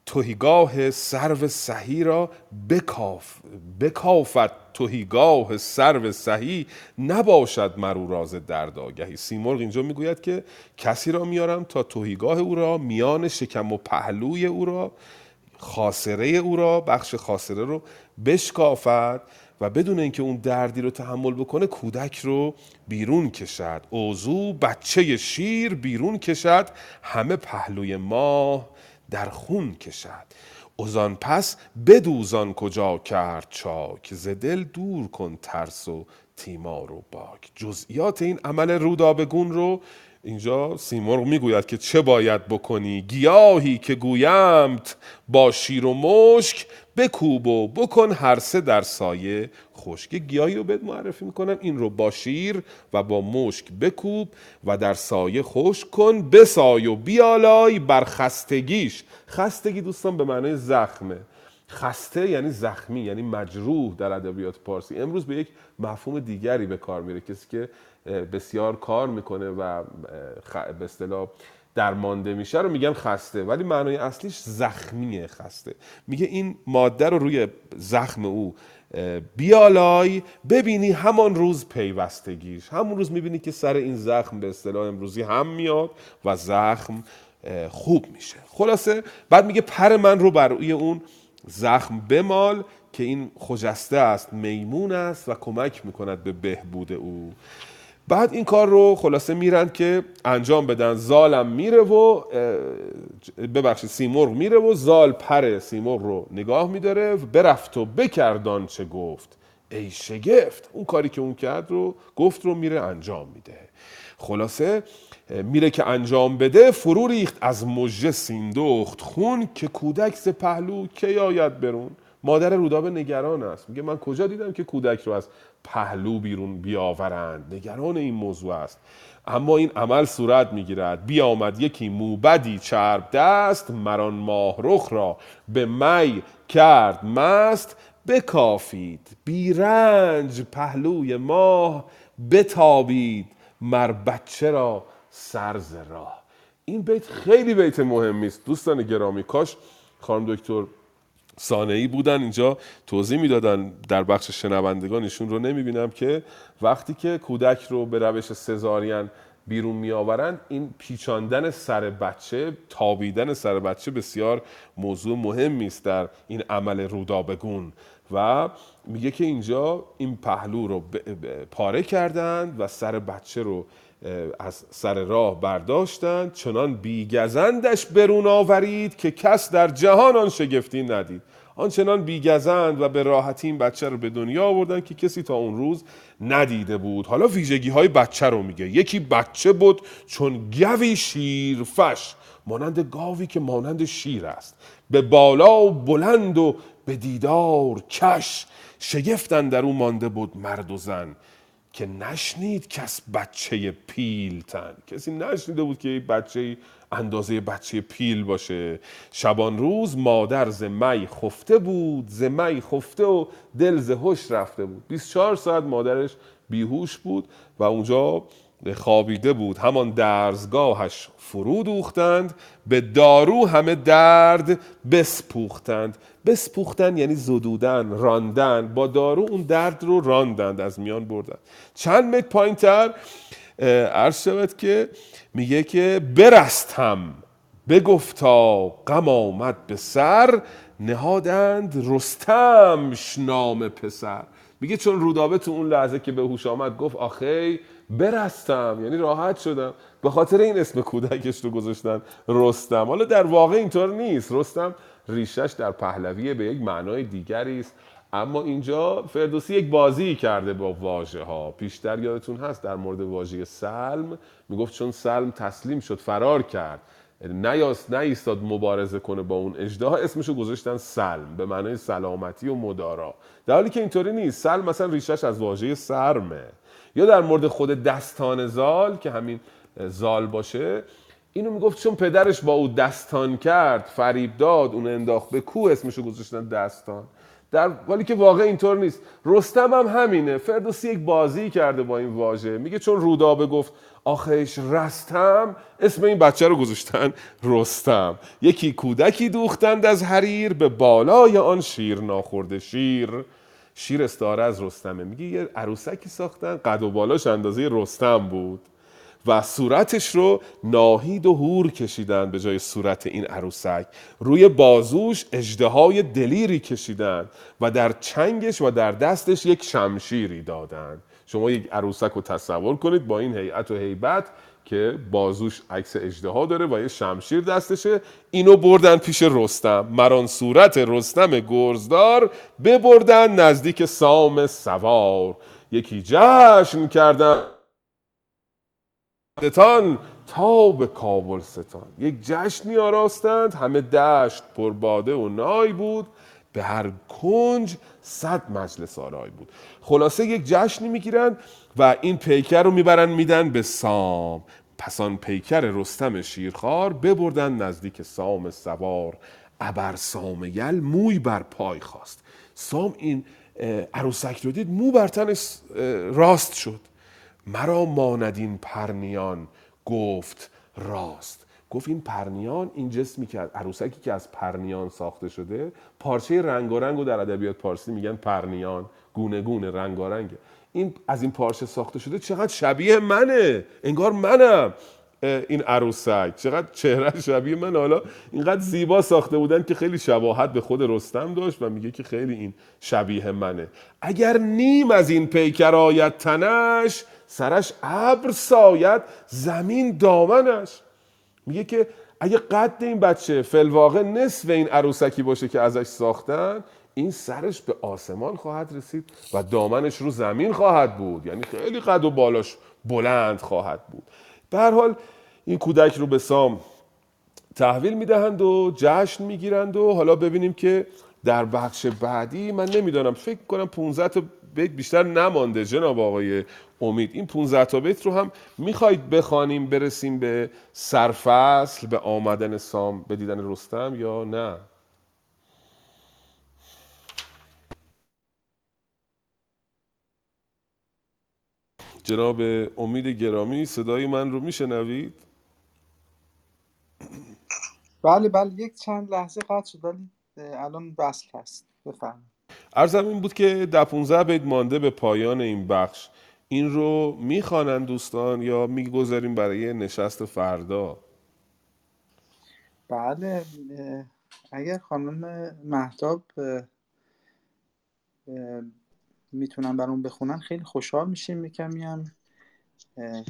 توهیگاه سرو سهی را بکاف بکافت توهیگاه سرو سهی نباشد مرو راز درد آگهی سیمرغ اینجا می‌گوید که کسی را میارم تا توهیگاه او را میان شکم و پهلوی او را خاصره او را بخش خاصره رو بشکافد. و بدون اینکه اون دردی رو تحمل بکنه کودک رو بیرون کشد. اوزو بچه شیر بیرون کشد. همه پهلوی ماه در خون کشد. اوزان پس بدوزان کجا کرد چاک. ز دل دور کن ترس و تیمار و باک. جزئیات این عمل رودابگون رو اینجا سیمرغ می‌گوید که چه باید بکنی؟ گیاهی که گویمت با شیر و مشک بکوب و بکن هر سه در سایه خشک. گیاهی رو بهت معرفی می‌کنم این رو با شیر و با مشک بکوب و در سایه خشک کن بسای و بیالای بر خستگیش. خستگی دوستان به معنای زخمه. خسته یعنی زخمی یعنی مجروح در ادبیات پارسی. امروز به یک مفهوم دیگری به کار میره کسی که بسیار کار می‌کنه و به اصطلاح درمانده میشه رو میگن خسته. ولی معنای اصلیش زخمیه خسته. میگه این ماده رو روی زخم او بیالای ببینی همان روز پیوستگیش. همون روز می‌بینی که سر این زخم به اصطلاح امروزی هم میاد و زخم خوب میشه. خلاصه بعد میگه پر من رو بر روی اون زخم بمال که این خجسته است میمون است و کمک می‌کند به بهبود او. بعد این کار رو خلاصه میرن که انجام بدن. زالم میره و ببخشید سیمرغ میره و زال پر سیمرغ رو نگاه میداره. برفت و بکردان چه گفت؟ ای شگفت! اون کاری که اون کرد رو گفت رو میره انجام میده. خلاصه میره که انجام بده فرو ریخت از مژه سیندخت خون که کودک ز پهلو که آید برون؟ مادر رودابه نگران است. میگه من کجا دیدم که کودک رو از پهلو بیرون بیاورند؟ نگران این موضوع است. اما این عمل صورت می‌گیرد. بیامد یکی موبدی چرب دست مران ماه رخ را به می کرد مست. بکافید بیرنج پهلوی ماه بتابید مر بچه را سرز راه. این بیت خیلی بیت مهمی است. دوستان گرامی کاش خانم دکتر سانعی بودن اینجا توضیح می‌دادن در بخش شنوندگان ایشون رو. نمی‌بینم که وقتی که کودک رو به روش سزارین بیرون می آورند این پیچاندن سر بچه تابیدن سر بچه بسیار موضوع مهمی است در این عمل رودابگون. و میگه که اینجا این پهلو رو پاره کردند و سر بچه رو از سر راه برداشتند چنان بیگزندش برون آورید که کس در جهان آن شگفتی ندید. آنچنان بیگزند و به راحتی این بچه رو به دنیا آوردن که کسی تا اون روز ندیده بود. حالا ویژگی های بچه رو میگه. یکی بچه بود چون گوی شیرفش مانند گاوی که مانند شیر است. به بالا و بلند و به دیدار کش شگفتن در او مانده بود مرد و زن. که نشنید کس بچه پیلتن کسی نشنیده بود که بچه اندازه بچه پیل باشه. شبان روز مادر ز می خفته بود ز می خفته و دل ز هوش رفته بود. 24 ساعت مادرش بیهوش بود و اونجا خوابیده بود. همان درزگاهش فرو دوختند به دارو همه درد بسپوختند. بسپوختند یعنی زدودن راندن. با دارو اون درد رو راندند از میان بردن چند متر پایین تر عرض شود که میگه که برستم بگفتا غم آمد به سر نهادند رستمش نام پسر. میگه چون رودابه تو اون لحظه که به هوش آمد گفت آخی برستم یعنی راحت شدم. به خاطر این اسم کودکش رو گذاشتن رستم. حالا در واقع اینطور نیست. رستم ریشش در پهلویه به یک معنای دیگری است. اما اینجا فردوسی یک بازی کرده با واژه ها پیشتر یادتون هست در مورد واژه سلم می‌گفت چون سلم تسلیم شد فرار کرد. نیاست نیستاد مبارزه کنه با اون اجدها اسمشو گذاشتن سلم به معنای سلامتی و مدارا. در حالی که اینطوری نیست. سلم مثلا ریشش از واژه سرمه. یا در مورد خود دستان زال که همین زال باشه اینو می‌گفت چون پدرش با او دستان کرد فریب داد اون انداخت به کو اسمشو گذاشتن دستان. در حالی که واقع اینطور نیست. رستم هم همینه. فردوسی یک بازی کرده با این واژه. میگه چون رودابه گفت آخش رستم اسم این بچه رو گذاشتن رستم. یکی کودکی دوختند از حریر به بالای آن شیر ناخورده شیر. شیر استعاره از رستمه. میگه یه عروسکی ساختن قد و بالاش اندازه رستم بود. و صورتش رو ناهید و هور کشیدن به جای صورت این عروسک. روی بازوش اجدهای دلیری کشیدن و در چنگش و در دستش یک شمشیری دادن. شما یک عروسک رو تصور کنید با این هیئت و هیبت که بازوش عکس اجدها داره و یه شمشیر دستشه. اینو بردن پیش رستم. مران صورت رستم گرزدار ببردن نزدیک سام سوار. یکی جشن کردن ستان تا به کابل ستان. یک جشنی آراستند. همه دشت پرباده و نای بود. به هر کنج صد مجلس آرای بود. خلاصه یک جشنی می‌گیرند و این پیکر رو می‌برن میدن به سام. پس آن پیکر رستم شیرخوار ببردن نزدیک سام سوار. ابر سام یل موی بر پای خواست. سام این عروسک رو دید مو بر تنش راست شد. مرا ماندین پرنیان؟ گفت راست. گفت این پرنیان این جسمی که عروسکی که از پرنیان ساخته شده پارچه رنگارنگ و در ادبیات پارسی میگن پرنیان. گونه گونه رنگارنگه. این از این پارچه ساخته شده چقدر شبیه منه. انگار منم. این عروسک. چقدر چهره شبیه من حالا اینقدر زیبا ساخته بودن که خیلی شباهت به خود رستم داشت و میگه که خیلی این شبیه منه. اگر نیم از این پیکر آید تنش سرش ابر ساید زمین دامنش. میگه که اگه قد این بچه فلواقع نصف این عروسکی باشه که ازش ساختن این سرش به آسمان خواهد رسید و دامنش رو زمین خواهد بود. یعنی خیلی قد و بالاش بلند خواهد بود. هر حال این کودک رو به سام تحویل می‌دهند و جشن می‌گیرند و حالا ببینیم که در بخش بعدی من نمی‌دانم فکر کنم 15 تا بیت بیشتر نمانده جناب آقای امید. این 15 تا بیت رو هم می‌خواید بخوانیم برسیم به سرفصل به آمدن سام به دیدن رستم یا نه؟ جناب امید گرامی صدای من رو میشنوید؟ بله بله یک چند لحظه قطع شد ولی الان وصل هست. بفرمایید. عرضم این بود که در 15 بیت مانده به پایان این بخش. این رو می‌خوانند دوستان یا می‌گذاریم برای نشست فردا؟ بله اگر خانم محتاب می‌تونن برام بخونن. خیلی خوشحال میشیم میکمی هم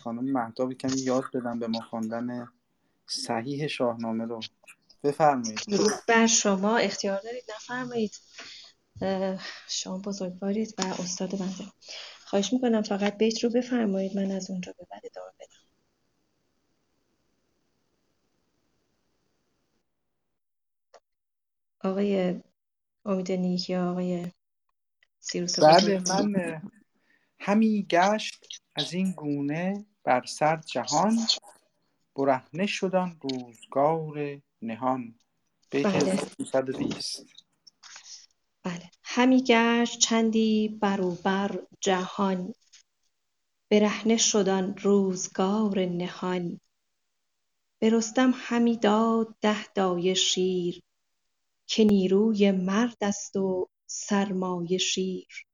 خانم محتاب کمی یاد بدن به ما خواندن صحیح شاهنامه رو. بفرمایید. بر شما. اختیار دارید؟ نفرمایید. شما بزرگوارید و استاد بنده. خواهش می‌کنم فقط بیت رو بفرمایید. من از اونجا به بعد ادامه بدم. آقای امید نیک آقای بله من همی گشت از این گونه بر سر جهان. برهنه شدن روزگار نهان. بیت بله. 1520 بله. همی گشت چندی بر و بر جهان. برهنه شد آن روزگار نهان. به رستم همی داد ده دایه شیر که نیروی مرد است و سرمایه شیر.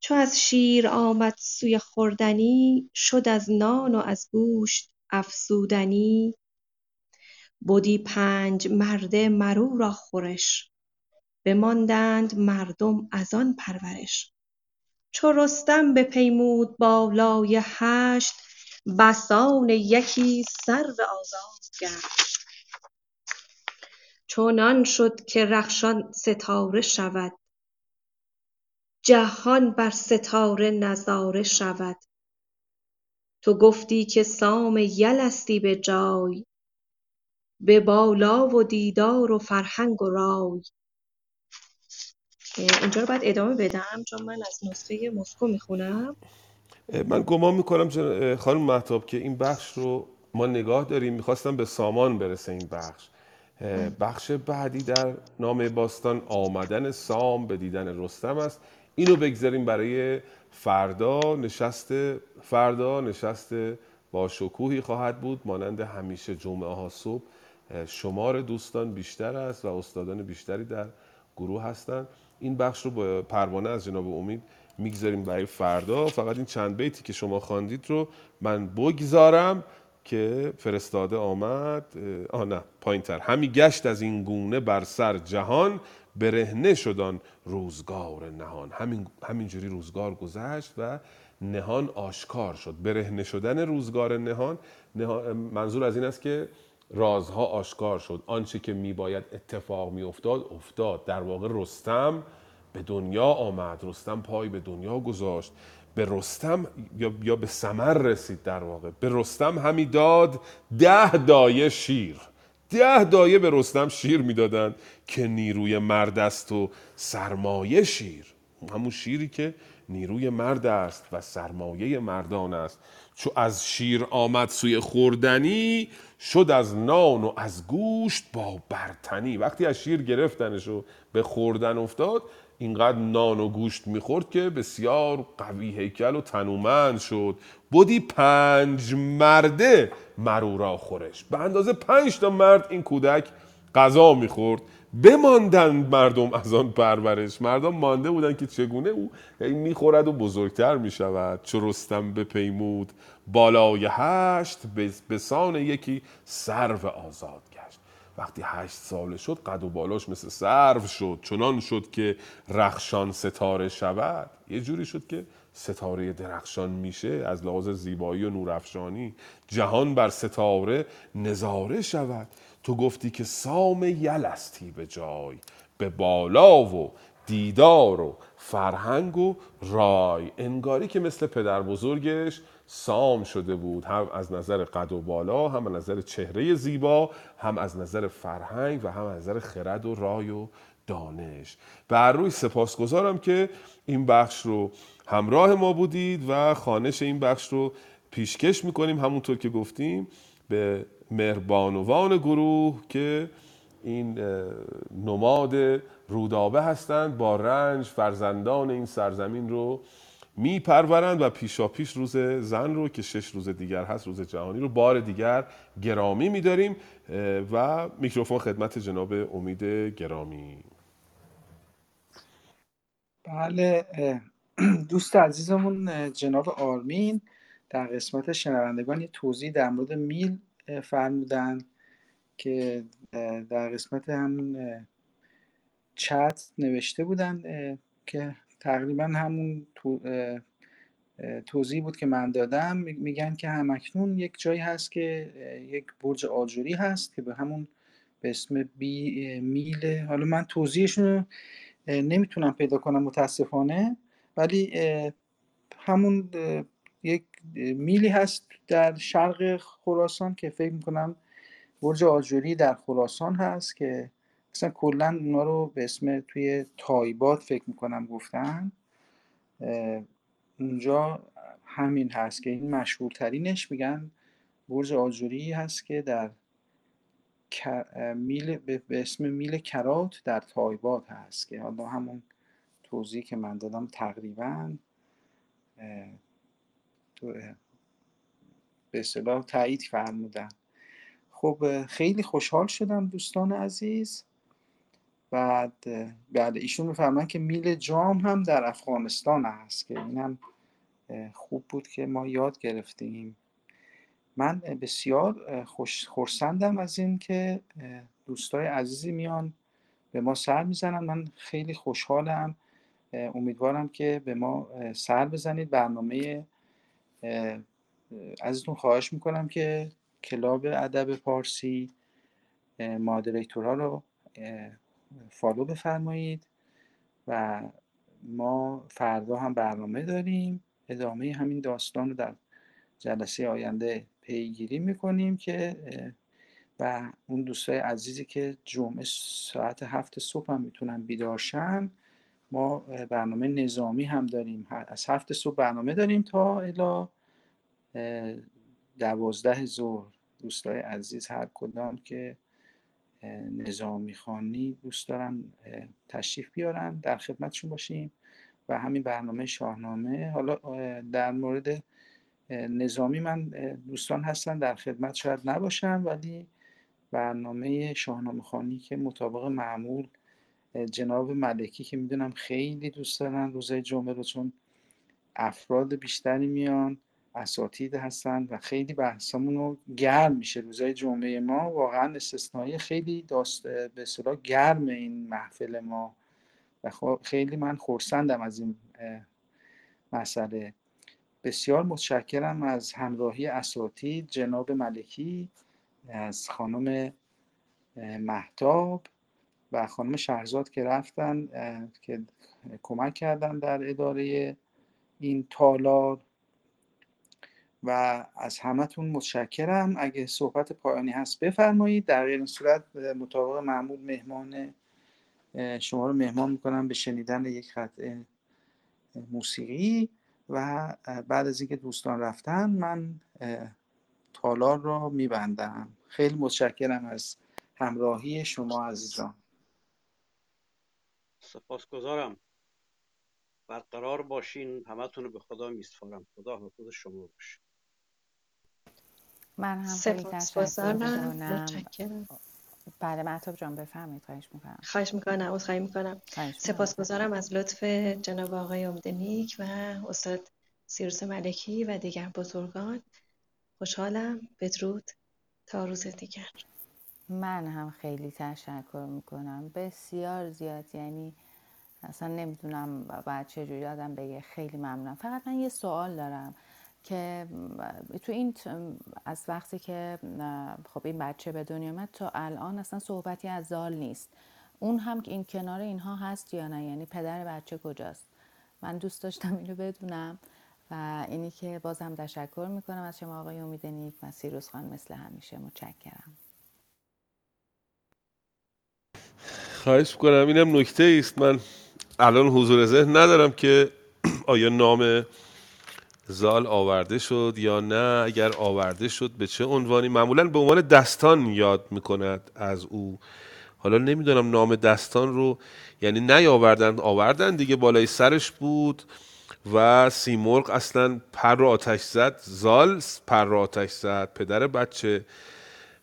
چو از شیر آمد سوی خوردنی شد از نان و از گوشت افزودنی. بدی پنج مرده مر او را خورش بماندند مردم از آن پرورش. چو رستم بپیمود بالای هشت بسان یکی سرو آزاد گشت. چنان شد که رخشان ستاره شود. جهان بر ستاره نظاره شود. تو گفتی که سام یلستی به جای. به بالا و دیدار و فرهنگ و رای. اینجا رو باید ادامه بدم چون من از نسخه مسکو می‌خونم. من گمان می‌کنم. خانم محتاب که این بخش رو ما نگاه داریم. می‌خواستم به سامان برسه این بخش. بخش بعدی در نام باستان آمدن سام به دیدن رستم است. اینو بگذاریم برای فردا. نشست فردا نشست با شکوهی خواهد بود. مانند همیشه جمعه ها صبح شمار دوستان بیشتر است و استادان بیشتری در گروه هستند. این بخش رو با پروانه از جناب امید می‌گذاریم برای فردا. فقط این چند بیتی که شما خواندید رو من بگذارم. که فرستاده آمد آه نه پایین تر همی گشت از این گونه بر سر جهان برهنه شدن روزگار نهان. همین همینجوری روزگار گذشت و نهان آشکار شد. برهنه شدن روزگار نهان, نهان منظور از این است که رازها آشکار شد. آنچه که میباید اتفاق میافتاد افتاد. در واقع رستم به دنیا آمد. رستم پای به دنیا گذاشت. به رستم یا, به سمر رسید در واقع. به رستم همی داد ده دایه شیر. ده دایه به رستم شیر می‌دادند که نیروی مرد است و سرمایه شیر. همون شیری که نیروی مرد است و سرمایه مردان است. چو از شیر آمد سوی خوردنی شد از نان و از گوشت با برتنی. وقتی از شیر گرفتنش و به خوردن افتاد اینقدر نان و گوشت می‌خورد که بسیار قوی هیکل و تنومند شد. بودی پنج مرده مرو را خورش. به اندازه پنج تا مرد این کودک غذا می‌خورد. بماندند مردم از آن پرورش. مردم مانده بودند که چگونه او می‌خورد و بزرگتر می‌شود. چو رستم بپیمود بالای هشت به سان یکی سرو آزاد وقتی هشت ساله شد قد و بالاش مثل سرو شد. چنان شد که رخشان ستاره شود. یه جوری شد که ستاره درخشان میشه از لحاظ زیبایی و نورافشانی. جهان بر ستاره نظاره شود. تو گفتی که سام یلستی به جای. به بالا و دیدار و فرهنگ و رای. انگاری که مثل پدر بزرگش سام شده بود هم از نظر قد و بالا هم از نظر چهره زیبا هم از نظر فرهنگ و هم از نظر خرد و رای و دانش. بر روی سپاسگزارم که این بخش رو همراه ما بودید و خانش این بخش رو پیشکش می‌کنیم. همونطور که گفتیم به مهربانوان گروه که این نماد رودابه هستند با رنج فرزندان این سرزمین رو میپرورند و پیشا پیش روز زن رو که شش روز دیگر هست روز جهانی رو بار دیگر گرامی میداریم و میکروفون خدمت جناب امید گرامی. بله دوست عزیزمون جناب آرمین در قسمت شنوندگان یه توضیح در مورد میل فرمودن که در قسمت همون چت نوشته بودن که تقریبا همون توضیح بود که من دادم. میگن که همکنون یک جایی هست که یک برج آجوری هست که به همون به اسم بی میل. حالا من توضیحشون نمی‌تونم پیدا کنم متاسفانه ولی همون یک میلی هست در شرق خراسان که فکر می‌کنم برج آجوری در خراسان هست که مثلا کلا اونا رو به اسم توی تایبات فکر می‌کنم گفتن. اونجا همین هست که این مشهورترینش میگن. برج آجوری هست که در میل به اسم میل کرات در تایبات هست که حالا همون توضیح که من دادم تقریبا به اصطلاح تایید فرمودن. خب خیلی خوشحال شدم دوستان عزیز. بعد بعد ایشون میفرمان که میل جام هم در افغانستان هست که این خوب بود که ما یاد گرفتیم. من بسیار خوش خورسندم از این که دوستای عزیزی میان به ما سر می‌زنن. من خیلی خوشحالم امیدوارم که به ما سر بزنید. برنامه ازتون خواهش می‌کنم که کلاب ادب پارسی مادریتورها رو فالو بفرمایید و ما فردا هم برنامه داریم. ادامه همین داستان رو در جلسه آینده پیگیری می‌کنیم که و اون دوستای عزیزی که جمعه ساعت هفت صبح هم می‌تونن بیدارشن ما برنامه نظامی هم داریم. از هفت صبح برنامه داریم تا الا دوازده ظهر. دوستای عزیز هر کدام که نظامی خانی دوست دارن تشریف بیارن در خدمتشون باشیم. و همین برنامه شاهنامه. حالا در مورد نظامی من دوستان هستن در خدمت شاید نباشم ولی برنامه شاهنامه خانی که مطابق معمول جناب ملکی که می‌دونم خیلی دوست دارن روزای جمعه رو چون افراد بیشتری میان. اساتید هستن و خیلی بحثمون رو گرم میشه. روزای جمعه ما واقعا استثنایی خیلی داست به اصطلاح گرم این محفل ما. و خیلی من خورسندم از این مسئله. بسیار متشکرم از همراهی اساتید جناب ملکی از خانم محتاب و خانم شهرزاد که رفتن که کمک کردن در اداره این تالار. و از همتون متشکرم. اگه صحبت پایانی هست بفرمایید. در غیر صورت مطابق معمول مهمان شما رو مهمان می‌کنم به شنیدن یک قطعه موسیقی. و بعد از اینکه دوستان رفتن من تالار رو میبندم. خیلی متشکرم از همراهی شما عزیزان. سپاسگزارم. برقرار باشین. همتون رو به خدا میسپارم. خدا حافظ شما باشه. من هم خیلی تشکر بله محتاب جان بفرمایید. خواهش می‌کنم. خواهش می‌کنم عذرخواهی می‌کنم. سپاسگزارم از لطف جناب آقای امدنیک و استاد سیروس ملکی و دیگر بزرگان. خوشحالم. بدرود. تا روز دیگر. من هم خیلی تشکر می‌کنم. بسیار زیاد. یعنی اصلا نمی‌دونم باید چجوری آدم بگه. خیلی ممنونم. فقط من یه سوال دارم. که تو این از وقتی که خب این بچه به دنیا آمد تا الان اصلا صحبتی از زال نیست. اون هم که این کنار اینها هست یا نه؟ یعنی پدر بچه کجاست؟ من دوست داشتم اینو بدونم و اینی که بازم تشکر می‌کنم از شما آقای امید نیک و سیروس خان مثل همیشه متشکرم. خواهش می‌کنم اینم نکته است. من الان حضور ذهن ندارم که آیا نام زال آورده شد یا نه؟ اگر آورده شد به چه عنوانی؟ معمولا به عنوان دستان یاد می‌کند از او. حالا نمی‌دونم نام دستان رو یعنی نیاوردن آوردن دیگه بالای سرش بود و سیمرغ اصلا پر رو آتش زد. زال پر رو آتش زد پدر بچه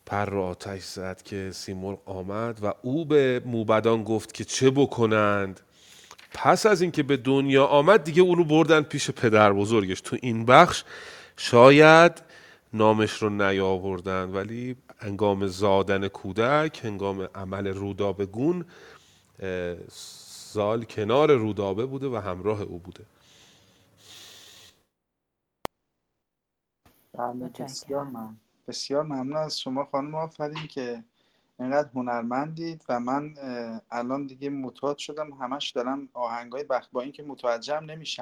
پر رو آتش زد که سیمرغ آمد و او به موبدان گفت که چه بکنند؟ پس از اینکه به دنیا آمد دیگه اونو بردن پیش پدر بزرگش. تو این بخش شاید نامش رو نیاوردن ولی انگام زادن کودک هنگام عمل رودابه گون سال کنار رودابه بوده و همراه او بوده. بله بسیار ممنون. بسیار ممنون از شما خانم آفرین که اینقدر هنرمندید و من الان دیگه معتاد شدم. همش دارم آهنگای بخت با اینکه متوجهم نمیشم.